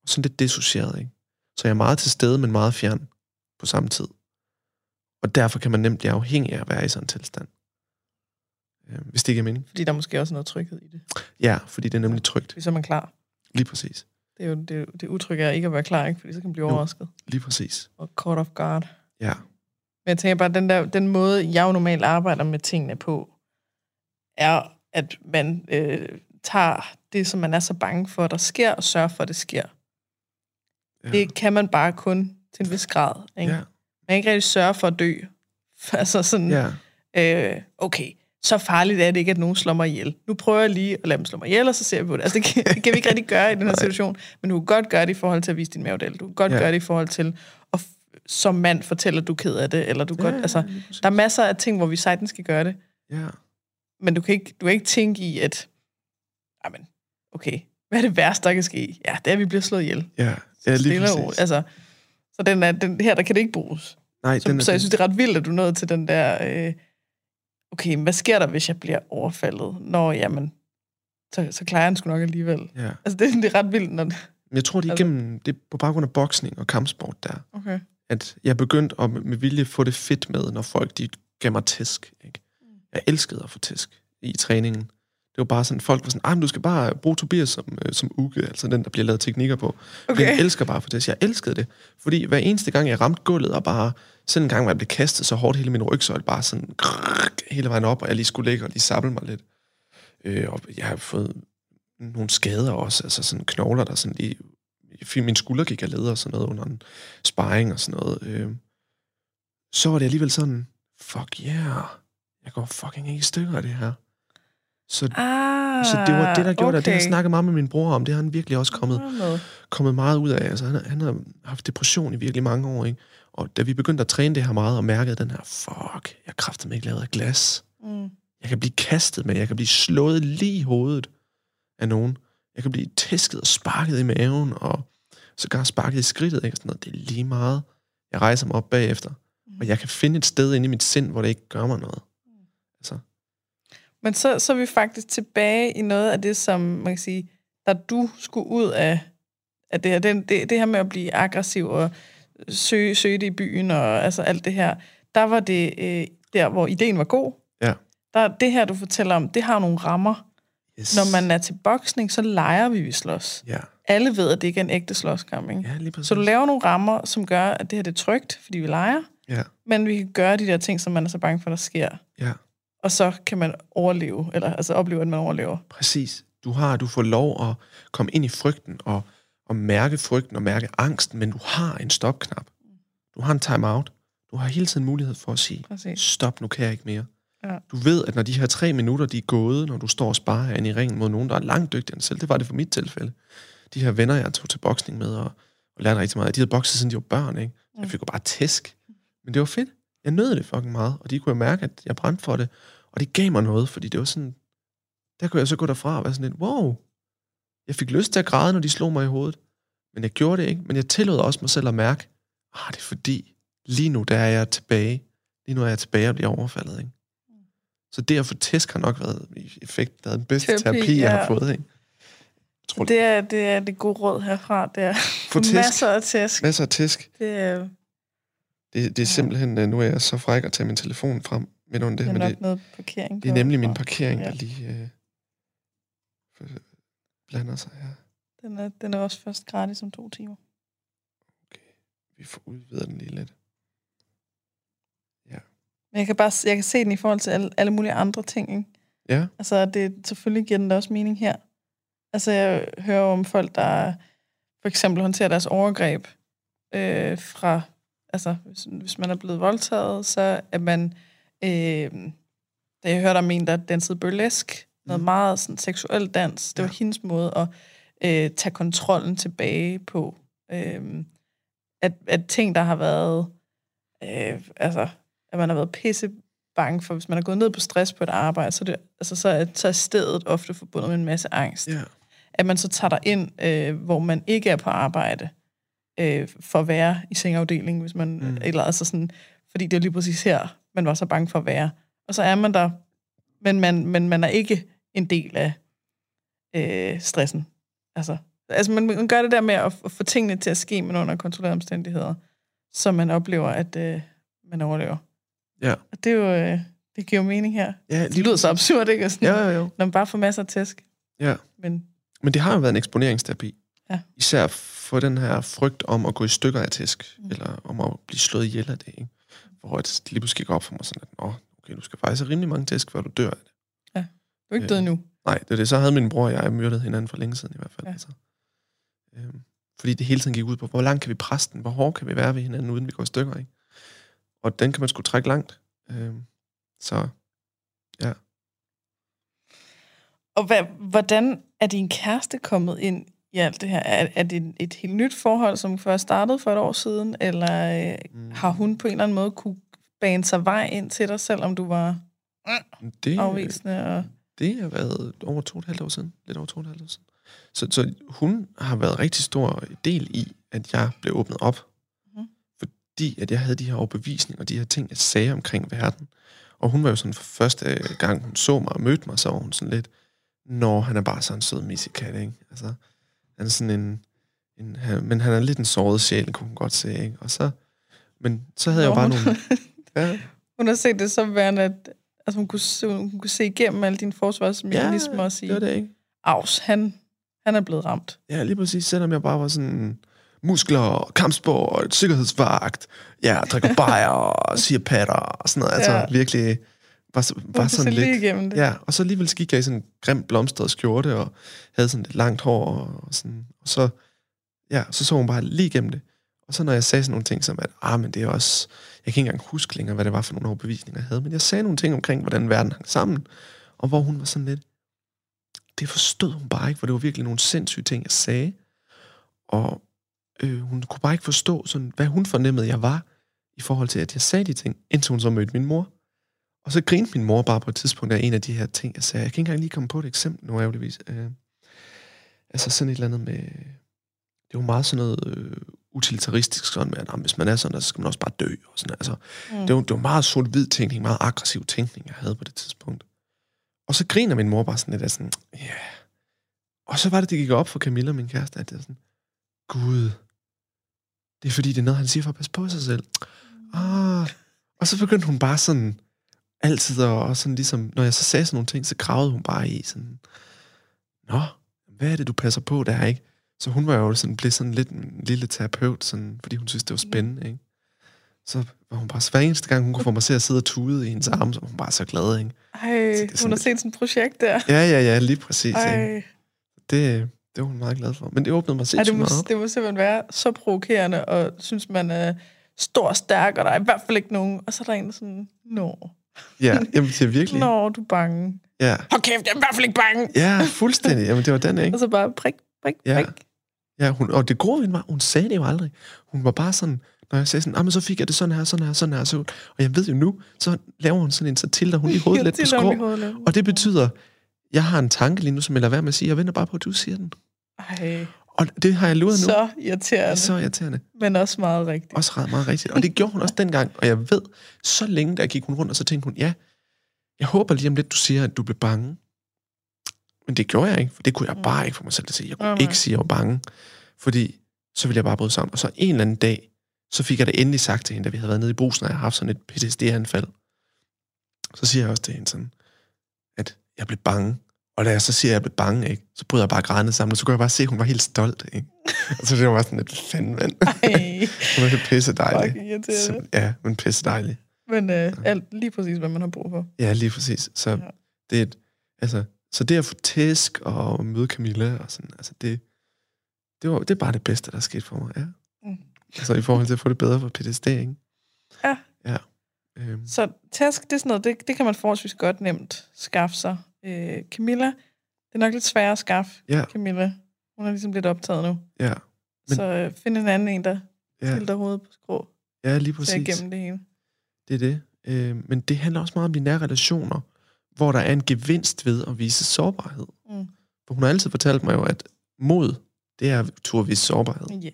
sådan lidt dissocieret, ikke? Så jeg er meget til stede, men meget fjern på samme tid. Og derfor kan man nemt blive afhængig af at være i sådan en tilstand. Øh, hvis det ikke er mening. Fordi der er måske også noget tryghed i det. Ja, fordi det er nemlig trygt. Så er man klar. Lige præcis. Det er jo det, det utrygge er ikke at være klar, ikke? fordi så kan man blive overrasket. Jo, lige præcis. Og caught off guard. Ja. Men jeg tænker bare, den, der, den måde, jeg jo normalt arbejder med tingene på, er, at man øh, tager det, som man er så bange for, der sker, og sørger for, at det sker. Ja. Det kan man bare kun til en vis grad. Ikke? Ja. Man ikke rigtig sørge for at dø. Altså sådan, ja. øh, okay, så farligt er det ikke, at nogen slår mig ihjel. Nu prøver jeg lige at lade dem slå mig ihjel, og så ser vi på det. Altså, det kan, det kan vi ikke rigtig gøre i den her situation, men du kan godt gøre det i forhold til at vise din mavedel. Du kan godt ja. gøre det i forhold til at som mand fortæller, at du er ked af det, eller du ja, godt, altså, der er masser af ting, hvor vi sagtens skal gøre det. Ja. Men du kan ikke, du kan ikke tænke i, at, jamen, okay, hvad er det værste, der kan ske? Ja, det er, at vi bliver slået ihjel. Ja, ja lige præcis. Altså, så den er, den, her, der kan det ikke bruges. Nej, så, den er, så jeg synes, det er ret vildt, at du nåede til den der, øh, okay, hvad sker der, hvis jeg bliver overfaldet? Nå, jamen, så, så klarer jeg den sgu nok alligevel. Ja. Altså, det, det er ret vildt, når. Jeg tror, det er, igennem, det er på baggrund af boksning og kampsport der. Okay. At jeg begyndte at med vilje få det fedt med, når folk de gav mig tæsk. Ikke? Jeg elskede at få tæsk i træningen. Det var bare sådan, folk var sådan, ah, du skal bare bruge Tobias som, øh, som uge, altså den, der bliver lavet teknikker på. Okay. Jeg elsker bare for det. Jeg elskede det. Fordi hver eneste gang, jeg ramte gulvet, og bare sådan en gang, hvor jeg blev kastet så hårdt hele min rygsøjle, bare sådan grrr, hele vejen op, og jeg lige skulle ligge og lige sabble mig lidt. Øh, og jeg har fået nogle skader også, altså sådan knogler, der sådan lige... Min skulder gik af led og sådan noget under en sparring og sådan noget. Øh, så var det alligevel sådan, fuck yeah, jeg går fucking ikke i stykker af det her. Så, ah, så det var det, der gjorde okay. det. Det har jeg snakket meget med min bror om. Det har han virkelig også kommet, kommet meget ud af. Altså, han, han har haft depression i virkelig mange år. Ikke? Og da vi begyndte at træne det her meget, og mærkede den her, fuck, jeg kræfter mig ikke lavet af glas. Mm. Jeg kan blive kastet med, jeg kan blive slået lige i hovedet af nogen. Jeg kan blive tæsket og sparket i maven, og sågar sparket i skridtet. Ikke? Sådan noget. Det er lige meget. Jeg rejser mig op bagefter. Mm. Og jeg kan finde et sted inde i mit sind, hvor det ikke gør mig noget. Men så, så er vi faktisk tilbage i noget af det, som man kan sige, da du skulle ud af, af det her, det, det, det her med at blive aggressiv og søge, søge det i byen og altså alt det her, der var det øh, der, hvor ideen var god. Ja. Der, det her, du fortæller om, det har nogle rammer. Yes. Når man er til boksning, så leger vi, vi slås. Ja. Alle ved, at det ikke er en ægte slåskamp. Ikke? Ja, lige så du laver nogle rammer, som gør, at det her det er trygt, fordi vi leger. Ja. Men vi kan gøre de der ting, som man er så bange for, der sker. Ja og så kan man overleve, eller altså opleve, at man overlever. Præcis. Du har, du får lov at komme ind i frygten, og, og mærke frygten, og mærke angsten, men du har en stopknap. Du har en time-out. Du har hele tiden mulighed for at sige, Præcis. stop, nu kan jeg ikke mere. Ja. Du ved, at når de her tre minutter, de er gået, når du står og sparer ind i ringen mod nogen, der er langt dygtigere end selv, det var det for mit tilfælde. De her venner, jeg tog til boksning med, og, og lærte rigtig meget, de havde bokset, siden de var børn, ikke? Jeg fik jo bare tæsk. Men det var fedt. Jeg nød det fucking meget, og de kunne mærke, at jeg brændte for det. Og det gav mig noget, fordi det var sådan, der kunne jeg så gå derfra og være sådan lidt, wow, jeg fik lyst til at græde, når de slog mig i hovedet. Men jeg gjorde det ikke, men jeg tillod også mig selv at mærke, ah, det er fordi, lige nu der er jeg tilbage. Lige nu er jeg tilbage og bliver overfaldet, ikke? Så det at få tæsk har nok været i effekt været den bedste terapi, terapi jeg ja. har fået, ikke? Jeg tror, det, er, det er det gode råd herfra. Det er masser af tæsk. Masser af tæsk. Det er, det, det er simpelthen, øh, nu er jeg så fræk at tage min telefon frem midt under det. Det er nok det, noget parkering Det er nemlig min parkering, ja. der lige øh, blander sig her. Den er, den er også først gratis om to timer. Okay, vi får udvidet den lige lidt. Ja. Men jeg kan bare jeg kan se den i forhold til alle, alle mulige andre ting, ikke? Ja. Altså, det, selvfølgelig giver den da også mening her. Altså, jeg hører om folk, der for eksempel håndterer deres overgreb øh, fra, altså hvis, hvis man er blevet voldtaget, så er man, øh, da jeg hørte om en, der dansede burlesk, noget Mm. meget sådan seksuel dans, det var Ja. hendes måde at øh, tage kontrollen tilbage på. Øh, at, at ting, der har været, øh, altså, at man har været pisse bange for, hvis man er gået ned på stress på et arbejde, så, det, altså, så, er, så er stedet ofte forbundet med en masse angst Ja. at man så tager dig ind, øh, hvor man ikke er på arbejde, øh, for at være i sengeafdelingen, hvis man, Mm. eller altså sådan, fordi det er lige præcis her, man var så bange for at være. Og så er man der, men man, men man er ikke en del af øh, stressen. Altså, altså man, man gør det der med at, at få tingene til at ske, men under kontrollerede omstændigheder, så man oplever, at øh, man overlever. Ja. Og det er jo, øh, det giver jo mening her. Ja, Det lyder så absurd, ikke? Og Sådan, Ja, ja, jo. Når man bare får masser af tæsk. Ja. Men Men det har jo været en eksponeringsterapi. Ja. Især for den her frygt om at gå i stykker af tæsk, Mm. eller om at blive slået ihjel af det. Ikke? Hvor det lige pludselig går op for mig sådan, at Nå, okay, du skal faktisk have rimelig mange tæsk, før du dør af det. du er ikke død endnu. Nej, det er det. Så havde min bror og jeg myrdet hinanden for længe siden i hvert fald. Ja. Ja. Altså. Øhm, fordi det hele tiden gik ud på, hvor langt kan vi presse den? Hvor hårdt kan vi være ved hinanden, uden vi går i stykker? Ikke? Og den kan man sgu trække langt. Øhm, så Og hvad, hvordan er din kæreste kommet ind i alt det her? Er, er det et, helt nyt forhold, som først startede for et år siden, eller øh, mm, har hun på en eller anden måde kunne bane sig vej ind til dig, selvom du var det, afvisende? Og... Det har været over to og et halvt år siden. Lidt over to og et halvt år siden. Så, så hun har været rigtig stor del i, at jeg blev åbnet op. Mm. Fordi at jeg havde de her overbevisninger, de her ting, jeg sagde omkring verden. Og hun var jo sådan for første gang, hun så mig og mødte mig, så var hun sådan lidt, når han er bare sådan en sød missekat, ikke? Altså, han er sådan en, en han, men han er lidt en såret sjæl, kunne hun godt se, ikke? Og så, men så havde jeg jo Nå, bare nogle... Ja, Hun har set det som værende, at altså, hun, kunne, se- hun kunne se igennem alle dine forsvarsmekanismer ja og sige, det var det, ikke? Avs, han, han er blevet ramt. Ja, lige præcis. Selvom jeg bare var sådan muskler, kampsport, sikkerhedsvagt, ja, drikker bajer og siger patter og sådan noget. Altså Ja. virkelig var, så- var sådan lige lidt... igennem det. Ja, og så alligevel så gik jeg i sådan en grim blomstret skjorte og havde sådan lidt langt hår og sådan. Og så, ja, så så hun bare lige igennem det. Og så når jeg sagde sådan nogle ting som, at ah, men det er også... Jeg kan ikke engang huske længere, hvad det var for nogle overbevisninger, jeg havde. Men jeg sagde nogle ting omkring, hvordan verden hang sammen. Og hvor hun var sådan lidt... Det forstod hun bare ikke, for det var virkelig nogle sindssyge ting, jeg sagde. Og øh, hun kunne bare ikke forstå, sådan, hvad hun fornemmede, jeg var, i forhold til, at jeg sagde de ting, indtil hun så mødte min mor. Og så grinte min mor bare på et tidspunkt af en af de her ting, jeg sagde. Jeg kan ikke engang lige komme på et eksempel nu, ærgerligvis. Øh, altså sådan et eller andet med... Det var meget sådan noget øh, utilitaristisk, sådan med, at "Nå, hvis man er sådan, så skal man også bare dø. Og sådan, altså, Mm. det, var, det var meget sort-hvid tænkning, meget aggressiv tænkning, jeg havde på det tidspunkt. Og så griner min mor bare sådan lidt af sådan, ja. Yeah. Og så var det, det gik op for Camilla, min kæreste, at det er sådan, Gud, det er fordi, det er noget, han siger for at passe på sig selv. Ah. Og så begyndte hun bare sådan, altid, og, og sådan ligesom, når jeg så sagde sådan nogle ting, så gravede hun bare i sådan, Nå, hvad er det, du passer på der, ikke? Så hun var jo sådan, blev sådan lidt en lille terapeut, sådan, fordi hun synes, det var spændende, ikke? Så var hun bare, så hver eneste gang, hun kunne få mig til at sidde og tude i hendes arme, så var hun bare så glad, ikke? Ej, er hun har set sådan et projekt der. Ja, ja, ja, lige præcis, ikke? Ej, Det, det var hun meget glad for. Men det åbnede mig sindssygt det, må, meget op. det må simpelthen være så provokerende, og synes, man er stor og stærk, og der er i hvert fald ikke nogen. Og så er der en, sådan, nå, Ja, jamen, det er virkelig. nå, du er bange. Ja, Hold kæft, jeg er i hvert fald ikke bange. ja fuldstændig. Jamen, det var den, ikke? Og så bare prik, prik, Ja. prik. Ja, hun, og det gode ved hende var, hun sagde det jo aldrig. Hun var bare sådan, når jeg sagde sådan, ah, men så fik jeg det sådan her, sådan her, sådan her. Så, og jeg ved jo nu, så laver hun sådan en, så tilter hun i hovedet lidt på skrå. Og det betyder, jeg har en tanke lige nu, som jeg lader være med at sige, jeg venter bare på, at du siger den. Ej, Og det har jeg luret nu. så Det irriterende, er så irriterende. men også meget rigtigt. Også meget rigtigt. Og det gjorde hun også dengang. Og jeg ved, så længe der gik hun rundt, og så tænkte hun, ja, jeg håber lige om lidt, du siger, at du blev bange. Men det gjorde jeg ikke, for det kunne jeg Mm. bare ikke få mig selv til at sige. Jeg kunne nej. ikke sige, at jeg var bange, fordi så ville jeg bare bryde sammen. Og så en eller anden dag, så fik jeg det endelig sagt til hende, da vi havde været nede i brusen, og jeg har haft sådan et PTSD-anfald. Så siger jeg også til hende sådan, at jeg blev bange. Og da jeg så siger, at jeg blev bange, ikke, så bryder jeg bare grædende sammen, og så kunne jeg bare se, at hun var helt stolt. Ikke? og så det var bare sådan lidt fanden, mand. Ej, Hun var helt pisse dejlig. irriterende. Ja, men pisse dejlig. Men øh, alt, lige præcis, hvad man har brug for. Ja, lige præcis. Så Ja. det er et, altså, så det at få tæsk og møde Camilla og sådan, altså det, det, var, det er bare det bedste, der er sket for mig, ja. Altså i forhold til at få det bedre for PTSD, ikke? Ja. Ja. Øhm, Så task, det er sådan noget, det, det kan man forholdsvis godt nemt skaffe sig. Øh, Camilla, det er nok lidt sværere at skaffe Ja. Camilla. Hun er ligesom lidt optaget nu. ja. Men, så øh, find en anden en, der Ja. tilter hovedet på skrå. ja, lige Præcis. præcis. Igennem det hele. Det er det. Øh, men det handler også meget om de nære relationer, hvor der er en gevinst ved at vise sårbarhed. Mm. For hun har altid fortalt mig jo, at mod, det er at vise sårbarhed. Ja.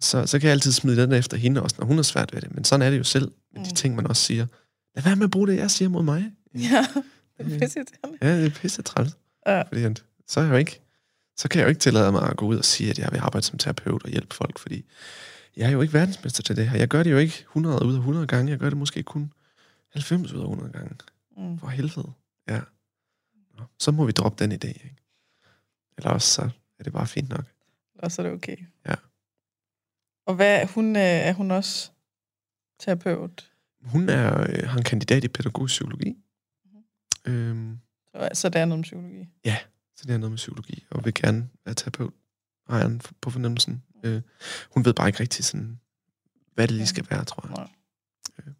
Så, så kan jeg altid smide den efter hende også, når hun har svært ved det. Men sådan er det jo selv med de Mm. ting, man også siger. Lad være med at bruge det, jeg siger mod mig. Ja, det er pisse. Ja, det er pisse træls. Ja. Fordi at, så, er jeg jo ikke, så kan jeg jo ikke tillade mig at gå ud og sige, at jeg vil arbejde som terapeut og hjælpe folk, fordi jeg er jo ikke verdensmester til det her. Jeg gør det jo ikke 100 ud af 100 gange. Jeg gør det måske kun 90 ud af 100 gange. Mm. For helvede. Ja. Nå, så må vi droppe den idé, ikke? Eller også så er det bare fint nok. Og så er det okay. Ja. Og hvad, hun, øh, er hun også terapeut? Hun er, øh, har en kandidat i pædagogisk psykologi. Øhm, Så, så det er noget om psykologi. så det er noget med psykologi, og vil gerne være terapeut. Jeg på fornemmelsen. Øh, hun ved bare ikke rigtig sådan, hvad det lige skal være, tror jeg. Nej. Øh,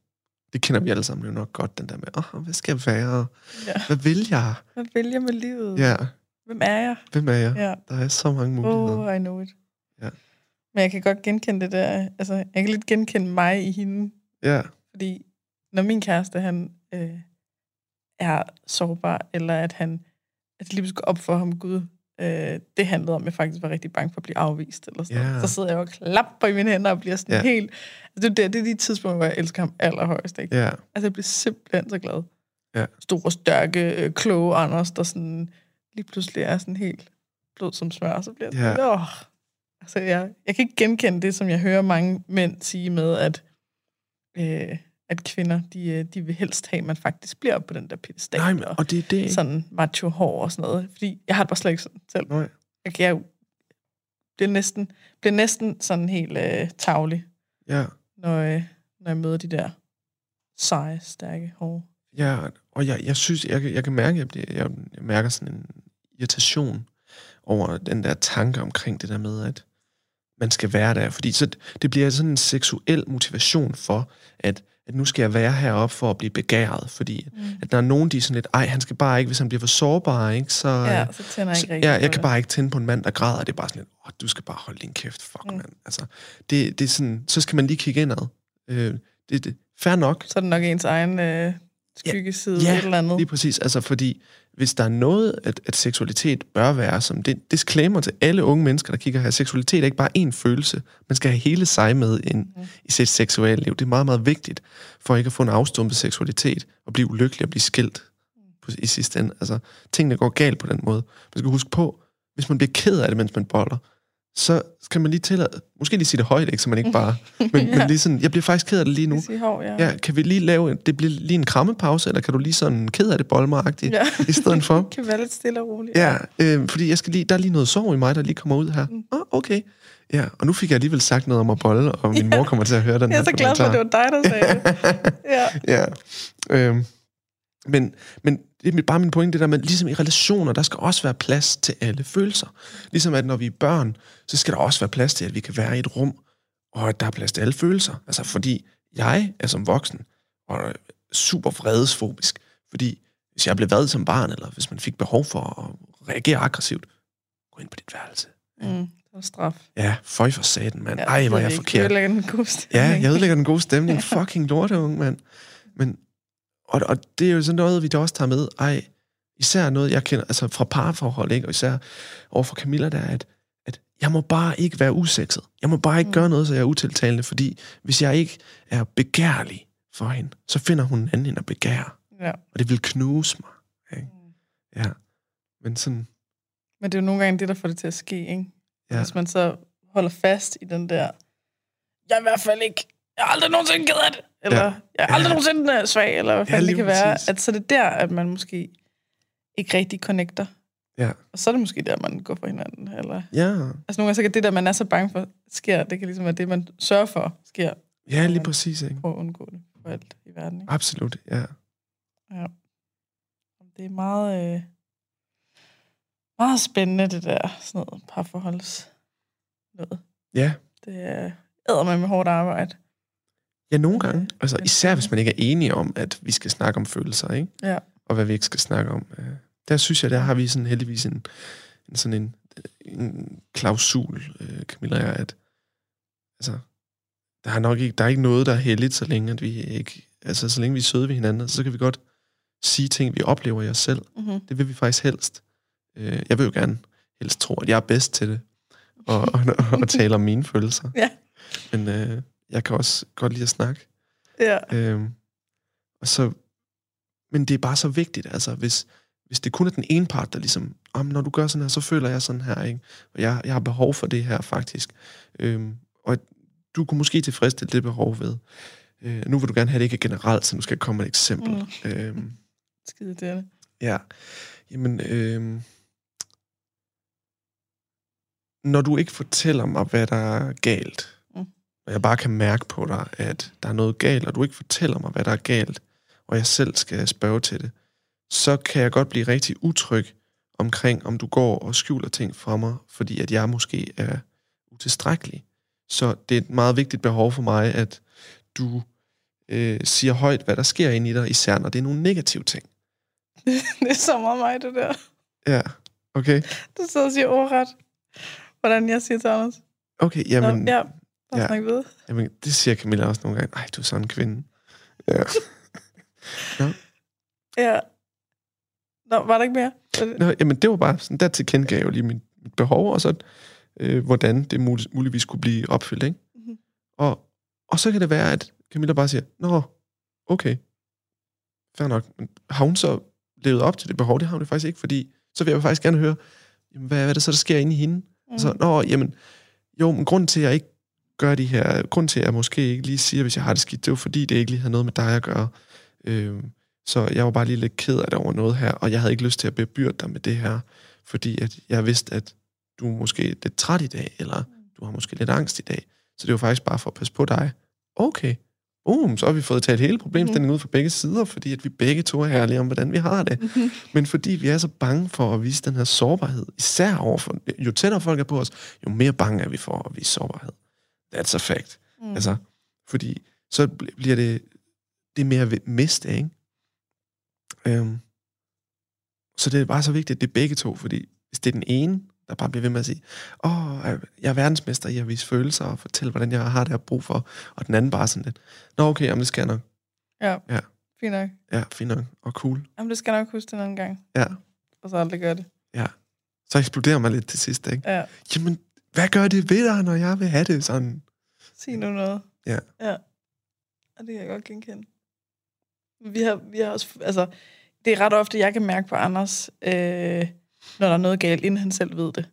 det kender vi alle sammen jo nok godt, den der med, oh, hvad skal jeg være? Ja. Hvad vil jeg? Hvad vælger med livet? Ja, Hvem er jeg? hvem er jeg? Ja. Der er så mange muligheder. Oh, I know it. Ja. Men jeg kan godt genkende det der. Altså, jeg kan lidt genkende mig i hende. Ja, Fordi når min kæreste, han øh, er sårbar, eller at han at det lige pludselig går op for ham, Gud, øh, det handlede om, at jeg faktisk var rigtig bange for at blive afvist. Eller sådan noget. Så sidder jeg og klapper i mine hænder og bliver sådan ja. helt... Altså, det, er, det er de tidspunkter, hvor jeg elsker ham allerhøjst. Ikke? ja, Altså, jeg bliver simpelthen så glad. Ja. Store, stærke, øh, kloge Anders, der sådan lige pludselig er sådan helt blød som smør, så bliver jeg Ja. sådan, åh. Altså, jeg, jeg kan ikke genkende det, som jeg hører mange mænd sige med, at, øh, at kvinder, de, øh, de vil helst have, at man faktisk bliver på den der pedestal. Nej, men, og det er det, sådan macho hår og sådan noget. Fordi jeg har det bare slet ikke sådan selv. Nej. Jeg, jeg bliver næsten, bliver næsten sådan helt øh, tavlig, Ja, når, øh, når jeg møder de der seje, stærke hår. ja, og jeg, jeg synes, jeg, kan- jeg kan mærke, jeg, bliver- jeg, jeg mærker sådan en irritation over den der tanke omkring det der med, at man skal være der. Fordi så, det bliver sådan en seksuel motivation for, at, at nu skal jeg være heroppe for at blive begæret. Fordi Mm. at der er nogen, de er sådan lidt, ej, han skal bare ikke, hvis han bliver for sårbar, ikke, så... Ja, så tænder jeg så, ikke rigtig ja, jeg kan bare ikke tænde på en mand, der græder. Det er bare sådan lidt, åh, du skal bare holde din kæft, fuck, mm. mand. Altså, det, det er sådan, så skal man lige kigge indad. Øh, det, det, fair nok, Så er det nok ens egen øh, skyggeside, Ja, et eller andet. Lige præcis. Altså, fordi hvis der er noget, at, at seksualitet bør være, som det disclaimer til alle unge mennesker, der kigger her, seksualitet er ikke bare én følelse. Man skal have hele sig med ind Mhm. i sit seksuelle liv. Det er meget, meget vigtigt, for ikke at få en afstumpet seksualitet, og blive ulykkelig og blive skilt på, i sidste ende. Altså, tingene går galt på den måde. Man skal huske på, hvis man bliver ked af det, mens man boller, så skal man lige tillade, måske lige sige det højt, ikke, så man ikke bare, men, Ja. men lige sådan, jeg bliver faktisk ked af det lige nu. Siger hår, ja. Ja, kan vi lige lave, en- det bliver lige en krammepause, eller kan du lige sådan ked af det bolmeragtigt ja. i stedet for? Det kan være lidt stille og roligt. Ja, øh, fordi jeg skal lige, der er lige noget sorg i mig, der lige kommer ud her. Mm. Oh, okay. Ja, og nu fik jeg alligevel sagt noget om at bolle, og min Ja. mor kommer til at høre den Jeg er her så glad for, at det var dig, der sagde det. Ja. Ja. Øhm, men, men det er mit- bare min pointe, det der med, ligesom i relationer, der skal også være plads til alle følelser. Ligesom at når vi er børn, så skal der også være plads til, at vi kan være i et rum, og at der er plads til alle følelser. Altså fordi jeg er som voksen, og er super vredesfobisk, fordi hvis jeg blev vred som barn, eller hvis man fik behov for at reagere aggressivt, gå ind på dit værelse. Mm, det var straf. Ja, føj for satan, mand. Ja, Ej, hvor er jeg forkert. Det ødelægger den gode Ja, stemning. jeg ødelægger den gode stemning. Fucking lorteunge, mand. Men, og, og det er jo sådan noget, vi da også tager med. Ej, især noget, jeg kender, altså fra parforhold, ikke? og især over for Camilla, der er, at, at jeg må bare ikke være usekset. Jeg må bare ikke Mm. gøre noget, så jeg er utiltalende, fordi hvis jeg ikke er begærlig for hende, så finder hun en anden end at begære. Ja. Og det vil knuse mig. Ikke? Mm. Ja. Men sådan, Men det er jo nogle gange det, der får det til at ske, ikke? ja. Hvis man så holder fast i den der, jeg er i hvert fald ikke, jeg er aldrig nogensinde af det, eller Ja. jeg er aldrig nogensinde øh, svag, eller hvad Ja, det kan være. præcis. At så er det der, at man måske ikke rigtig connecter. Ja. Og så er det måske der, man går for hinanden. Eller... Ja, Altså nogle gange så kan det der, man er så bange for, sker, det kan ligesom være det, man sørger for, sker. ja lige præcis. Ikke? Prøv at undgå det for alt i verden. Ikke? Absolut, ja. Ja. Det er meget, øh, meget spændende, det der sådan noget parforholds noget. Ja, Det er æder med med hårdt arbejde. Ja, nogle gange. Altså, især hvis man ikke er enige om, at vi skal snakke om følelser, ikke? Ja. Og hvad vi ikke skal snakke om. Øh, Der synes jeg, der har vi sådan heldigvis en, en sådan en, en klausul, øh, Camilla at altså, der er nok ikke, der er ikke noget, der er heldigt, så længe at vi ikke, altså så længe vi er søde ved hinanden, så kan vi godt sige ting, vi oplever i os selv. Mm-hmm. Det vil vi faktisk helst. Øh, Jeg vil jo gerne helst tro, at jeg er bedst til det, og, og, og tale om mine følelser. Ja. Men øh, jeg kan også godt lide at snakke. Ja. Øhm, og så, men det er bare så vigtigt, altså hvis, hvis det kun er den ene part, der ligesom, om når du gør sådan her, så føler jeg sådan her, ikke? og jeg, jeg har behov for det her faktisk. Øhm, og du kunne måske tilfredsstille det behov ved. Øh, nu vil du gerne have det ikke generelt, så nu skal jeg komme med et eksempel. Mm. Øhm, Skide det. Ja. Jamen, øhm, når du ikke fortæller mig, hvad der er galt. Og jeg bare kan mærke på dig, at der er noget galt, og du ikke fortæller mig, hvad der er galt, og jeg selv skal spørge til det, så kan jeg godt blive rigtig utryg omkring, om du går og skjuler ting fra mig, fordi at jeg måske er utilstrækkelig. Så det er et meget vigtigt behov for mig, at du øh, siger højt, hvad der sker inde i dig, især når det er nogle negative ting. det er så meget mig, det der. Ja, okay. Du sidder og siger ordret, hvordan jeg siger til Anders. Okay, Jamen, Nå, ja, bare ja. snak videre. jamen, det siger Camilla også nogle gange. Ej, du er sådan en kvinde. Ja. Ja. Nå, var der ikke mere? Det- Nå, jamen, det var bare sådan, der tilkendegav jeg jo lige mit, behov, og så øh, hvordan det mul- muligvis kunne blive opfyldt, ikke? Mhm. Og, og så kan det være, at Camilla bare siger, Nå, okay, fair nok. Men har hun så levet op til det behov? Det har hun jo faktisk ikke, fordi så vil jeg faktisk gerne høre, jamen, hvad, hvad er det så, der sker inde i hende? Mm. Så, nå, jamen, jo, men grunden til, at jeg ikke gør de her, grunden til, at jeg måske ikke lige siger, hvis jeg har det skidt, det er jo fordi, det ikke lige har noget med dig at gøre. Øh, så jeg var bare lige lidt ked af det over noget her, og jeg havde ikke lyst til at bebyrde dig med det her, fordi at jeg vidste, at du er måske lidt træt i dag, eller du har måske lidt angst i dag. Så det var faktisk bare for at passe på dig. Okay. Boom, så har vi fået talt hele problemstillingen ud fra begge sider, fordi at vi begge to er herlige om, hvordan vi har det. Men fordi vi er så bange for at vise den her sårbarhed, især overfor, jo tættere folk er på os, jo mere bange er vi for at vise sårbarhed. That's a fact. Mm. Altså, fordi så bl- bliver det, det er mere at miste, ikke? Øhm, så det er bare så vigtigt, at det er begge to, fordi hvis det er den ene, der bare bliver ved med at sige, åh, jeg er verdensmester i at vise følelser og fortælle, hvordan jeg har det her brug for, og den anden bare sådan lidt, nå okay, jamen det skal jeg nok. Ja. Ja. Fint nok. Ja, fint nok, og cool. Jamen, det skal jeg nok huske den anden gang. Ja. Og så aldrig gøre det. Så eksploderer man lidt til sidst, ikke? Ja. Jamen, hvad gør det ved dig, når jeg vil have det sådan? Sig nu noget. Ja. Ja. Og det kan jeg godt genkende. Vi har, vi har også, altså, det er ret ofte, jeg kan mærke på Anders, øh, når der er noget galt, inden han selv ved det.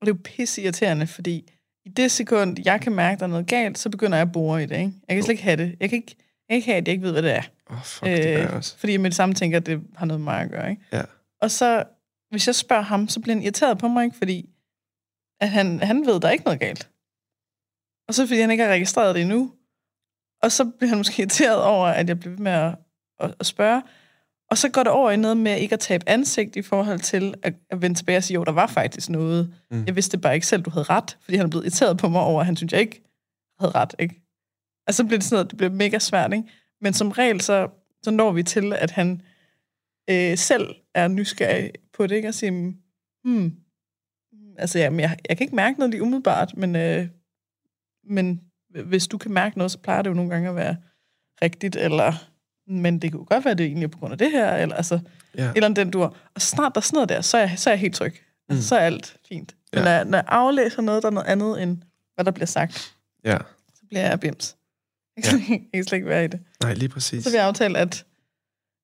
Og det er jo pisse irriterende, fordi i det sekund, jeg kan mærke, der er noget galt, så begynder jeg at bore i det, ikke? Jeg kan slet ikke have det. Jeg kan ikke, jeg kan ikke have, at jeg ikke ved, hvad det er. Åh, oh, fuck, det gør jeg også. Fordi jeg med det samme tænker, at det har noget med mig at gøre, ikke? Ja. Og så, hvis jeg spørger ham, så bliver han irriteret på mig, ikke? Fordi at han, han ved, der er ikke noget galt. Og så fordi han ikke har registreret det endnu. Og så bliver han måske irriteret over, at jeg bliver ved med at, at, at spørge. Og så går det over i noget med ikke at tabe ansigt i forhold til at, at vende tilbage og sige, jo, der var faktisk noget. Mm. Jeg vidste bare ikke selv, du havde ret. Fordi han er blevet irriteret på mig over, at han synes, jeg ikke havde ret. Ikke? Og så bliver det sådan noget, det bliver mega svært. Ikke? Men som regel, så, så når vi til, at han øh, selv er nysgerrig på det, ikke? og siger, hmm, altså jamen, jeg, jeg kan ikke mærke noget lige umiddelbart, men, øh, men hvis du kan mærke noget, så plejer det jo nogle gange at være rigtigt, eller men det kunne jo godt være, at det egentlig er på grund af det her, eller altså, Ja. eller den dur. Og snart der er sådan noget der, så er jeg, så er jeg helt tryg. Altså, Mm. så er alt fint. Men Ja. når, jeg, når jeg aflæser noget, der er noget andet, end hvad der bliver sagt, Ja, så bliver jeg bims. Jeg kan, ja. jeg kan slet ikke være i det. nej, lige præcis. Så vil jeg aftale, at,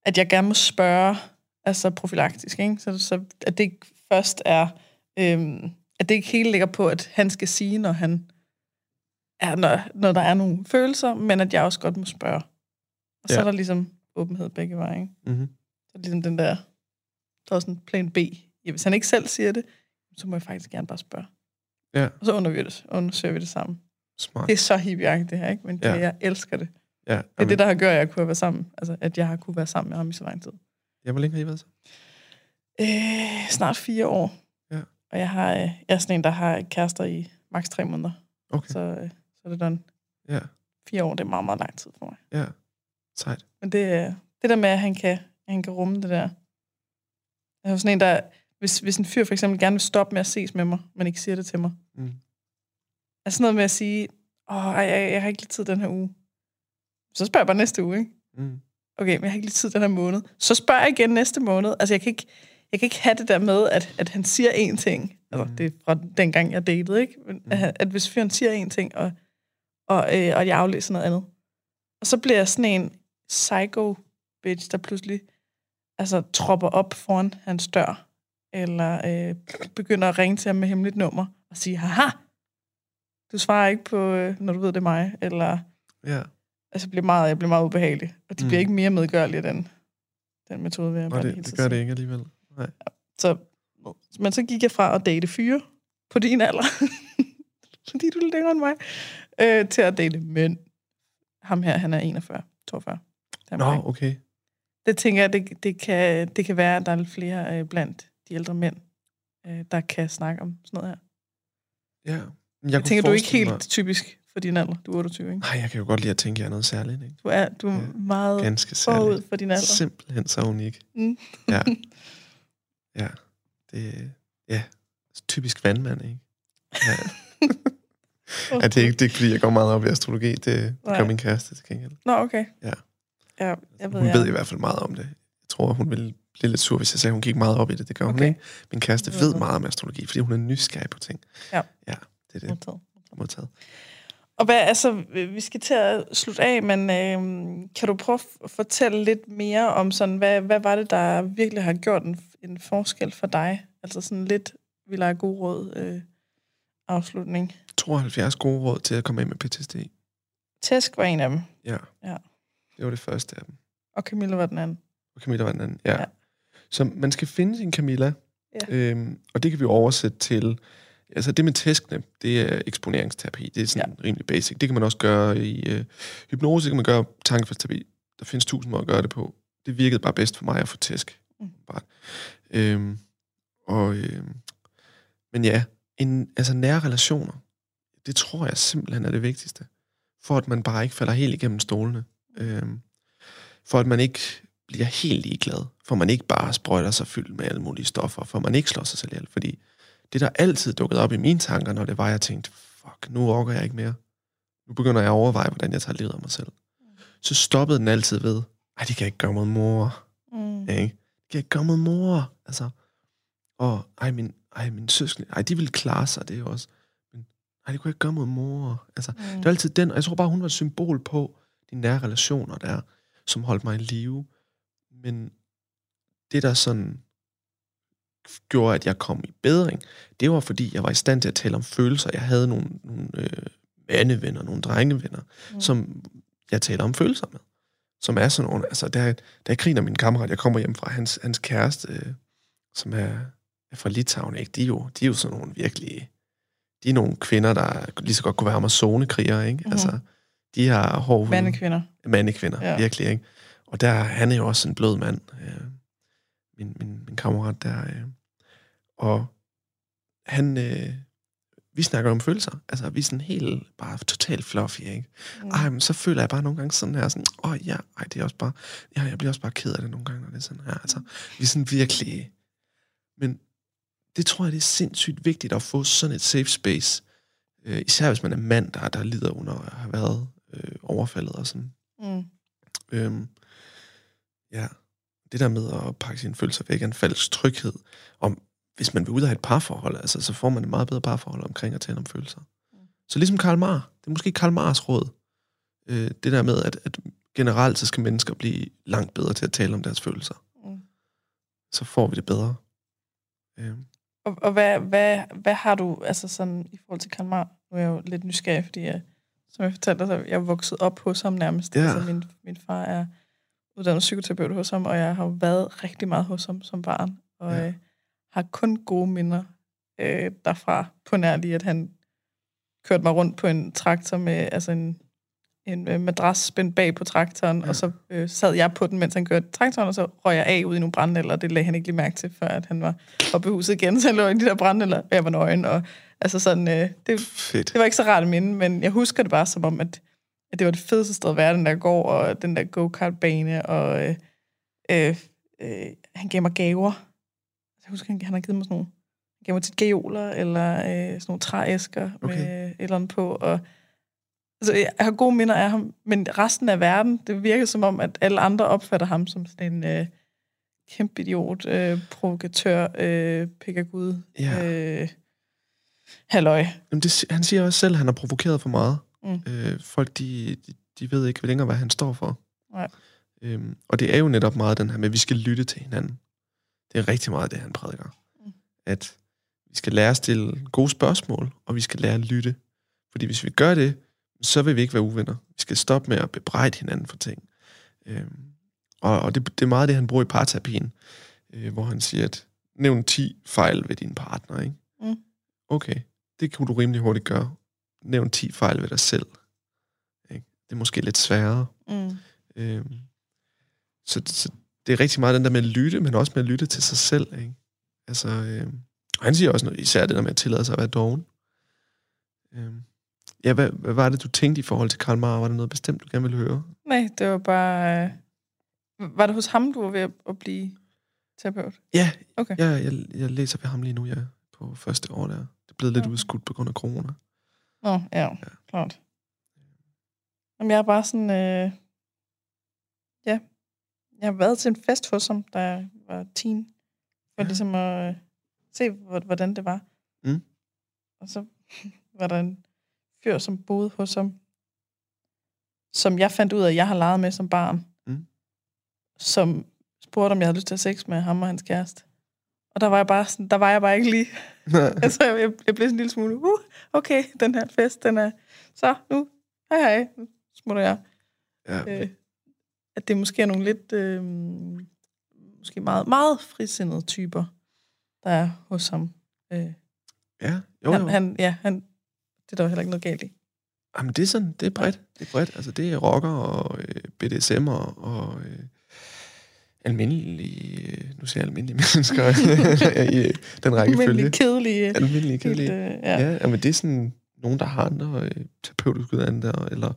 at jeg gerne må spørge, altså profilaktisk, ikke? Så, så at det ikke først er, øhm, at det ikke hele ligger på, at han skal sige, når han er, når, når der er nogle følelser, men at jeg også godt må spørge. Og så Ja. er der ligesom åbenhed begge veje, ikke? Mm-hmm. Så er det ligesom den der, der er sådan en plan B. Ja, hvis han ikke selv siger det, så må jeg faktisk gerne bare spørge. Ja. Og så undersøger vi det, undersøger vi det sammen. Smart. Det er så hippieagtigt det her, ikke? Men det, Ja. jeg elsker det. Ja, Det er det, der har gjort, at jeg kunne været sammen. Altså, at jeg har kunne være sammen med ham i så lang tid. Ja, hvor længe har I været så? Øh, snart fire år. Og jeg, har, øh, jeg er sådan en, der har kærester i maks tre måneder. Okay. Så, øh, så er det done. Ja, Fire år, det er meget, meget lang tid for mig. ja. Sejt. Men det, øh, det der med, at han kan, at han kan rumme det der. Jeg er sådan en, der... Hvis, hvis en fyr for eksempel gerne vil stoppe med at ses med mig, men ikke siger det til mig. Mm. Er sådan noget med at sige, åh, ej, jeg, jeg har ikke lige tid den her uge. Så spørger jeg bare næste uge, ikke? Mm. Okay, men jeg har ikke lige tid den her måned. Så spørger jeg igen næste måned. Altså, jeg kan ikke, jeg kan ikke have det der med, at, at han siger én ting. Altså, Mm. det er fra dengang, jeg datede, ikke? Men, Mm. at, at hvis fyren siger én ting, og, og, øh, og jeg aflæser noget andet. Og så bliver jeg sådan en psycho bitch, der pludselig altså, tropper op foran hans dør. Eller øh, begynder at ringe til ham med hemmeligt nummer og sige, haha, du svarer ikke på, øh, når du ved, det er mig. Eller Ja. altså, jeg bliver meget, jeg bliver meget ubehagelig. Og de Mm. bliver ikke mere medgørlige, den, den metode, vil jeg Og bare det, det gør sige. det ikke alligevel. Nej. Så, men så gik jeg fra at date fyre på din alder, fordi du er lidt yngre end mig, øh, til at date mænd. Ham her, han er 41, 42. Det, er mig. Nå, okay. det tænker jeg, det, det, kan, det kan være, at der er lidt flere øh, blandt de ældre mænd, øh, der kan snakke om sådan noget her. Ja. Jeg, Jeg, tænker, du er ikke helt Mig... typisk for din alder. Du er 28, ikke? Nej, jeg kan jo godt lide at tænke, at jeg er noget særligt. Ikke? Du er, du er Ja, meget Ganske forud for din alder. Simpelthen så unik. Mm. Ja. Ja. Det ja. Typisk vandmand, ikke? Ja. ja, det er ikke, det er ikke, fordi jeg går meget op i astrologi. Det, Nej. gør min kæreste til gengæld. Nå, okay. Ja. Ja, jeg ved, Hun jeg. ved i hvert fald meget om det. Jeg tror, hun ville blive lidt sur, hvis jeg sagde, at hun gik meget op i det. Det gør hun Okay. ikke. Min kæreste ved meget om astrologi, fordi hun er nysgerrig på ting. Ja. Ja, det er det. Modtaget. Modtaget. Og hvad, altså, vi skal til at slutte af, men øh, kan du prøve at fortælle lidt mere om sådan, hvad, hvad var det, der virkelig har gjort en, en forskel for dig? Altså sådan lidt, vi lader god råd øh, afslutning. 72 gode råd til at komme af med PTSD. Tæsk var en af dem, Ja. Ja. Det var det første af dem. og Camilla var den anden. Og Camilla var den anden. Ja. Ja. ja. Så man skal finde sin Camilla, Ja. øhm, og det kan vi oversætte til... Altså det med tæskene, det er eksponeringsterapi. Det er sådan ja. rimelig basic. Det kan man også gøre i øh, hypnose, det kan man gøre tankefaldsterapi. Der findes tusind måder at gøre det på. Det virkede bare bedst for mig at få tæsk. Mm. Bare. Øhm, og, øhm, men ja, en, altså nære relationer, det tror jeg simpelthen er det vigtigste. For at man bare ikke falder helt igennem stolene. Øhm, for at man ikke bliver helt ligeglad. For man ikke bare sprøjter sig fyldt med alle mulige stoffer. For man ikke slår sig selv ihjel. Fordi det, der altid dukkede op i mine tanker, når det var, jeg tænkte, fuck, nu orker jeg ikke mere. Nu begynder jeg at overveje, hvordan jeg tager livet af mig selv. Så stoppede den altid ved, ej, det kan ikke gøre mod mor. Mm. Ikke? Kan gøre mod mor. Altså, og ej, min, ej, min søskende, ej, de ville klare sig, det er også. Men ej, det kunne jeg ikke gøre mod mor. Altså, Mm. det var altid den, og jeg tror bare, hun var et symbol på de nære relationer der, som holdt mig i live. Men det, der sådan gjorde, at jeg kom i bedring, det var, fordi jeg var i stand til at tale om følelser. Jeg havde nogle, nogle øh, mandevenner, nogle drengevenner, Mm. mm. som jeg taler om følelser med. Som er sådan nogle, altså der, der jeg griner min kammerat, jeg kommer hjem fra hans, hans kæreste, øh, som er, er fra Litauen, ikke? De, er jo, de er jo sådan nogle virkelig, de er nogle kvinder, der lige så godt kunne være amazonekriger, ikke? Mhm. Mm. Altså, de har hård hud. Mandekvinder. Mandekvinder, ja. virkelig, ikke? Og der, han er jo også en blød mand, øh, min, min, min kammerat der. Øh. Og han, øh, vi snakker om følelser. Altså, vi er sådan helt, bare totalt fluffy, ikke? Mm. Ej, men så føler jeg bare nogle gange sådan her, sådan, åh oh, ja, ej, det er også bare, ja, jeg bliver også bare ked af det nogle gange, når det er sådan her. Altså, vi er sådan virkelig, men det tror jeg, det er sindssygt vigtigt at få sådan et safe space, øh, især hvis man er mand, der, der lider under at have været øh, overfaldet og sådan. Mm. Øhm, ja, det der med at pakke sine følelser væk er en falsk tryghed. Om, hvis man vil ud af et parforhold, altså, så får man et meget bedre parforhold omkring at tale om følelser. Så ligesom Karl Marr, det er måske Karl Marrs råd, øh, det der med, at, at generelt så skal mennesker blive langt bedre til at tale om deres følelser. Mm. Så får vi det bedre. Øhm, Og, og hvad, hvad, hvad har du, altså sådan, i forhold til Karl Marr? Nu er jeg jo lidt nysgerrig, fordi jeg, som jeg fortalte dig, så er jeg vokset op hos ham nærmest. Ja. Altså, min, min far er uddannet psykoterapeut hos ham, og jeg har været rigtig meget hos ham som barn, og Ja. øh, har kun gode minder øh, derfra, på nær lige, at han kørte mig rundt på en traktor med altså en, en øh, madras spændt bag på traktoren, ja. og så øh, sad jeg på den, mens han kørte traktoren, og så røg jeg af ud i nogle brændenælder, og det lagde han ikke lige mærke til, før at han var oppe i huset igen, så han lå i de der brændenælder, jeg var nøgen, og Altså sådan, øh, det, Fedt. det var ikke så rart at minde, men jeg husker det bare som om, at, at det var det fedeste sted at være, den der går, og den der go-kart-bane, og øh, øh, øh, han gav mig gaver. Jeg husker, han, han har givet mig sådan nogle, han gav mig tit gajoler, eller øh, sådan nogle trææsker. Okay. med et eller andet på, og altså, jeg har gode minder af ham, men resten af verden, det virker som om, at alle andre opfatter ham som sådan en øh, kæmpe idiot, øh, provokatør, øh, pikkergud, Ja. øh, halløj. Jamen, det, han siger også selv, at han har provokeret for meget. Mm. Øh, folk, de, de, de ved ikke længere, hvad han står for. Nej. Øhm, og det er jo netop meget den her med, at vi skal lytte til hinanden. Det er rigtig meget det, han prædiker. Mm. At vi skal lære at stille gode spørgsmål, og vi skal lære at lytte. Fordi hvis vi gør det, så vil vi ikke være uvenner. Vi skal stoppe med at bebrejde hinanden for ting. Øhm, og og det, det er meget det, han bruger i parterapien, øh, hvor han siger, at nævn 10 fejl ved din partner, ikke? Mm. Okay, det kunne du rimelig hurtigt gøre. Nævn 10 fejl ved dig selv. Ikke? Det er måske lidt sværere. Mm. Øhm, så, så det er rigtig meget den der med at lytte, men også med at lytte til sig selv. Ikke? Altså, øhm, og han siger også noget, især det der med at tillade sig at være doven. Øhm, ja, hvad, hvad var det, du tænkte i forhold til Karl Marr? Var der noget bestemt, du gerne ville høre? Nej, det var bare... Øh... Var det hos ham, du var ved at- at blive terapeut? Ja, Okay. ja jeg, jeg læser ved ham lige nu, ja, på første år der. Det er blevet lidt Okay. udskudt på grund af corona. Nå, ja, ja. klart. Jamen, jeg er bare sådan... Øh... Jeg har været til en fest hos ham, da jeg var teen. For Ja. ligesom at øh, se, hvor- hvordan det var. Mm. Og så var der en fyr, som boede hos ham, som jeg fandt ud af, at jeg har leget med som barn. Mm. Som spurgte, om jeg havde lyst til at have sex med ham og hans kæreste. Og der var jeg bare, sådan, der var jeg bare ikke lige. altså, jeg, jeg, jeg blev sådan en lille smule, uh, okay, den her fest, den er, så nu, hej hej, nu smutter jeg. ja, Øh, at det måske er nogle lidt, øh, måske meget, meget frisindede typer, der er hos ham. Øh, ja, jo, jo. han, han, ja, han, det er der jo heller ikke noget galt i. Jamen, det er sådan, det er bredt. Det er bredt. Altså, det er rocker og øh, BDSM'er og øh, almindelige, øh, nu siger jeg almindelige mennesker, i øh, den rækkefølge. Almindelige, kedelige, Almindelige, helt, kedelige. øh, ja. Ja, ja men det er sådan nogen, der har andre øh, terapeutiske uddannelser, eller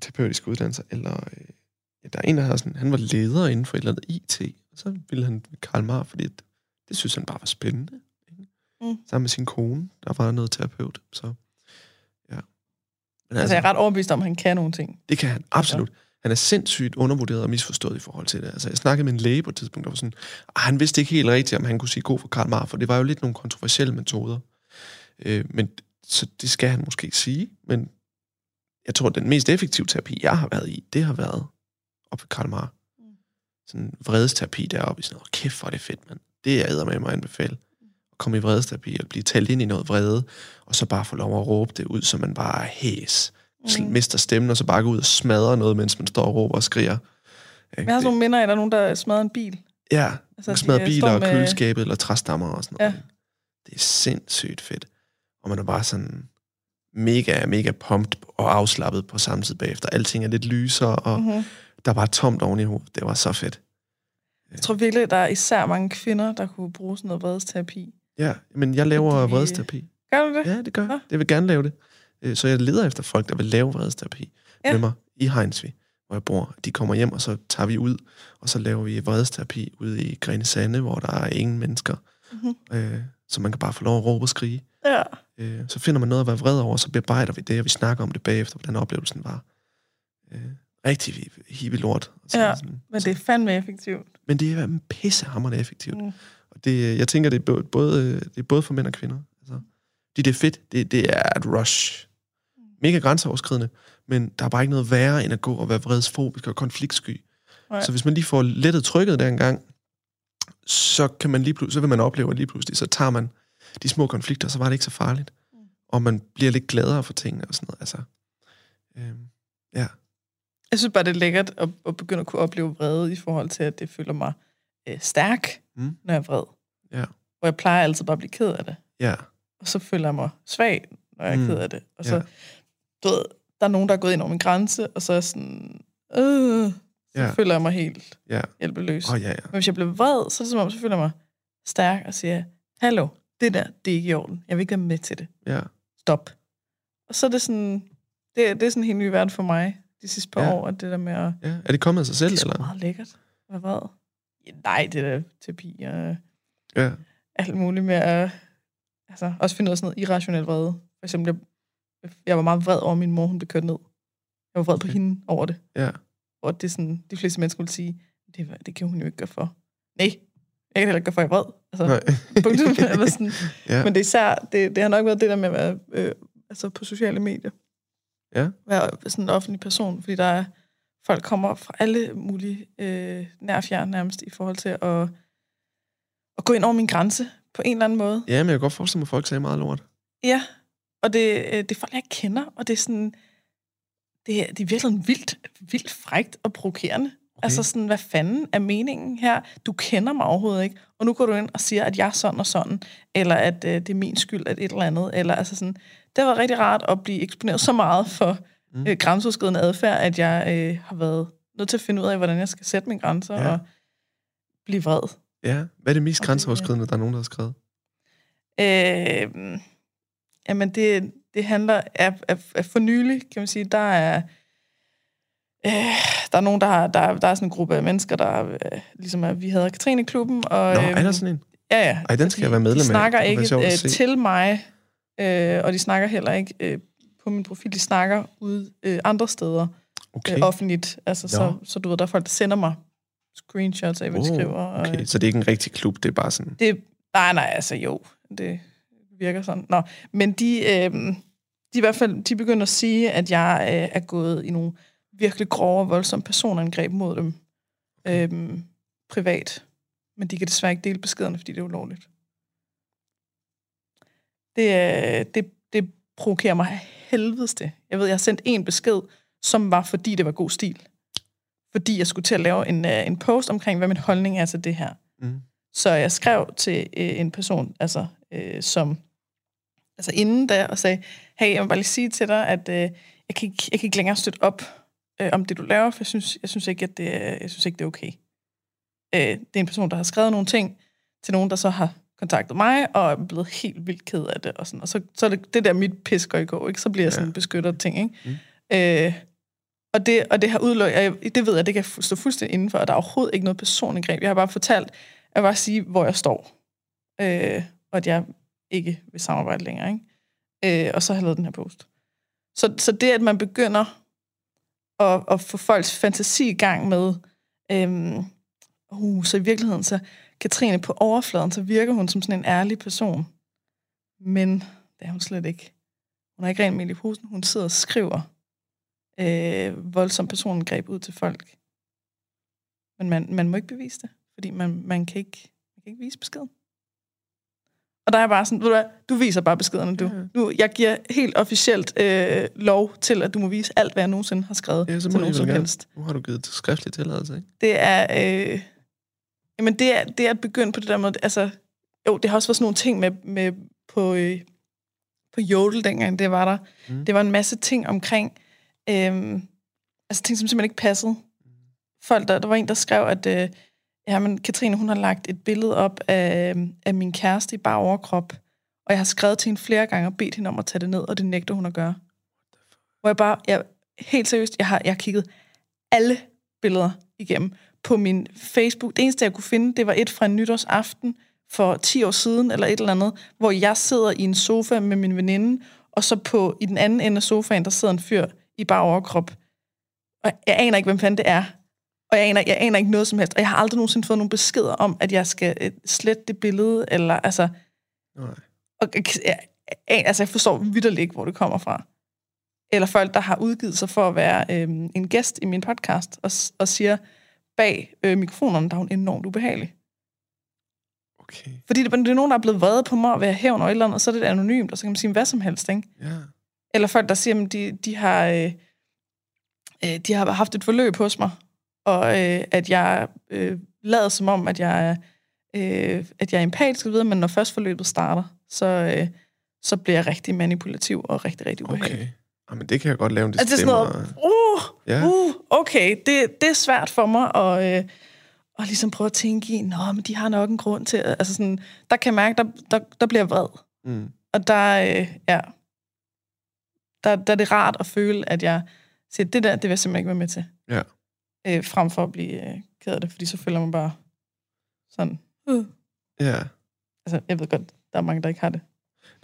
terapeutiske uddannelser, eller øh, ja, der er en, der har sådan, han var leder inden for et eller andet IT, og så ville han Karl Marr, fordi det, det synes han bare var spændende. Ikke? Mm. Sammen med sin kone, der var noget terapeut, så ja. Men Altså, jeg er ret overbevist om, at han kan nogle ting. det kan han, absolut. Han er sindssygt undervurderet og misforstået i forhold til det. Altså, jeg snakkede med en læge på et tidspunkt, der var sådan, "Ah, han vidste ikke helt rigtigt, om han kunne sige god for Karl Marr, for det var jo lidt nogle kontroversielle metoder. Øh, men så det skal han måske sige, men jeg tror, at den mest effektive terapi, jeg har været i, det har været op ved Karl Marr. Mm. Sådan vredesterapi deroppe sådan noget. Kæft, hvor er det fedt, mand. Det er jeg med mig anbefale. At komme i vredesterapi og blive talt ind i noget vrede, og så bare få lov at råbe det ud, så man bare hæs. Mm. Mister stemmen, og så bare gå ud og smadre noget, mens man står og råber og skriger. Jeg har sådan nogle minder af, at der er nogen, der smadrer en bil. Ja, Altså, altså, de, smadre øh, biler og med- køleskabet eller træstammer og sådan noget. Ja. Det er sindssygt fedt. Og man er bare sådan mega, mega pumped og afslappet på samme tid bagefter. Alting er lidt lysere, og mm. Mm-hmm. Der er bare tomt oven i hovedet. Det var så fedt. Jeg tror virkelig, der er især mange kvinder, der kunne bruge sådan noget vredesterapi. Ja, men jeg laver Fordi- vredesterapi. Gør du det? Ja, det gør jeg. Jeg vil gerne lave det. Øh, Så jeg leder efter folk, der vil lave vredesterapi Ja. med mig i Heinsvi, hvor jeg bor. De kommer hjem, og så tager vi ud, og så laver vi vredesterapi ude i Grene Sande, hvor der er ingen mennesker. Mhm. Øh, så man kan bare få lov at råbe og skrige. Ja. Øh, så finder man noget at være vred over, så bearbejder vi det, og vi snakker om det bagefter, hvordan oplevelsen var. Øh, rigtig hippie lort. Altså, Ja, sådan, Men så, det er fandme effektivt. men det er pissehammerende effektivt. Mm. Og det, jeg tænker, det er både, både, det er både for mænd og kvinder. Altså, fordi det er fedt. Det, det er et rush. Mega grænseoverskridende, men der er bare ikke noget værre, end at gå og være vredsfobisk og konfliktsky. Nej. Så hvis man lige får lettet trykket der engang, så kan man lige så vil man opleve, at lige pludselig, så tager man de små konflikter, så var det ikke så farligt. Mm. Og man bliver lidt gladere for tingene og sådan noget. Altså, øhm, ja. Jeg synes bare, det er lækkert at, at begynde at kunne opleve vrede i forhold til, at det føler mig øh, stærk, Mm. når jeg er vred. Ja. Hvor jeg plejer altid bare at blive ked af det. Ja, Og så føler jeg mig svag, når jeg er Mm. ked af det. Og så, Ja. du ved, der er nogen, der er gået ind over min grænse, og så er sådan, øh, så Ja. føler jeg mig helt ja. hjælpeløs. Åh, ja, ja. Men hvis jeg bliver vred, så er det som om, så føler jeg mig stærk og siger, hallo, det der, det er ikke i orden. Jeg vil ikke være med til det. Ja. Stop. Og så er det sådan, det, er- det er sådan en helt ny verden for mig de sidste par Ja. år, at det der med at, ja. Er det kommet af sig selv, det er eller? meget lækkert. Hvad vred? Ja, nej, det er da terapi og Ja. alt muligt med at altså, også finde ud af sådan noget irrationel vrede. For eksempel, jeg, jeg var meget vred over, min mor hun blev kørt ned. Jeg var vred på Okay. hende over det. Ja. Hvor det er sådan, de fleste mennesker vil sige, det, var- det kan hun jo ikke gøre for. Nej, jeg kan heller ikke gøre for, at jeg er vred. Altså, Nej. punktum. Eller sådan. Ja. Men det er især, det, det har nok været det der med at være øh, altså på sociale medier. Ja. Være sådan en offentlig person, fordi der er, folk kommer fra alle mulige øh, nær og fjern nærmest i forhold til at, at gå ind over min grænse på en eller anden måde. ja, men jeg kan godt forestille mig, at folk sagde meget lort. Ja, og det, øh, det er folk, jeg kender, og det er sådan, det er, det er virkelig vildt, vildt frægt og provokerende. Okay. Altså sådan, hvad fanden er meningen her? Du kender mig overhovedet ikke, og nu går du ind og siger, at jeg er sådan og sådan, eller at øh, det er min skyld, at et eller andet, eller altså sådan, det var rigtig rart at blive eksponeret så meget for Mm. øh, grænseoverskridende adfærd, at jeg øh, har været nødt til at finde ud af, hvordan jeg skal sætte mine grænser Ja. og blive vred. Ja. Hvad er det mest grænseoverskridende, der er nogen, der har skrevet? Øh, jamen, det, det handler af, af, af for nylig, kan man sige, der er, øh, der er nogen, der har, der, der er sådan en gruppe af mennesker, der øh, ligesom er, vi hedder Katrine-klubben, og Nå, øhm, er der sådan en? ja, ja. Ej, den skal de, jeg være medlem de af. snakker Det kunne ikke øh, til mig, øh, og de snakker heller ikke øh, på min profil, de snakker ude øh, andre steder, Okay. øh, offentligt, altså, så, Nå. så du ved, der er folk, der sender mig screenshots af, hvad de Oh, skriver. og, okay. øh, Så det er ikke en rigtig klub, det er bare sådan... det, nej, nej, altså jo, det virker sådan. Nå, men de, øh, de i hvert fald, de begynder at sige, at jeg øh, er gået i nogle virkelig grove og voldsomme personangreb mod dem øh, privat. Men de kan desværre ikke dele beskederne, fordi det er ulovligt. Det, øh, det, det provokerer mig helvedes det. Jeg ved, jeg har sendt en besked, som var, fordi det var god stil. Fordi jeg skulle til at lave en, øh, en post omkring, hvad min holdning er til det her. Mm. Så jeg skrev til øh, en person, altså øh, som altså inden da, og sagde, hey, jeg vil bare lige sige til dig, at øh, jeg, kan ikke, jeg kan ikke længere støtte op øh, om det, du laver, for jeg synes, jeg synes ikke, at det, er- jeg synes ikke, det er okay. Øh, det er en person, der har skrevet nogle ting til nogen, der så har kontaktet mig, og er blevet helt vildt ked af det. Og, sådan. og så, så er det, det der mit pis går i går, ikke? så bliver jeg sådan Ja. en beskyttet ting. Ikke? Mm. Øh, og, det, og det har udelukket, det ved jeg, det kan stå fuldstændig indenfor, og der er overhovedet ikke noget personangreb. Jeg har bare fortalt, vil bare sige, hvor jeg står. Øh, og at jeg ikke vil samarbejde længere. Ikke? Øh, og så har jeg lavet den her post. Så, så det, at man begynder at, at få folks fantasi i gang med, øhm, uh, så i virkeligheden, så Katrine på overfladen, så virker hun som sådan en ærlig person. Men det er hun slet ikke. Hun har ikke rent med i posen. Hun sidder og skriver øh, voldsom personangreb ud til folk. Men man, man må ikke bevise det, fordi man, man, kan ikke, man kan ikke vise beskeden. Og der er bare sådan, ved du hvad, du viser bare beskederne, du. Ja. Nu, jeg giver helt officielt øh, lov til, at du må vise alt, hvad jeg nogensinde har skrevet Ja, så til nogen som helst. Nu har du givet skriftlig tilladelse, ikke? Det er, øh, jamen det er, det er at begynde på det der måde, altså, jo, det har også været sådan nogle ting med, med på, øh, på Jodel dengang, det var der. Mm. Mm. Det var en masse ting omkring, øh, altså ting, som simpelthen ikke passede. Folk, der, der var en, der skrev, at øh, ja, men Katrine, hun har lagt et billede op af, af min kæreste i bare overkrop, og jeg har skrevet til hende flere gange og bedt hende om at tage det ned, og det nægter hun at gøre. Hvor jeg bare, jeg, helt seriøst, jeg har, jeg har kigget alle billeder igennem på min Facebook. Det eneste, jeg kunne finde, det var et fra en nytårsaften for 10 år siden, eller et eller andet, hvor jeg sidder i en sofa med min veninde, og så på i den anden ende af sofaen, der sidder en fyr i bare overkrop. Og jeg aner ikke, hvem fanden det er. Og jeg aner, jeg aner ikke noget som helst. Og jeg har aldrig nogensinde fået nogle beskeder om, at jeg skal øh, slette det billede, eller altså... Nej. Og, jeg, jeg, altså, jeg forstår vidderligt ikke, hvor det kommer fra. Eller folk, der har udgivet sig for at være øhm, en gæst i min podcast, og, og siger, bag øh, mikrofonerne, der er hun enormt ubehagelig. Okay. Fordi det, det er nogen, der er blevet vrede på mig og være hævn og et eller andet, og så er det anonymt, og så kan man sige hvad som helst, ikke? Ja. Eller folk, der siger, at de, de, har, øh, øh, de har haft et forløb hos mig, og øh, at jeg øh, lader som om, at jeg, er, øh, at jeg er empatisk videre, men når først forløbet starter, så, øh, så bliver jeg rigtig manipulativ og rigtig, rigtig ubehagelig. Okay. Jamen, det kan jeg godt lave en Altså, det er sådan noget, uh, Ja. uh, okay, det, det er svært for mig at, øh, og ligesom prøve at tænke i, nå, men de har nok en grund til, at- altså sådan, der kan jeg mærke, der, der, der bliver vred. Mm. Og der, øh, ja, der, der er det rart at føle, at jeg siger, det der, det vil jeg simpelthen ikke være med til. Ja. Øh, frem for at blive øh, ked af det, fordi så føler man bare sådan, øh. Ja. altså, jeg ved godt, der er mange, der ikke har det.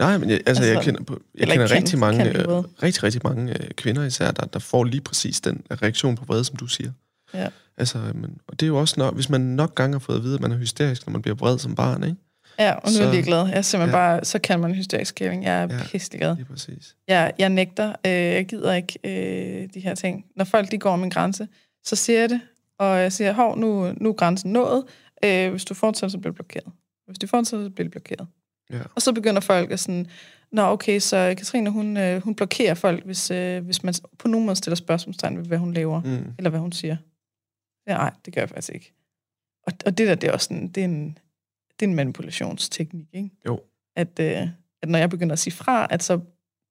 Nej, men jeg, altså, Altså, jeg kender, på, jeg kender kan- rigtig mange, øh, rigtig, rigtig mange øh, kvinder især, der, der får lige præcis den reaktion på vrede, som du siger. Ja. Altså, men, og det er jo også, når, hvis man nok gange har fået at vide, at man er hysterisk, når man bliver vred som barn, ikke? Ja, og nu så, er jeg lige glad. Jeg er simpelthen ja. ja. bare, så kan man hysterisk skæving. Jeg er Ja. ja. pisselig glad. Lige præcis. Jeg, jeg nægter. Øh, jeg gider ikke øh, de her ting. Når folk de går om en grænse, så siger jeg det, og jeg siger, hov, nu, nu er grænsen nået. Øh, hvis du fortsætter, så bliver du blokeret. Hvis du fortsætter, så bliver du blokeret. Ja. Og så begynder folk at sådan, nå okay, så Katrine, hun, øh, hun blokerer folk, hvis, øh, hvis man på nogen måde stiller spørgsmålstegn ved, hvad hun laver, Mm. eller hvad hun siger. Ja, nej, det gør jeg faktisk ikke. Og, og det der, det er også sådan, det er en, det er en manipulationsteknik, ikke? Jo. At, øh, at når jeg begynder at sige fra, at så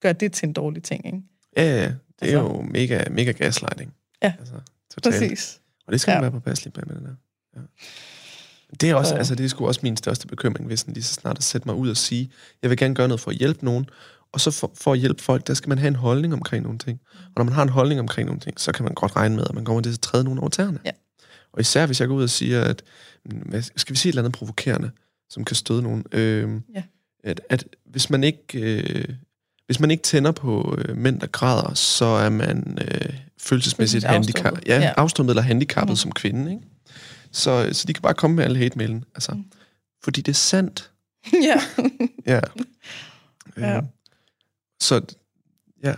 gør det til en dårlig ting, ikke? Ja, ja. Det er Altså- jo mega, mega gaslighting. Ja. Altså, totalt. Præcis. Og det skal man Ja. være påpasselig med, med den der. Ja. Det er også, Så- altså det er sgu også min største bekymring, hvis den lige så snart at sætte mig ud og sige, jeg vil gerne gøre noget for at hjælpe nogen, og så for, for at hjælpe folk, der skal man have en holdning omkring nogle ting. Og når man har en holdning omkring nogle ting, så kan man godt regne med, at man kommer til at træde nogen over tæerne. Ja. Og især hvis jeg går ud og siger, at mm, skal vi sige et eller andet provokerende, som kan støde nogen. Øh, Ja. at, at hvis man ikke... Øh, hvis man ikke tænder på øh, mænd, der græder, så er man øh, følelsesmæssigt Fuldstændig handicap, afstumpet. ja, Ja. afstumpet eller handicappet Mhm. som kvinde. Ikke? Så, så de kan bare komme med alle hate-mailen. Altså, Mm. Fordi det er sandt. ja. Ja. Ja. Øh, så ja.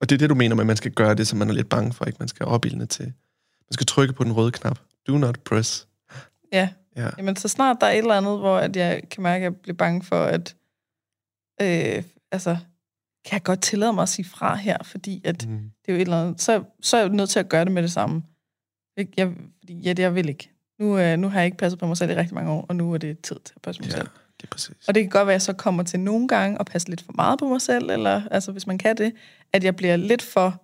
Og det er det, du mener med, at man skal gøre det, som man er lidt bange for. Ikke? Man skal opildne til. Man skal trykke på den røde knap. Do not press. ja. Ja. Jamen, så snart der er et eller andet, hvor at jeg kan mærke, at jeg bliver bange for, at øh, altså, kan jeg godt tillade mig at sige fra her, fordi at Mm. det er jo et eller andet, så, så er jeg nødt til at gøre det med det samme. Jeg, fordi, ja, det jeg vil ikke. Nu, øh, nu har jeg ikke passet på mig selv i rigtig mange år, og nu er det tid til at passe på mig Ja, selv. det er præcis. Og det kan godt være, at jeg så kommer til nogle gange at passe lidt for meget på mig selv, eller altså, hvis man kan det, at jeg bliver lidt for...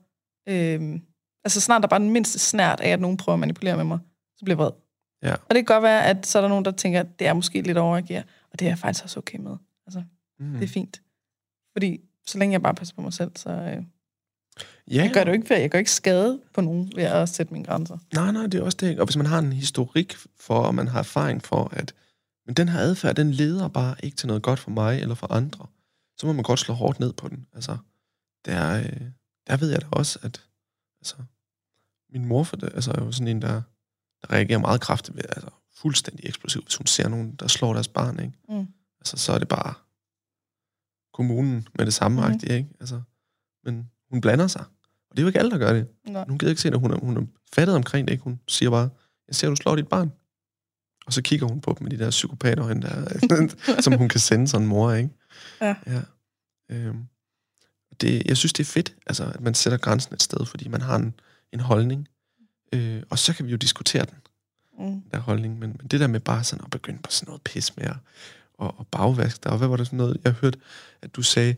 Øh, altså snart der er bare den mindste snært af, at nogen prøver at manipulere med mig, så bliver jeg vred. Ja. Og det kan godt være, at så er der nogen, der tænker, at det er måske lidt overreagere, og det er jeg faktisk også okay med. Altså, Mm. det er fint. Fordi så længe jeg bare passer på mig selv, så øh, ja, jeg gør det jo ikke ved, jeg gør ikke skade på nogen ved at sætte mine grænser. Nej, nej, det er også det. Og hvis man har en historik for, og man har erfaring for, at men den her adfærd, den leder bare ikke til noget godt for mig eller for andre, så må man godt slå hårdt ned på den. Altså, der, øh, der ved jeg da også, at altså, min mor for det, altså, er jo sådan en, der, der reagerer meget kraftigt ved, altså, fuldstændig eksplosivt, hvis hun ser nogen, der slår deres barn, ikke? Mm. Altså, så er det bare kommunen med det samme, mm. ikke? Altså, men hun blander sig. Og det er jo ikke alle, der gør det. Nå. Hun gider ikke se det. Hun er, hun er fattet omkring det, ikke? Hun siger bare, jeg ser, du slår dit barn. Og så kigger hun på dem med de der psykopatøjne der, som hun kan sende sådan en mor, ikke? Ja. ja. Øhm, det, jeg synes, det er fedt, altså, at man sætter grænsen et sted, fordi man har en, en holdning. Øh, og så kan vi jo diskutere den, Mm. der holdning. Men, men det der med bare sådan at begynde på sådan noget pis med at og, og bagvaske dig. Og hvad var det sådan noget, jeg hørte, at du sagde,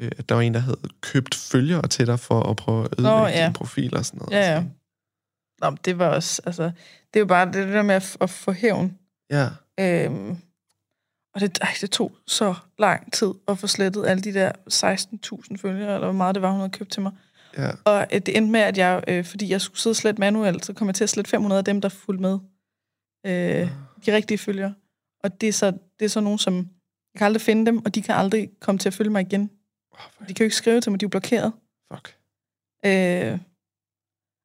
øh, at der var en, der havde købt følgere til dig for at prøve at ødelægge Nå, ja. din profil og sådan noget. Ja, ja. Altså, Nå, det var også, altså, det er jo bare det, det der med at, at få hævn. Ja, Øhm, og det, ej, det tog så lang tid at få slettet alle de der 16.000 følgere, eller hvor meget det var, hun havde købt til mig. ja. Og øh, det endte med, at jeg, øh, fordi jeg skulle sidde og slette manuelt, så kom jeg til at slette 500 af dem, der fulgte med. Øh, de rigtige følgere. Og det er, så, det er så nogen, som... Jeg kan aldrig finde dem, og de kan aldrig komme til at følge mig igen. Oh, De kan jo ikke skrive til mig, de er blokeret. fuck. Øh,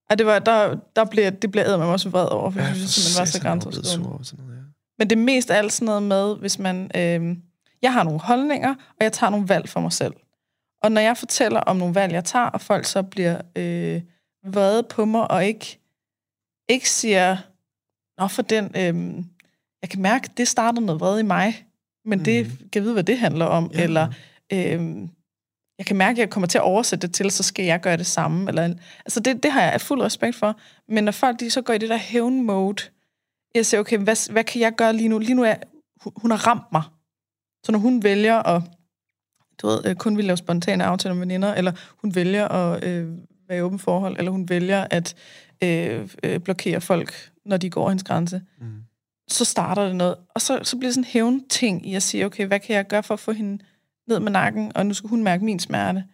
ej, det var, der, der blev, det blev jeg med også vred over, for Ja, jeg synes var så satan, jeg var blevet grænseoverskridende. ja. Men det er mest alt sådan noget med, hvis man... Øh, jeg har nogle holdninger, og jeg tager nogle valg for mig selv. Og når jeg fortæller om nogle valg, jeg tager, og folk så bliver øh, vrede på mig, og ikke, ikke siger, Nå, for den... Øh, jeg kan mærke, det starter noget vrede i mig, men mm. det kan jeg vide, hvad det handler om. Ja. Eller øh, jeg kan mærke, at jeg kommer til at oversætte det til, så skal jeg gøre det samme. Eller, altså det, det har jeg fuld respekt for. Men når folk de så går i det der hævn-mode, jeg siger, okay, hvad, hvad kan jeg gøre lige nu? Lige nu er, hun, har ramt mig. Så når hun vælger at du ved, øh, kun vil lave spontane aftaler med veninder, eller hun vælger at øh, være i åben forhold, eller hun vælger at øh, øh, blokere folk, når de går hendes grænse, Mm. så starter det noget. Og så, så bliver det sådan en hævn ting i at sige, okay, hvad kan jeg gøre for at få hende ned med nakken, og nu skal hun mærke min smerte.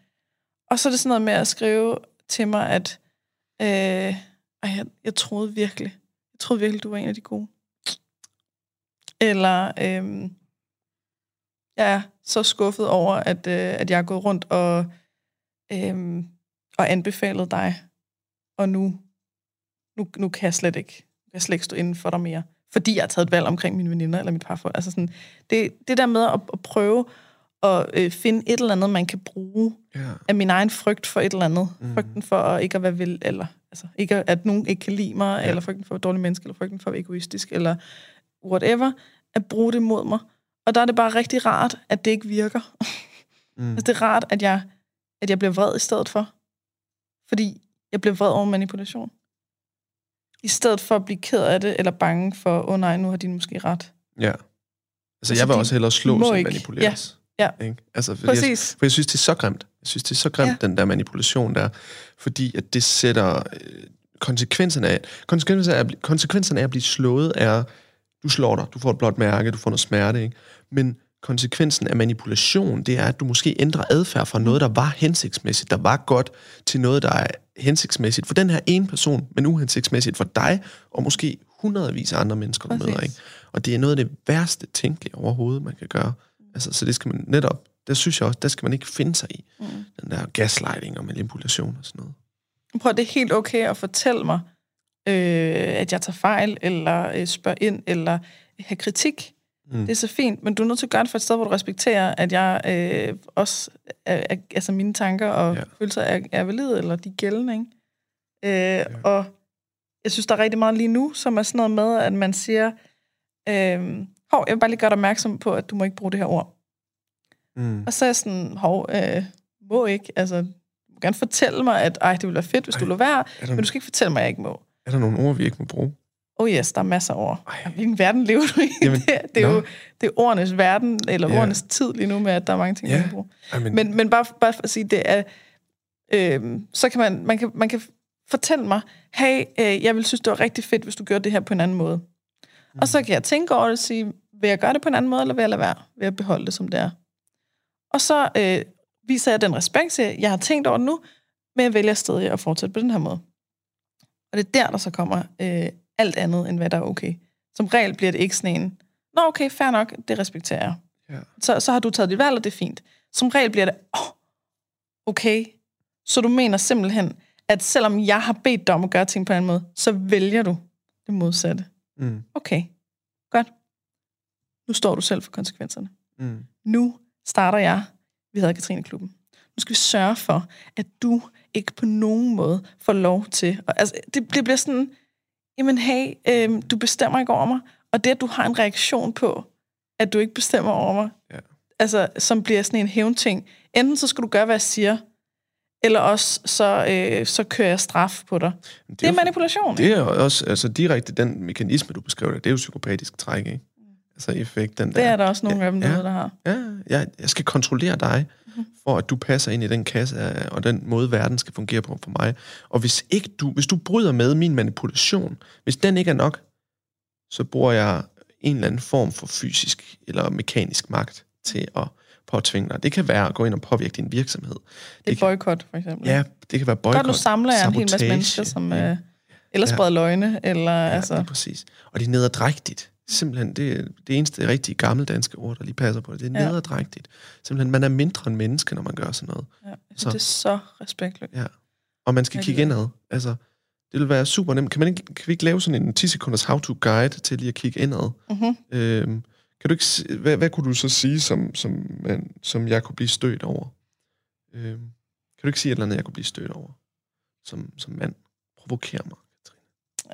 Og så er det sådan noget med at skrive til mig, at øh, jeg, jeg troede virkelig, jeg troede virkelig, du var en af de gode. Eller øh, jeg er så skuffet over, at, øh, at jeg er gået rundt og, øh, og anbefalet dig, og nu, nu, nu kan jeg slet ikke, jeg kan slet ikke stå inden for dig mere, fordi jeg har taget et valg omkring mine veninder eller mit parforhold. Altså sådan, det, det der med at, at prøve at øh, finde et eller andet, man kan bruge Ja. af min egen frygt for et eller andet. Mm. Frygten for at ikke at være vil, eller altså, ikke at, at nogen ikke kan lide mig, Ja. eller frygten for at være dårlig menneske, eller frygten for at være egoistisk, eller whatever, at bruge det mod mig. Og der er det bare rigtig rart, at det ikke virker. Mm. Altså, det er rart, at jeg, at jeg bliver vred i stedet for. Fordi jeg bliver vred over manipulation. I stedet for at blive ked af det, eller bange for, åh oh, nej, nu har de måske ret. Ja. Altså, Altså, jeg vil også hellere slå, end ikke. manipuleres. Ja. Ikke? Altså, fordi jeg, Præcis. for jeg synes, det er så grimt. Jeg synes, det er så grimt, ja. Den der manipulation der. Fordi at det sætter øh, konsekvenserne af... Konsekvenserne af, konsekvenserne af at blive slået er, du slår dig, du får et blåt mærke, du får noget smerte, ikke? Men konsekvensen af manipulation, det er, at du måske ændrer adfærd fra noget, der var hensigtsmæssigt, der var godt, til noget, der er hensigtsmæssigt for den her ene person, men uhensigtsmæssigt for dig, og måske hundredvis af andre mennesker, du Præcis. møder, ikke? Og det er noget af det værste tænkelige overhovedet, man kan gøre. Altså, så det skal man netop, der synes jeg også, der skal man ikke finde sig i. Mm. Den der gaslighting og manipulation og sådan noget. Prøv, det er helt okay at fortælle mig, øh, at jeg tager fejl, eller øh, spørge ind, eller have kritik. Mm. Det er så fint, men du er nødt til at gøre det for et sted, hvor du respekterer, at jeg øh, også, er, er, altså mine tanker og Ja. følelser er, er valide, eller de gældende, ikke? Øh, ja. Og jeg synes, der er rigtig meget lige nu, som er sådan noget med, at man siger, øh, hov, jeg vil bare lige gøre dig opmærksom på, at du må ikke bruge det her ord. Mm. Og så er jeg sådan, hov, øh, må ikke, altså, du må gerne fortælle mig, at ej, det ville være fedt, hvis Ej, du lå være, Er der, men du skal ikke fortælle mig, at jeg ikke må. er der nogle ord, vi ikke må bruge? Oh yes, der er masser af ord. Ej. Hvilken verden lever du i? Jamen, det, er- det, er nå. jo det er ordenes verden, eller ja. ordenes tid lige nu, med at der er mange ting, Ja. man kan bruge. Ej, men, Men, men bare, bare for at sige, det er... Øh, så kan man, man, kan, man kan fortælle mig, hey, øh, jeg vil synes, det var rigtig fedt, hvis du gjorde det her på en anden måde. Mm. Og så kan jeg tænke over det og sige, vil jeg gøre det på en anden måde, eller vil jeg lade være? Vil jeg beholde det, som det er? Og så øh, viser jeg den respekt, siger, jeg har tænkt over det nu, men jeg vælger stadig at fortsætte på den her måde. Og det er der, der så kommer øh, alt andet, end hvad der er okay. Som regel bliver det ikke sådan en, nå okay, fair nok, det respekterer jeg. Ja. Så, så har du taget dit valg, og det er fint. Som regel bliver det, åh, okay, så du mener simpelthen, at selvom jeg har bedt dig om at gøre ting på en anden måde, så vælger du det modsatte. mm, Okay, godt. Nu står du selv for konsekvenserne. mm, Nu starter jeg, vi hedder Katrine Klubben. Nu skal vi sørge for, at du ikke på nogen måde får lov til... Og, altså, det, det bliver sådan, jamen hey, øh, du bestemmer ikke over mig, og det, at du har en reaktion på, at du ikke bestemmer over mig, Ja. altså, som bliver sådan en hævnting. Enten så skal du gøre, hvad jeg siger, eller også så, øh, så kører jeg straf på dig. det, Det er jo- manipulation. Det er også altså, direkte den mekanisme, du beskriver, det er jo psykopatisk træk, ikke? Altså effekt, den der. Det er der også nogle af dem, Ja. derude, der har. Ja, jeg, jeg skal kontrollere dig, for at du passer ind i den kasse, af- og den måde, verden skal fungere på for mig. Og hvis ikke du, hvis du bryder med min manipulation, hvis den ikke er nok, så bruger jeg en eller anden form for fysisk eller mekanisk magt til at påtvinge dig. Det kan være at gå ind og påvirke din virksomhed. Det er kan- boykot, for eksempel. Ja, det kan være boykot, Godt, nu samler jeg en hel masse sabotage, mennesker, som ja. øh, eller Ja. spreder løgne, eller Ja, altså... lige præcis. Og det er nederdrægtigt. Simpelthen, det er det eneste rigtige gammeldanske ord, der lige passer på det. Det er Ja. nederdrægtigt. Simpelthen, man er mindre end menneske, når man gør sådan noget. Ja, Så- det er så respektløst. Ja. Og man skal Jeg kigge indad. Altså, det vil være super nemt. Kan, man ikke, kan vi ikke lave sådan en 10 sekunders how-to-guide til lige at kigge indad? Mm-hmm. Øhm, kan du ikke, hvad, hvad kunne du så sige, som, som, man, som jeg kunne blive stødt over? Øhm, kan du ikke sige et eller andet, jeg kunne blive stødt over? Som, som mand. Provoker mig,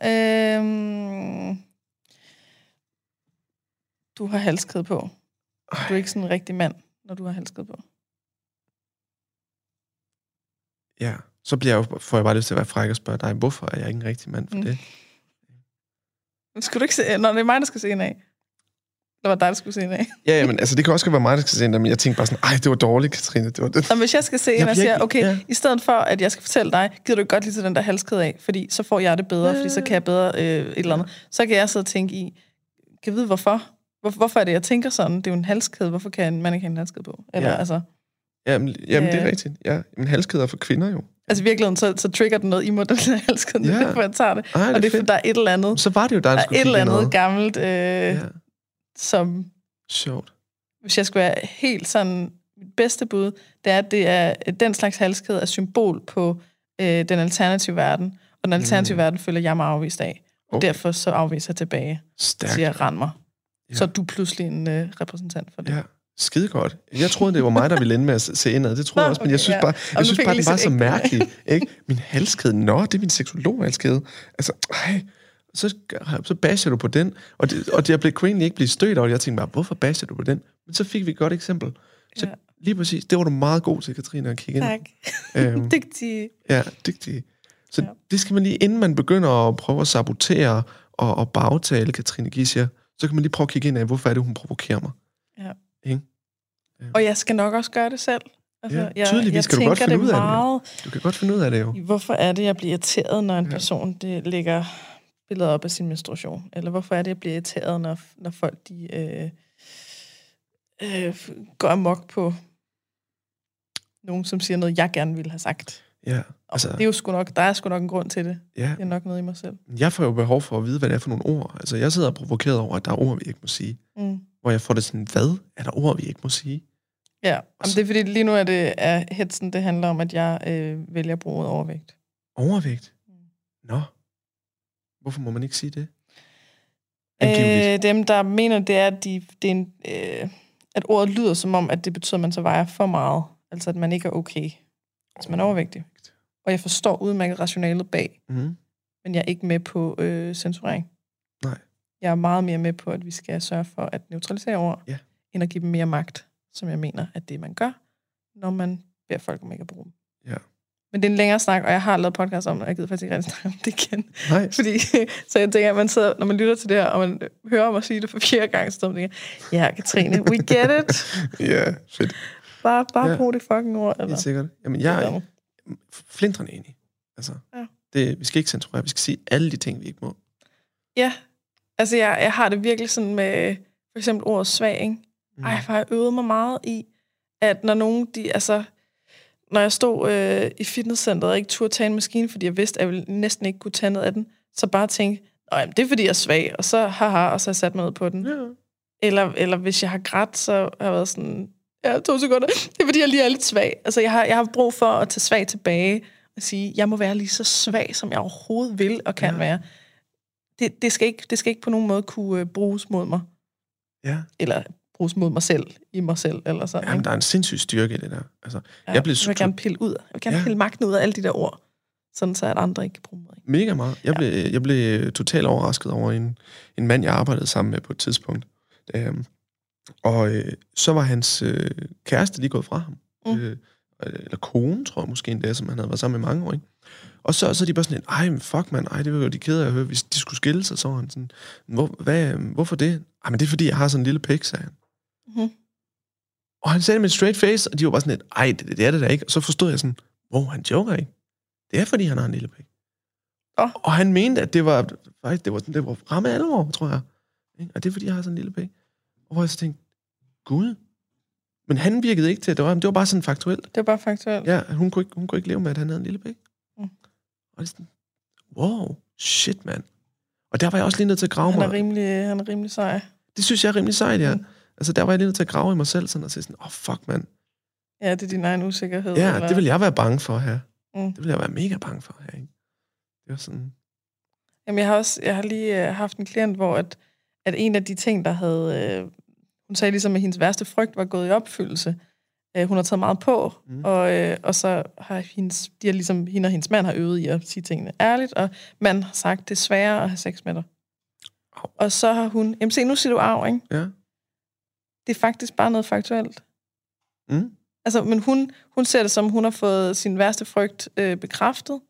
Katrine. Øhm, du har halskæde på. Du er ikke sådan en rigtig mand, når du har halskæde på. Ja, så bliver jeg jo, får jeg bare lyst til at være fræk og spørge dig, hvorfor er jeg ikke en rigtig mand for Mm. det? Skal du ikke se, når det er mig, der skal se en af? Det var dig, der skulle se en af. Ja, ja, men altså, det kan også godt være mig, der skal se en, men jeg tænkte bare sådan, ej, det var dårligt, Katrine. Det var det. Nå, hvis jeg skal se en Jeg og bliver siger, ikke- okay, ja. i stedet for, at jeg skal fortælle dig, gider du ikke godt lige til den der halskæde af, fordi så får jeg det bedre, fordi så kan jeg bedre øh, et eller andet. Så kan jeg sidde og tænke i, kan jeg vide hvorfor? Hvor, hvorfor er det, jeg tænker sådan? Det er jo en halskæde, hvorfor kan en mand ikke have en halskæde på? Eller, Ja. altså, Jamen, jamen det er rigtigt. Ja, men halskæder er for kvinder jo. altså i virkeligheden, så, så trigger den noget i mig, den der halskæde, Ja. derfor jeg tager det. Ej, det og det er, for fedt. der er et eller andet, Så var det jo der der er et eller andet noget. gammelt, øh, Ja, som sjovt. hvis jeg skulle være helt sådan, mit bedste bud, det er, at det er, den slags halskæde er symbol på øh, den alternative verden, og den alternative mm. verden føler jeg mig afvist af. Og Okay. derfor så afviser jeg tilbage, Stærkt. siger rend mig. Ja. Så er du pludselig en øh, repræsentant for det. Ja, skide godt. Jeg troede, det var mig, der ville ende med at se indad. Det Nå, jeg også, men jeg synes ja. bare, jeg synes bare den var så set ægte. mærkelig. Ikke? Min halskæde, nå, det er min seksolog-halskæde. Altså, ej, så, så basher du på den. Og, det, og det, jeg blev, kunne egentlig ikke blive stødt over det. Jeg tænkte bare, hvorfor basher du på den? Men så fik vi et godt eksempel. Så Ja. lige præcis, det var du meget god til, Katrine, at kigge ind. Tak. Øhm, Dygtig. Ja, dygtig. Så. Ja. det skal man lige, inden man begynder at prøve at sabotere og, og bagtale Katrine Gischer, så kan man lige prøve at kigge ind af, hvorfor er det, hun provokerer mig. Og jeg skal nok også gøre det selv. Altså, Ja, jeg, tydeligvis jeg kan du godt tænker finde ud af det, ja. meget. Du kan godt finde ud af det jo. Hvorfor er det, jeg bliver irriteret, når en Ja. person det lægger billeder op af sin menstruation? Eller hvorfor er det, jeg bliver irriteret, når, når folk de, øh, øh, går amok på nogen, som siger noget, jeg gerne ville have sagt? Ja, Altså, altså, det er jo sgu nok, der er sgu nok en grund til det. ja. Det er nok noget i mig selv. Jeg får jo behov for at vide, hvad det er for nogle ord. Altså, jeg sidder og provokeret over, at der er ord, vi ikke må sige. Mm. Hvor jeg får det sådan, hvad er der ord, vi ikke må sige? Ja, Jamen, det er fordi, lige nu er det er hetsen, det handler om, at jeg øh, vælger at bruge overvægt. Overvægt? Nå. Hvorfor må man ikke sige det? Angiveligt. Øh, dem, der mener, det er, at, de, det er en, øh, at ordet lyder som om, at det betyder, at man så vejer for meget. Altså, at man ikke er okay, hvis man er overvægtig. Og jeg forstår udmærket rationalet bag, Mm. men jeg er ikke med på øh, censurering. Nej. Jeg er meget mere med på, at vi skal sørge for at neutralisere ord, Ja. end at give dem mere magt, som jeg mener, at det man gør, når man beder folk om ikke at bruge dem. Ja. Men det er en længere snak, og jeg har lavet podcast om det, og jeg gider faktisk ikke rigtig snakke om det igen. Nej. Fordi, så jeg tænker, at man sidder, når man lytter til det her, og man hører mig sige det for fjerde gang, så tænker jeg, ja, Katrine, we get it. Ja, fedt. Bare, bare ja. brug det fucking ord. Eller, Helt sikkert. Jamen, jeg er flindrende enig. Altså, Ja. det, vi skal ikke censurere, vi skal sige alle de ting, vi ikke må. Ja, altså jeg, jeg har det virkelig sådan med, for eksempel ordet svag, ikke? Mm. Ej, for jeg øvet mig meget i, at når nogen, de, altså, når jeg stod øh, i fitnesscenteret og ikke turde tage en maskine, fordi jeg vidste, at jeg ville næsten ikke kunne tage noget af den, så bare tænke, "Nå, jamen, det er fordi, jeg er svag, og så haha, og så har jeg sat mig ned på den. Ja. Eller, eller hvis jeg har grædt, så har jeg været sådan, ja, to sekunder, det er fordi, jeg lige er lidt svag. Altså, jeg har, jeg har brug for at tage svag tilbage og sige, jeg må være lige så svag, som jeg overhovedet vil og kan Ja. være. Det, det, skal ikke, det skal ikke på nogen måde kunne øh, bruges mod mig. ja. Eller bruges mod mig selv, i mig selv, eller sådan. Jamen, ikke? der er en sindssyg styrke i det der. Altså, Ja, jeg blev jeg vil gerne pille ud. Jeg vil gerne ja. pille magten ud af alle de der ord, sådan så at andre ikke kan bruge mig. Mega meget. Jeg, Ja. blev, jeg blev totalt overrasket over en, en mand, jeg arbejdede sammen med på et tidspunkt. Øhm, og øh, så var hans øh, kæreste lige gået fra ham. Mm. Øh, eller kone, tror jeg måske endda, som han havde været sammen med mange år. Ikke? Og så, så er de bare sådan, ej, men fuck man, ej, det var jo de kede af at høre, hvis de skulle skille sig, så var han sådan, Hvor, hvad, hvorfor det? Ej, men det er fordi, jeg har sådan en lille pik, sagde han. Mhm. Og han sagde det med et straight face, og de var bare sådan lidt, ej, det, det er det da ikke. Og så forstod jeg sådan, hvor han joker ikke. Det er fordi, han har en lille pik. Åh. Og han mente, at det var, faktisk, det var, det var ramme alvor, tror jeg. Og det er fordi, jeg har sådan en lille pik. Og hvor jeg så tænkte, gud. Men han virkede ikke til, at det var, det var bare sådan faktuelt. Det er bare faktuelt. Ja, hun kunne, ikke, hun kunne ikke leve med, at han havde en lille pik. Mm. Og det er sådan, wow, shit, mand. Og der var jeg også lige nødt til at grave Han er mig. rimelig, han er rimelig sej. Det synes jeg er rimelig sejt, ja. Mm. Altså, der var jeg lige nødt til at grave i mig selv, sådan og sige sådan, åh, oh, fuck, mand. Ja, det er din egen usikkerhed. Ja, eller? det vil jeg være bange for her. Mm. Det vil jeg være mega bange for her, ikke? Det var sådan, Jamen, jeg har også jeg har lige øh, haft en klient, hvor at, at en af de ting, der havde... Øh, hun sagde ligesom, at hendes værste frygt var gået i opfyldelse. Øh, hun har taget meget på, Mm. og, øh, og så har hendes, de har ligesom, hende og hendes mand har øvet i at sige tingene ærligt, og manden har sagt, det er sværere at have sex med dig. Au. Og så har hun... Jamen se, nu siger du arv, ikke? ja. Det er faktisk bare noget faktuelt. Mm. Altså, men hun, hun ser det som, hun har fået sin værste frygt øh, bekræftet.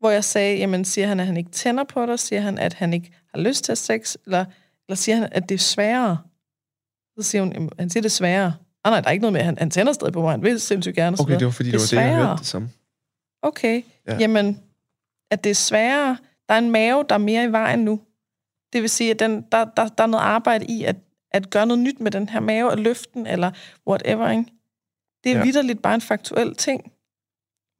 Hvor jeg sagde, jamen siger han, at han ikke tænder på dig? Siger han, at han ikke har lyst til sex? Eller, eller siger han, at det er sværere? Så siger hun, "Jamen, han siger det sværere. Ah, nej, der er ikke noget med, han, han tænder stadig på mig, han vil sindssygt gerne. Okay, det var fordi, det, Det er var det, jeg sværere. hørte det som. Okay, Ja. ja. jamen, at det er sværere. Der er en mave, der er mere i vejen nu. Det vil sige, at den, der, der, der er noget arbejde i at, at gøre noget nyt med den her mave og løften, eller whatever, ikke? Det er ja. vidderligt bare en faktuel ting.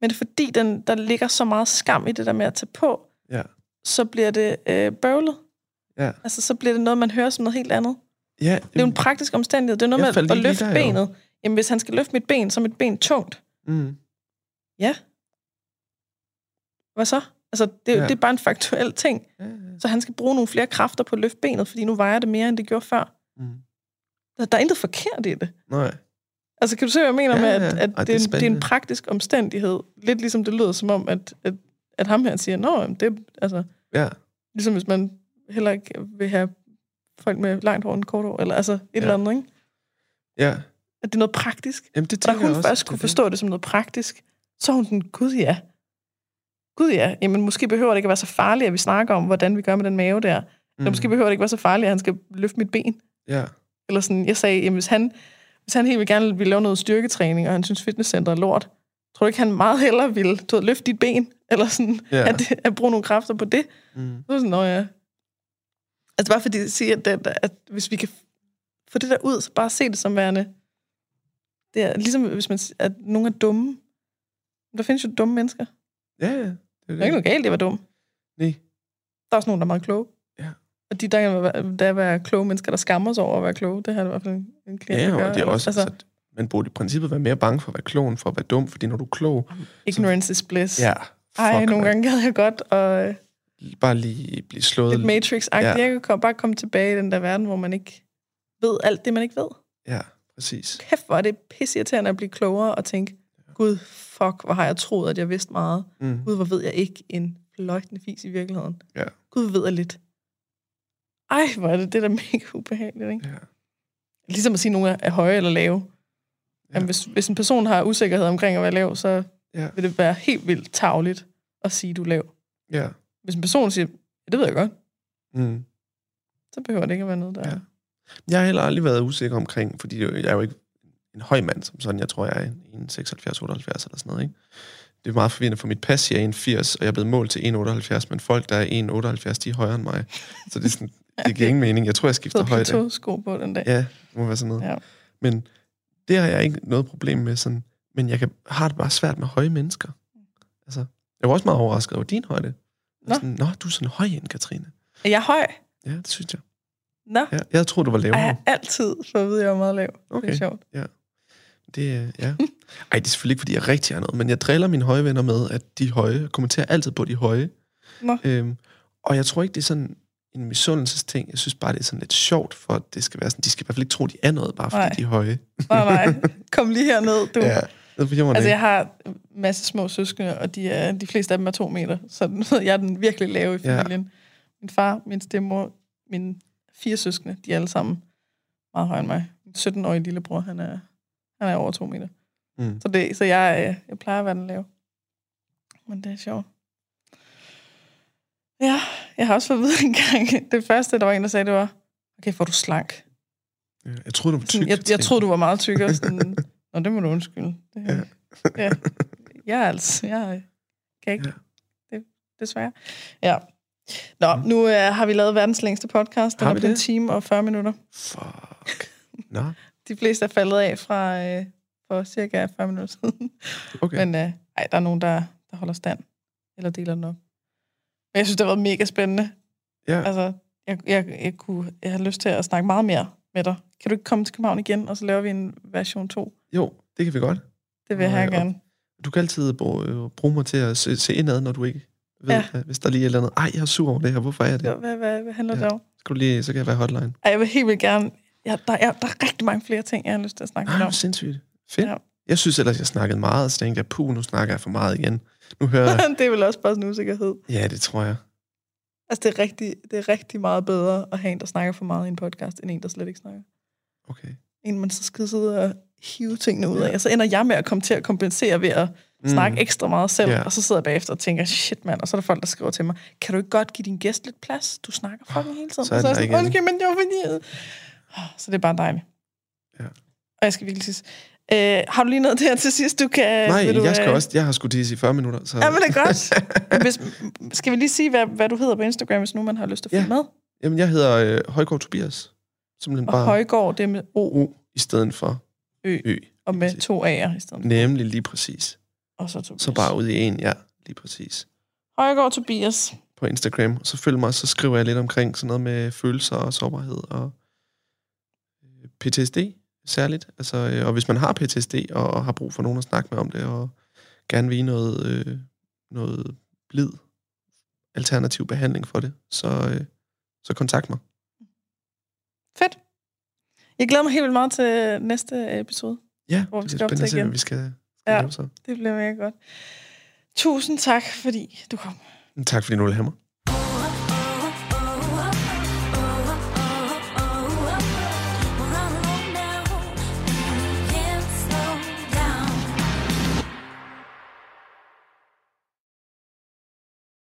Men det er fordi, den, der ligger så meget skam i det der med at tage på, Ja. så bliver det øh, bøvlet. Ja. Altså, så bliver det noget, man hører som noget helt andet. Ja, Det er jo en praktisk omstændighed. Det er noget med at, løfte der, jo. benet. Jamen, hvis han skal løfte mit ben, så er mit ben tungt. mm, Ja. Hvad så? Altså, det, Ja. ja. det er bare en faktuel ting. ja, ja. Så han skal bruge nogle flere kræfter på at løfte benet, fordi nu vejer det mere, end det gjorde før. Mm. Der, der er intet forkert i det. Nej. Altså, kan du se, hvad jeg mener Ja, med, at, ja. at Ej, det, det er en, det er en praktisk omstændighed? Lidt ligesom det lyder som om, at, at, at ham her siger, Nå, det er altså, Ja, ligesom hvis man heller ikke vil have folk med langt hår end kort hår, eller altså et ja. eller andet, ikke? ja. At det er noget praktisk. Jamen, det Og da hun også, først kunne det forstå det som noget praktisk, så hun sådan, gud ja. Gud ja. Jamen, måske behøver det ikke at være så farligt, at vi snakker om, hvordan vi gør med den mave der. det. Eller måske behøver det ikke være så farligt, at han skal løfte mit ben. Ja, Eller sådan, jeg sagde, jamen, hvis han, hvis han helt vil gerne vil lave noget styrketræning, og han synes, fitnesscenter er lort, tror du ikke, han meget hellere ville du ved, løfte dit ben? Eller sådan, Ja. at, at bruge nogle kræfter på det? mm, Så er sådan, nå ja. Altså bare fordi jeg siger, at, at, at hvis vi kan få det der ud, så bare se det som værende... Det er ligesom, hvis man at nogen er dumme. Der findes jo dumme mennesker. ja, ja. Det er Der er ikke det. noget galt i at være dum. Nej. Der er også nogen, der er meget kloge. Ja. Og de, der der være kloge mennesker, der skammer sig over at være kloge. Det har det i hvert fald en, en klient, Ja, og gør. det er også, altså, altså, man burde i princippet være mere bange for at være klog, end for at være dum, fordi når du er klog, ignorance is bliss. ja, Ej, nogle man. gange gad jeg godt og bare lige blive slået. lidt Matrix-agtigt. Ja. Jeg kan komme, bare komme tilbage i den der verden, hvor man ikke ved alt det, man ikke ved. Ja, præcis. Kæft, hvor er det pisseirriterende at blive klogere og tænke, gud, fuck, hvor har jeg troet, at jeg vidste meget. Mm. Gud, hvor ved jeg ikke en fløjtende fis i virkeligheden. Ja. Gud, ved jeg lidt. Ej, hvor er det, det er da mega ubehageligt, ikke? Ja. Ligesom at sige, at nogen er- er høje eller lave. Ja. Jamen, hvis, hvis en person har usikkerhed omkring at være lav, så Ja. vil det være helt vildt tavligt at sige, at du er lav. Ja. Hvis en person siger, ja, det ved jeg godt, Mm. så behøver det ikke at være noget, der... Ja. Jeg har heller aldrig været usikker omkring, fordi jeg er jo ikke en høj mand som sådan. Jeg tror, jeg er en 76, 78 eller sådan noget, ikke? Det er meget forvirrende, for mit pas siger 1,80, og jeg er blevet målt til 1,78, men folk, der er 1,78, de er højere end mig. Så det, er sådan, det giver ingen mening. Jeg tror, jeg skifter højde. plateau-sko på den dag. Ja, det må være sådan noget. Ja. Men det har jeg ikke noget problem med. Sådan, men jeg kan, har det bare svært med høje mennesker. Altså, jeg var også meget overrasket over din højde. Nå. Sådan, Nå, du er sådan høj en, Katrine. Er jeg høj? Ja, det synes jeg. Nå, Ja, jeg troede, du var lavere. jeg har altid fået at vide, at jeg er meget lav. Det Okay. er sjovt. Det, er- ja. Ej, det er selvfølgelig ikke, fordi jeg rigtig er noget, men jeg driller mine høje venner med, at de høje. Kommenterer altid på de høje. Nå. Øhm, og jeg tror ikke, det er sådan en misundelsesting. Jeg synes bare, det er sådan lidt sjovt, for at det skal være sådan, de skal i hvert fald ikke tro, de er noget, bare fordi Nej. de er høje. Nej, nej. Kom lige herned, du. Ja, forhjemmer Altså, jeg har en masse små søskende, og de, er, de fleste af dem er to meter. Så jeg er den virkelig lave i familien. Ja. Min far, min stemmor, mine fire søskende, de er alle sammen meget højere end mig. Min 17-årige lillebror, han er, han er over to meter. Mm. Så, det, så jeg, øh, jeg plejer at være den lave. Men det er sjovt. Ja, jeg har også fået at vide en gang, det første, der var en, der sagde, det var, okay, får du slank. Jeg troede, du var tyk. Sådan, jeg, jeg troede, du var meget tyk. Og sådan, Nå, det må du undskylde. Det, Ja. ja. Jeg er altså, jeg kan ikke. Ja. Det, desværre. Ja. Nå, nu uh, har vi lavet verdens længste podcast. Den Har er vi på en det? time og 40 minutter. Fuck. Nå, De fleste er faldet af fra uh, for cirka 40 minutter siden. okay. Men uh, ej, der er nogen, der, der holder stand. Eller deler den op. Men jeg synes, det har været mega spændende. ja. Altså, jeg, jeg, jeg, kunne, jeg har lyst til at snakke meget mere med dig. Kan du ikke komme til København igen, og så laver vi en version 2? Jo, det kan vi godt. Det vil jeg og- gerne. Du kan altid bruge, øh, bruge mig til at se, se indad, når du ikke ved, Ja. hvis der lige er et eller andet. Ej, jeg er sur over det her. Hvorfor er jeg det? Hvad, hvad, hvad, handler Ja. det om? Skal du lige, så kan jeg være hotline. Ej, jeg vil helt vildt gerne... Ja, der, er, der er rigtig mange flere ting, jeg har lyst til at snakke Ej, hvor om. sindssygt. Fedt. Ja. Jeg synes ellers, jeg snakkede meget, så tænkte jeg, puh, nu snakker jeg for meget igen. Nu hører jeg... det er vel også bare sådan en usikkerhed. Ja, det tror jeg. Altså, det er, rigtig, det er rigtig meget bedre at have en, der snakker for meget i en podcast, end en, der slet ikke snakker. Okay. En, man så skal sidde og hive tingene ud af. Ja. Og så ender jeg med at komme til at kompensere ved at mm. snakke ekstra meget selv. Ja. Og så sidder jeg bagefter og tænker, shit mand. Og så er der folk, der skriver til mig, kan du ikke godt give din gæst lidt plads? Du snakker fucking hele tiden. så er så er jeg sådan, undskyld, men det var fordi... Så det er bare dejligt. Ja. Og jeg skal virkelig sige, øh, har du lige noget der til sidst, du kan... Nej, du, jeg skal øh, også, jeg har sgu tisse i 40 minutter. Så, Ja, men det er godt. Hvis, skal vi lige sige, hvad, hvad du hedder på Instagram, hvis nu man har lyst til at følge Ja. med? Jamen, jeg hedder øh, Højgaard Tobias. Simpelthen Og bare Højgaard, det er med O, O i stedet for Ø, Ø. og med to A'er i stedet. Nemlig lige præcis. Og så Tobias. Så bare ud i en, ja, lige præcis. Højgaard Tobias. På Instagram. Og så følg mig, så skriver jeg lidt omkring sådan noget med følelser og sårbarhed og øh, PTSD særligt. Altså, øh, og hvis man har PTSD og, og har brug for nogen at snakke med om det, og gerne vil noget, øh, noget blid alternativ behandling for det, så, øh, så kontakt mig. Fedt. Jeg glæder mig helt vildt meget til næste episode. Ja, Hvor vi det skal er op spændende til at vi skal, skal Ja. ja. lave så. Det bliver mega godt. Tusind tak, fordi du kom. Tak fordi du ville have mig.